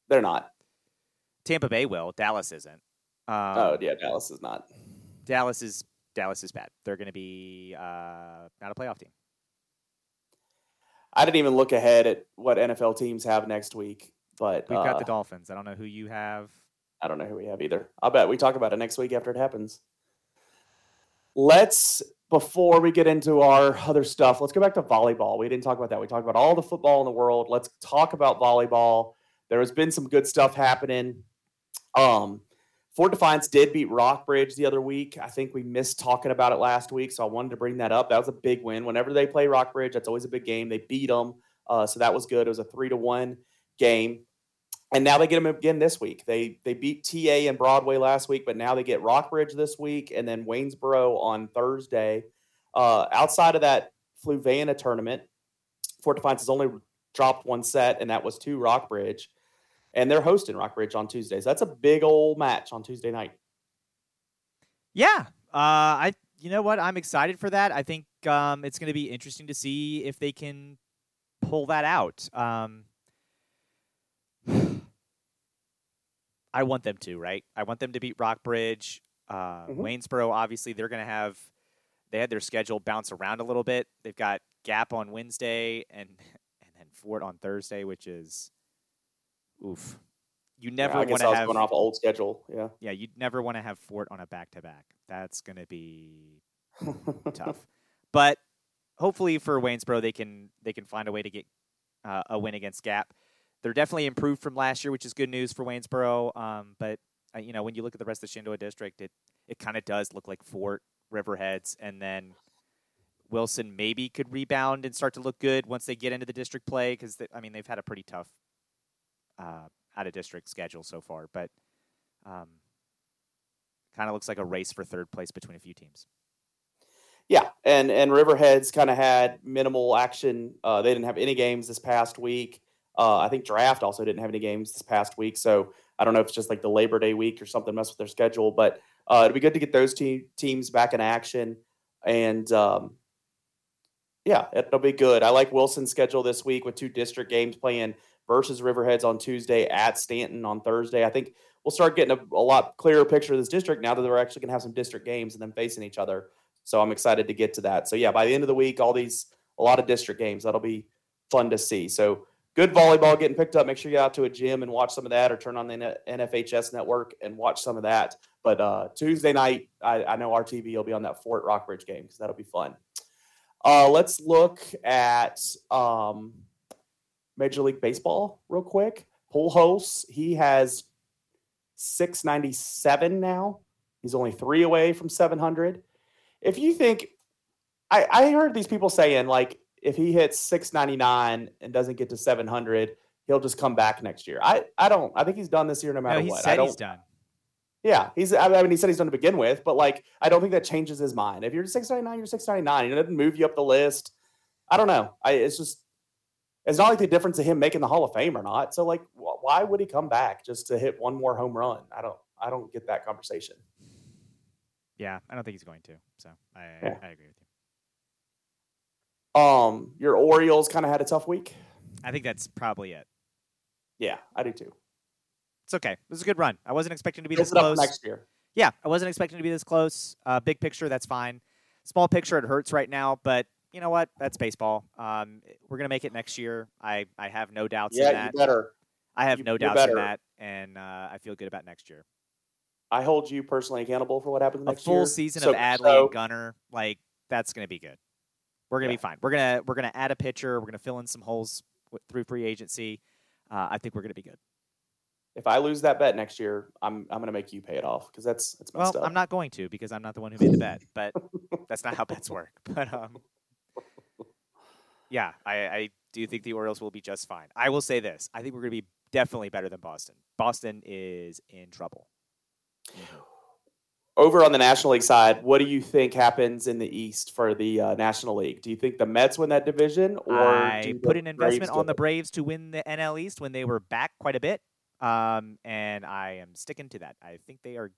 [SPEAKER 2] they're not.
[SPEAKER 3] Tampa Bay will. Dallas isn't. Um,
[SPEAKER 2] oh yeah, Dallas is not.
[SPEAKER 3] Dallas is Dallas is bad. They're going to be uh, not a playoff team.
[SPEAKER 2] I didn't even look ahead at what NFL teams have next week, but
[SPEAKER 3] we've
[SPEAKER 2] uh,
[SPEAKER 3] got the Dolphins. I don't know who you have.
[SPEAKER 2] I don't know who we have either. I'll bet we talk about it next week after it happens. Let's before we get into our other stuff, let's go back to volleyball. We didn't talk about that. We talked about all the football in the world. Let's talk about volleyball. There has been some good stuff happening. Um, Fort Defiance did beat Rockbridge the other week. I think we missed talking about it last week, so I wanted to bring that up. That was a big win. Whenever they play Rockbridge, that's always a big game. They beat them, uh, so that was good. It was a three to one game, and now they get them again this week. They they beat TA and Broadway last week, but now they get Rockbridge this week, and then Waynesboro on Thursday. Uh, outside of that Fluvanna tournament, Fort Defiance has only dropped one set, and that was to Rockbridge and they're hosting Rock Rockbridge on Tuesdays. That's a big old match on Tuesday night.
[SPEAKER 3] Yeah, uh, I you know what I'm excited for that. I think um, it's going to be interesting to see if they can pull that out. Um, I want them to, right? I want them to beat Rockbridge. Uh, mm-hmm. Waynesboro, obviously, they're going to have they had their schedule bounce around a little bit. They've got Gap on Wednesday and and then Fort on Thursday, which is oof. You never yeah, want to have
[SPEAKER 2] going off old schedule. Yeah.
[SPEAKER 3] Yeah, you'd never want to have Fort on a back to back. That's going to be tough. But hopefully for Waynesboro, they can they can find a way to get uh, a win against Gap. They're definitely improved from last year, which is good news for Waynesboro. Um, but uh, you know, when you look at the rest of the Shenandoah district, it it kind of does look like Fort, Riverheads, and then Wilson maybe could rebound and start to look good once they get into the district play because I mean they've had a pretty tough uh, out of district schedule so far, but um, kind of looks like a race for third place between a few teams.
[SPEAKER 2] Yeah, and and Riverheads kind of had minimal action. Uh, they didn't have any games this past week. Uh, I think Draft also didn't have any games this past week. So I don't know if it's just like the Labor Day week or something messed with their schedule. But uh, it'd be good to get those te- teams back in action. And um, yeah, it'll be good. I like Wilson's schedule this week with two district games playing versus Riverheads on Tuesday at Staunton on Thursday. I think we'll start getting a, a lot clearer picture of this district now that they're actually going to have some district games and then facing each other. So I'm excited to get to that. So yeah, by the end of the week, all these a lot of district games that'll be fun to see. So good volleyball getting picked up. Make sure you get out to a gym and watch some of that, or turn on the NFHS network and watch some of that. But uh, Tuesday night, I, I know our TV will be on that Fort Rockbridge game because that'll be fun. Uh, let's look at um, Major League Baseball real quick. Pujols, he has 697 now. He's only three away from 700. If you think, I, I heard these people saying like if he hits 699 and doesn't get to 700, he'll just come back next year. I, I don't. I think he's done this year no matter
[SPEAKER 3] no, he
[SPEAKER 2] what.
[SPEAKER 3] Said
[SPEAKER 2] I don't,
[SPEAKER 3] he's done.
[SPEAKER 2] Yeah, he's. I mean, he said he's done to begin with, but like, I don't think that changes his mind. If you're 699, you're 699. It doesn't move you up the list. I don't know. I. It's just it's not like the difference of him making the Hall of Fame or not. So like, why would he come back just to hit one more home run? I don't, I don't get that conversation.
[SPEAKER 3] Yeah, I don't think he's going to. So I, yeah. I, agree with
[SPEAKER 2] you. Um, your Orioles kind of had a tough week.
[SPEAKER 3] I think that's probably it.
[SPEAKER 2] Yeah, I do too.
[SPEAKER 3] It's okay. This is a good run. I wasn't expecting to be this close
[SPEAKER 2] next year.
[SPEAKER 3] Yeah, I wasn't expecting to be this close. Uh, big picture, that's fine. Small picture, it hurts right now, but you know what? That's baseball. Um, we're gonna make it next year. I I have no doubts
[SPEAKER 2] yeah,
[SPEAKER 3] in that.
[SPEAKER 2] Yeah, you better.
[SPEAKER 3] I have
[SPEAKER 2] you-
[SPEAKER 3] no doubts in that, and uh, I feel good about next year.
[SPEAKER 2] I hold you personally accountable for what happens next year.
[SPEAKER 3] A full
[SPEAKER 2] year.
[SPEAKER 3] season
[SPEAKER 2] So-
[SPEAKER 3] of Adley
[SPEAKER 2] so-
[SPEAKER 3] and Gunnar, like that's gonna be good. We're gonna
[SPEAKER 2] Yeah.
[SPEAKER 3] be fine. We're gonna we're gonna add a pitcher. We're gonna fill in some holes w- through free agency. Uh, I think we're gonna be good.
[SPEAKER 2] if I lose that bet next year, I'm I'm gonna make you pay it off because that's that's
[SPEAKER 3] Well,
[SPEAKER 2] messed up.
[SPEAKER 3] I'm not going to because I'm not the one who made the bet, but that's not how bets work. But um, yeah, I, I do think the Orioles will be just fine. I will say this: I think we're going to be definitely better than Boston. Boston is in trouble.
[SPEAKER 2] Over on the National League side, what do you think happens in the East for the uh, National League? Do you think the Mets win that division, or
[SPEAKER 3] I put an investment
[SPEAKER 2] do
[SPEAKER 3] on the? Braves to win the NL East when they were back quite a bit, um, and I am sticking to that. I think they are.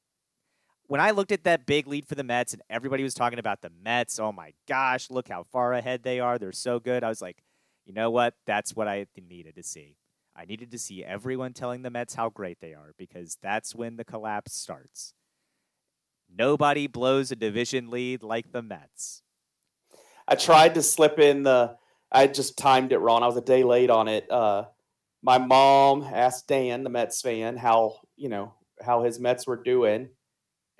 [SPEAKER 3] When I looked at that big lead for the Mets, and everybody was talking about the Mets, oh my gosh, look how far ahead they are. They're so good. I was like, you know what? That's what I needed to see. I needed to see everyone telling the Mets how great they are because that's when the collapse starts. Nobody blows a division lead like the Mets.
[SPEAKER 2] I tried to slip in the. I just timed it wrong. I was a day late on it. Uh, my mom asked Dan, the Mets fan, how you know how his Mets were doing,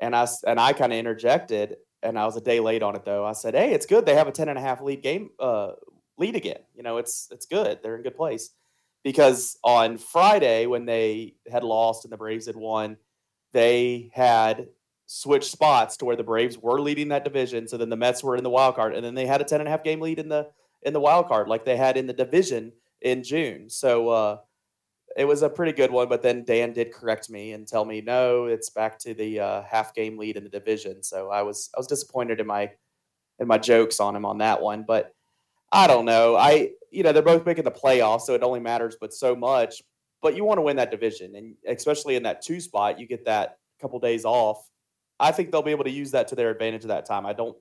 [SPEAKER 2] and I and I kind of interjected, and I was a day late on it though. I said, "Hey, it's good. They have a ten and a half lead game uh, lead again. You know, it's it's good. They're in good place." Because on Friday when they had lost and the Braves had won, they had switched spots to where the Braves were leading that division. So then the Mets were in the wild card, and then they had a 10 and a half game lead in the in the wild card, like they had in the division in June. So uh, it was a pretty good one. But then Dan did correct me and tell me no, it's back to the uh, half game lead in the division. So I was I was disappointed in my in my jokes on him on that one, but I don't know. I you know they're both making the playoffs, so it only matters but so much. But you want to win that division, and especially in that two spot, you get that couple days off. I think they'll be able to use that to their advantage at that time. I don't,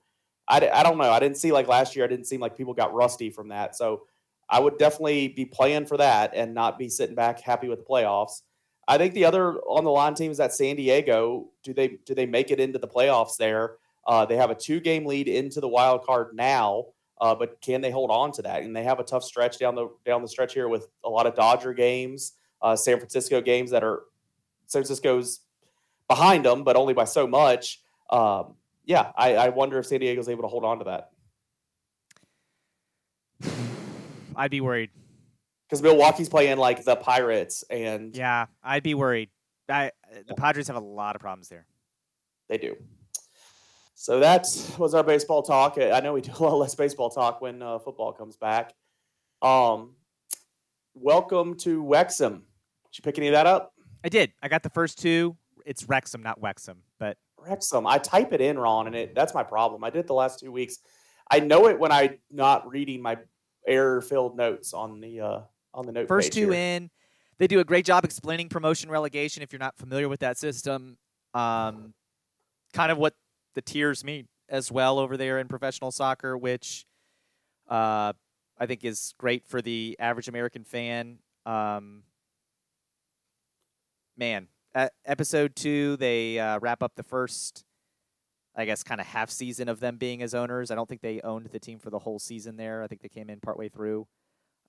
[SPEAKER 2] I, I don't know. I didn't see like last year. I didn't seem like people got rusty from that. So I would definitely be playing for that and not be sitting back happy with the playoffs. I think the other on the line team is that San Diego. Do they do they make it into the playoffs there? Uh, they have a two game lead into the wild card now, uh, but can they hold on to that? And they have a tough stretch down the down the stretch here with a lot of Dodger games, uh, San Francisco games that are San Francisco's behind them, but only by so much. Um, yeah, I, I wonder if San Diego's able to hold on to that
[SPEAKER 3] I'd be worried.
[SPEAKER 2] because Milwaukee's playing like the Pirates, and
[SPEAKER 3] Yeah, I'd be worried. I, the Padres have a lot of problems there.
[SPEAKER 2] they do. So that was our baseball talk. I know we do a lot less baseball talk when uh, football comes back. Um, welcome to Wexham. Did you pick any of that up?
[SPEAKER 3] I did. I got the first two. It's Wrexham, not Wexham, but
[SPEAKER 2] Wrexham. I type it in wrong, and it that's my problem. I did the last two weeks. I know it when I'm not reading my error-filled notes on the uh, on the note.
[SPEAKER 3] first two
[SPEAKER 2] here.
[SPEAKER 3] in. They do a great job explaining promotion relegation. If you're not familiar with that system, um, kind of what the tiers mean as well over there in professional soccer, which uh, I think is great for the average American fan. Um, man, uh, episode two, they uh, wrap up the first, I guess, kind of half season of them being as owners. I don't think they owned the team for the whole season there. I think they came in partway through.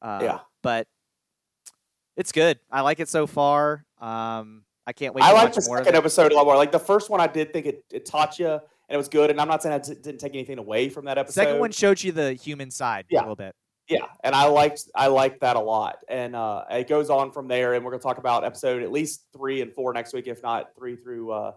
[SPEAKER 3] Uh,
[SPEAKER 2] Yeah.
[SPEAKER 3] but it's good. I like it so far. Um, I can't wait.
[SPEAKER 2] I
[SPEAKER 3] to
[SPEAKER 2] like
[SPEAKER 3] watch
[SPEAKER 2] the
[SPEAKER 3] more
[SPEAKER 2] second episode a lot more. Like the first one, I did think it, it taught you and it was good. And I'm not saying I d- didn't take anything away from that episode.
[SPEAKER 3] Second one showed you the human side
[SPEAKER 2] Yeah.
[SPEAKER 3] a little bit.
[SPEAKER 2] yeah, and I liked I liked that a lot. And uh, it goes on from there. And we're gonna talk about episode at least three and four next week, if not three through uh,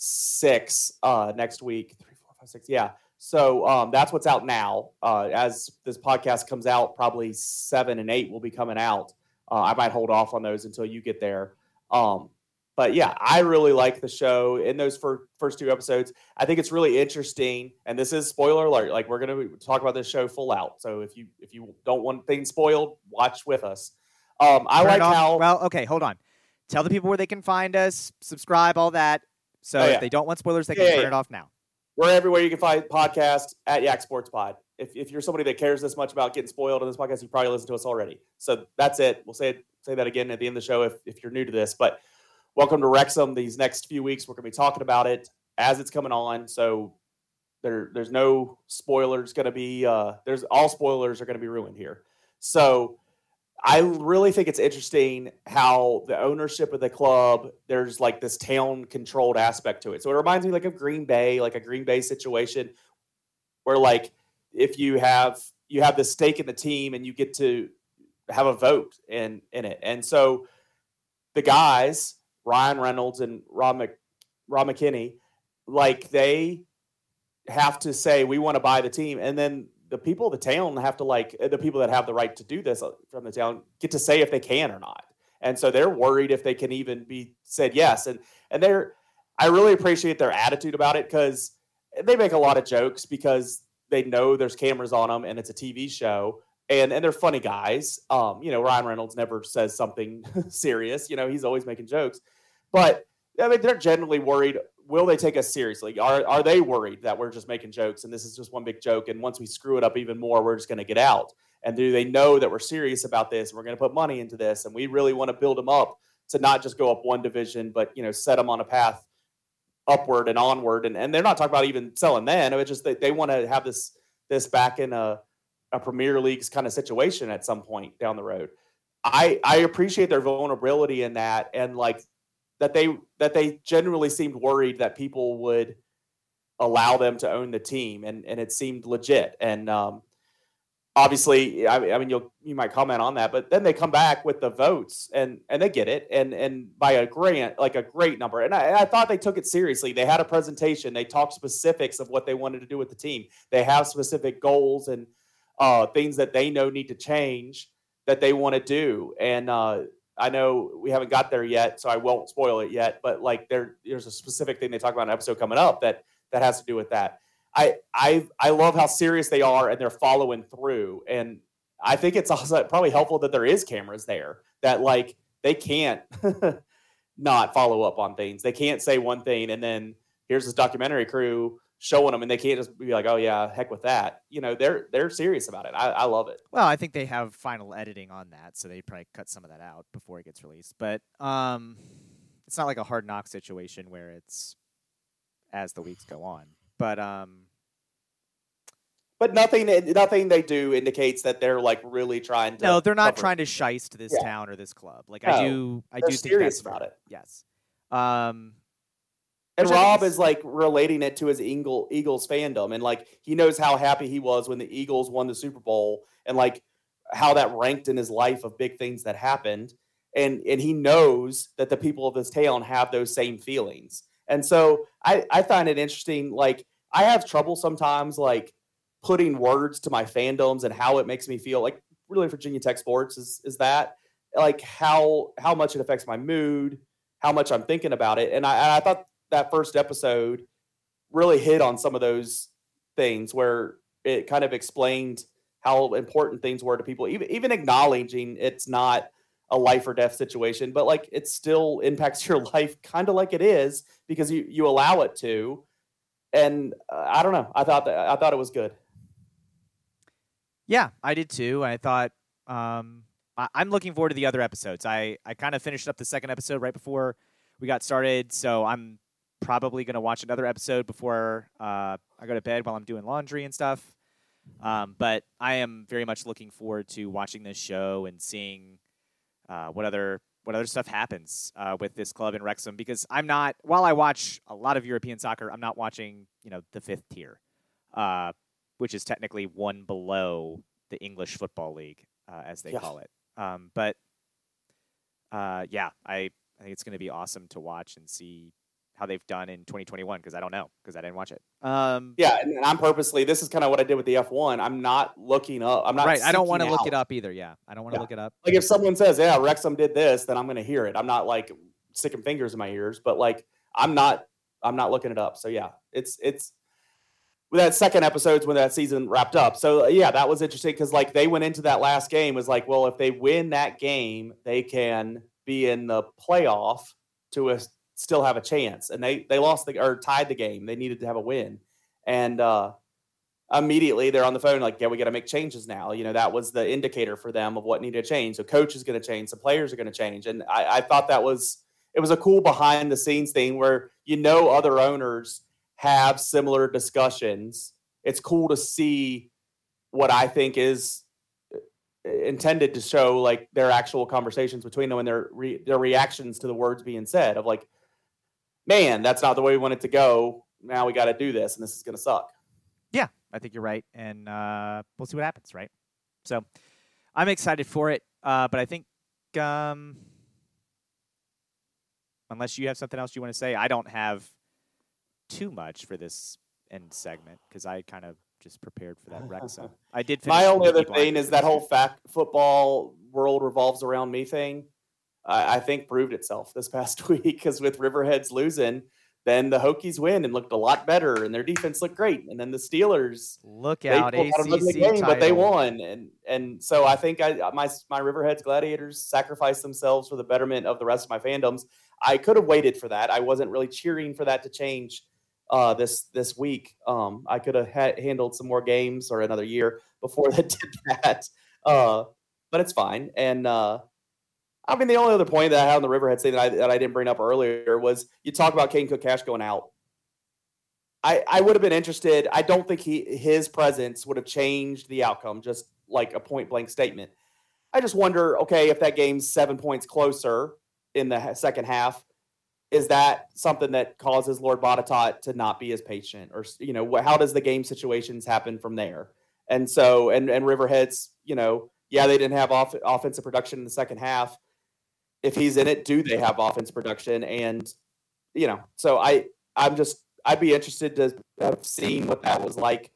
[SPEAKER 2] six uh, next week. Three, four, five, six. Yeah. So um, that's what's out now. Uh, as this podcast comes out, probably seven and eight will be coming out. Uh, I might hold off on those until you get there. Um, but yeah, I really like the show in those fir- first two episodes. I think it's really interesting, and this is spoiler alert. Like we're gonna talk about this show full out. So if you if you don't want things spoiled, watch with us. Um, I
[SPEAKER 3] Turn
[SPEAKER 2] like how
[SPEAKER 3] Well, okay, hold on. Tell the people where they can find us, subscribe, all that. So
[SPEAKER 2] Oh, yeah.
[SPEAKER 3] if they don't want spoilers, they can
[SPEAKER 2] yeah,
[SPEAKER 3] turn it off now.
[SPEAKER 2] we're everywhere you can find podcasts at Yak Sports Pod. If, if you're somebody that cares this much about getting spoiled on this podcast, you probably listen to us already. So that's it. We'll say it, say that again at the end of the show if, if you're new to this. But welcome to Wrexham. These next few weeks, we're going to be talking about it as it's coming on. So there there's no spoilers going to be uh, there's all spoilers are going to be ruined here. So I really think it's interesting how the ownership of the club there's like this town controlled aspect to it. So it reminds me like of Green Bay, like a Green Bay situation where like if you have you have the stake in the team and you get to have a vote in in it. And so the guys, Ryan Reynolds and Rob, Mc, Rob McElhenney, like they have to say we want to buy the team, and then the people of the town have to like the people that have the right to do this uh, from the town get to say if they can or not. And so they're worried if they can even be said yes. And and they're I really appreciate their attitude about it because they make a lot of jokes because they know there's cameras on them and it's a TV show. And, and they're funny guys. Um, you know, Ryan Reynolds never says something serious. You know, he's always making jokes. But I mean, they're generally worried will they take us seriously? Are are they worried that we're just making jokes and this is just one big joke? And once we screw it up even more, we're just going to get out? And do they know that we're serious about this and we're going to put money into this and we really want to build them up to not just go up one division, but you know, set them on a path upward and onward? And and they're not talking about even selling then. It's just that they want to have this this back in a a Premier League's kind of situation at some point down the road. I I appreciate their vulnerability in that and like that they that they generally seemed worried that people would allow them to own the team, and and it seemed legit. And um, obviously, I, I mean, you you might comment on that, but then they come back with the votes, and and they get it, and and by a grant like a great number. And I, I thought they took it seriously. They had a presentation. They talked specifics of what they wanted to do with the team. They have specific goals and uh, things that they know need to change that they want to do, and uh, I know we haven't got there yet, so I won't spoil it yet. But like there, there's a specific thing they talk about in an episode coming up that that has to do with that. I I I love how serious they are and they're following through. And I think it's also probably helpful that there is cameras there that like they can't not follow up on things. They can't say one thing and then here's this documentary crew showing them and they can't just be like, oh yeah, heck with that. You know, they're they're serious about it. I, I love it.
[SPEAKER 3] Well, I think they have final editing on that, so they probably cut some of that out before it gets released. But um, it's not like a hard knock situation where it's as the weeks go on. But um,
[SPEAKER 2] but nothing nothing they do indicates that they're like really trying to.
[SPEAKER 3] No, they're not trying to shiest this yeah. town or this club. Like no, I do, I do think
[SPEAKER 2] that's about it.
[SPEAKER 3] Yes. Um,
[SPEAKER 2] and Rob is like relating it to his Eagle, Eagles fandom, and like he knows how happy he was when the Eagles won the Super Bowl, and like how that ranked in his life of big things that happened, and and he knows that the people of this town have those same feelings, and so I I find it interesting. Like I have trouble sometimes like putting words to my fandoms and how it makes me feel. Like really, Virginia Tech sports is is that like how how much it affects my mood, how much I'm thinking about it, and I I thought that first episode really hit on some of those things where it kind of explained how important things were to people, even even acknowledging it's not a life or death situation, but like it still impacts your life kind of like it is because you you allow it to. And uh, I don't know. I thought that I thought it was good.
[SPEAKER 3] Yeah, I did too. I thought um, I, am looking forward to the other episodes. I I kind of finished up the second episode right before we got started, so I'm probably going to watch another episode before uh, I go to bed while I'm doing laundry and stuff. Um, but I am very much looking forward to watching this show and seeing uh, what other what other stuff happens uh, with this club in Wrexham because I'm not while I watch a lot of European soccer, I'm not watching you know the fifth tier, uh, which is technically one below the English Football League uh, as they call it. Um, but uh, yeah, I I think it's going to be awesome to watch and see how they've done in 2021 because I don't know because I didn't watch it. Um,
[SPEAKER 2] yeah, and I'm purposely this is kind of what I did with the F1. I'm not looking up. I'm not
[SPEAKER 3] right. I don't want to look it up either. Yeah, I don't want to yeah. look it up.
[SPEAKER 2] Like if someone says, "Yeah, Wrexham did this," then I'm going to hear it. I'm not like sticking fingers in my ears, but like I'm not. I'm not looking it up. So yeah, it's it's with that second episodes when that season wrapped up. So yeah, that was interesting because like they went into that last game was like, well, if they win that game, they can be in the playoff to a still have a chance. And they they lost the or tied the game. They needed to have a win, and uh, immediately they're on the phone like, yeah, we got to make changes now. You know, that was the indicator for them of what needed to change. So coach is going to change, the players are going to change, and I, I thought that was it was a cool behind the scenes thing where you know other owners have similar discussions. It's cool to see what I think is uh, intended to show like their actual conversations between them and their re- their reactions to the words being said of like man that's not the way we want it to go now we got to do this and this is going to suck
[SPEAKER 3] yeah i think you're right and uh, we'll see what happens right so i'm excited for it uh, but i think um, unless you have something else you want to say i don't have too much for this end segment because i kind of just prepared for that Wrexham. I did.
[SPEAKER 2] My only other thing is that whole fact football world revolves around me thing. I, I think proved itself this past week because with Riverheads losing, then the Hokies win and looked a lot better, and their defense looked great. And then the Steelers
[SPEAKER 3] look out, ACC out
[SPEAKER 2] the game, but they won. And and so I think I my my Riverheads Gladiators sacrificed themselves for the betterment of the rest of my fandoms. I could have waited for that. I wasn't really cheering for that to change uh, this this week. Um, I could have ha- handled some more games or another year before they did that, uh, but it's fine. And uh, I mean, the only other point that I had on the Riverhead thing that I, that I didn't bring up earlier was you talk about Caden Cook Cash going out. I, I would have been interested. I don't think he his presence would have changed the outcome, just like a point blank statement. I just wonder, okay, if that game's seven points closer in the second half, is that something that causes Lord Botetourt to not be as patient, or you know, how does the game situations happen from there? And so, and and Riverheads, you know, yeah, they didn't have off, offensive production in the second half. If he's in it, do they have offense production? And you know, so I, I'm just, I'd be interested to have seen what that was like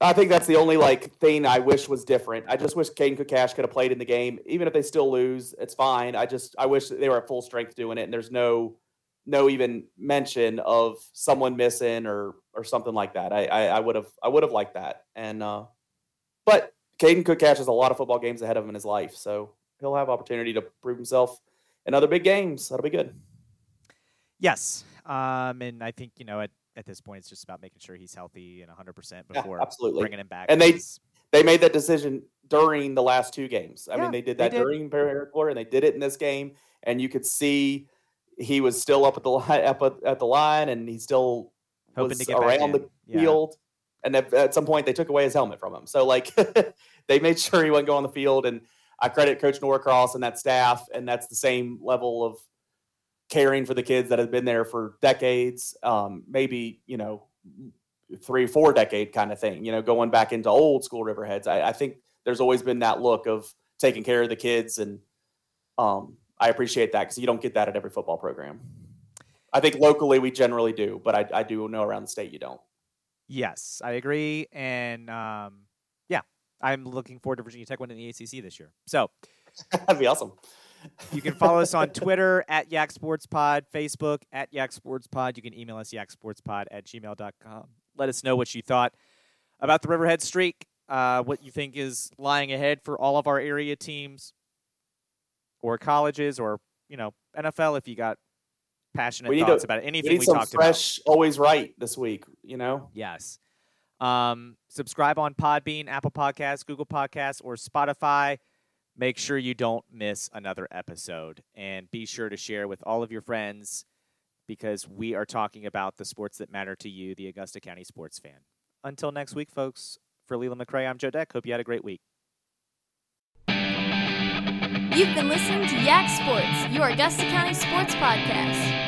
[SPEAKER 2] I think that's the only like thing I wish was different. I just wish Caden Cash could have played in the game, even if they still lose. It's fine. I just I wish they were at full strength doing it, and there's no no even mention of someone missing or or something like that. I I would have I would have liked that. And uh, but Caden Cash has a lot of football games ahead of him in his life, so he'll have opportunity to prove himself in other big games. That'll be good.
[SPEAKER 3] Yes, um, and I think you know at at this point, it's just about making sure he's healthy and 100% before
[SPEAKER 2] yeah, absolutely.
[SPEAKER 3] bringing him back.
[SPEAKER 2] And they they made that decision during the last two games. I yeah, mean, they did that they did. during Paracord, and they did it in this game. And you could see he was still up at the line, up at, the line, and he still Hoping was around the yeah. field. And at, at, some point, they took away his helmet from him. So like, they made sure he wouldn't go on the field. And I credit Coach Norcross and that staff, and that's the same level of caring for the kids that have been there for decades, um, maybe you know three, four decade kind of thing. You know, going back into old school Riverheads. I, I think there's always been that look of taking care of the kids, and um, I appreciate that because you don't get that at every football program. I think locally we generally do, but I, I do know around the state you don't.
[SPEAKER 3] Yes, I agree, and um, I'm looking forward to Virginia Tech winning the ACC this year. So
[SPEAKER 2] that'd be awesome.
[SPEAKER 3] You can follow us on Twitter at Yak Sports Pod, Facebook at Yak Sports Pod. You can email us yaksportspod at gmail.com. Let us know what you thought about the Riverhead streak, uh, what you think is lying ahead for all of our area teams or colleges or, you know, NFL if you got passionate thoughts to, about anything we,
[SPEAKER 2] we
[SPEAKER 3] talked
[SPEAKER 2] fresh, about. Always right this week, you know?
[SPEAKER 3] Yes. Um, subscribe on Podbean, Apple Podcasts, Google Podcasts, or Spotify make sure you don't miss another episode and be sure to share with all of your friends because we are talking about the sports that matter to you, the Augusta County sports fan. Until next week, folks, for Leland McCray, I'm Joe Deck. Hope you had a great week.
[SPEAKER 1] You've been listening to Yak Sports, your Augusta County sports podcast.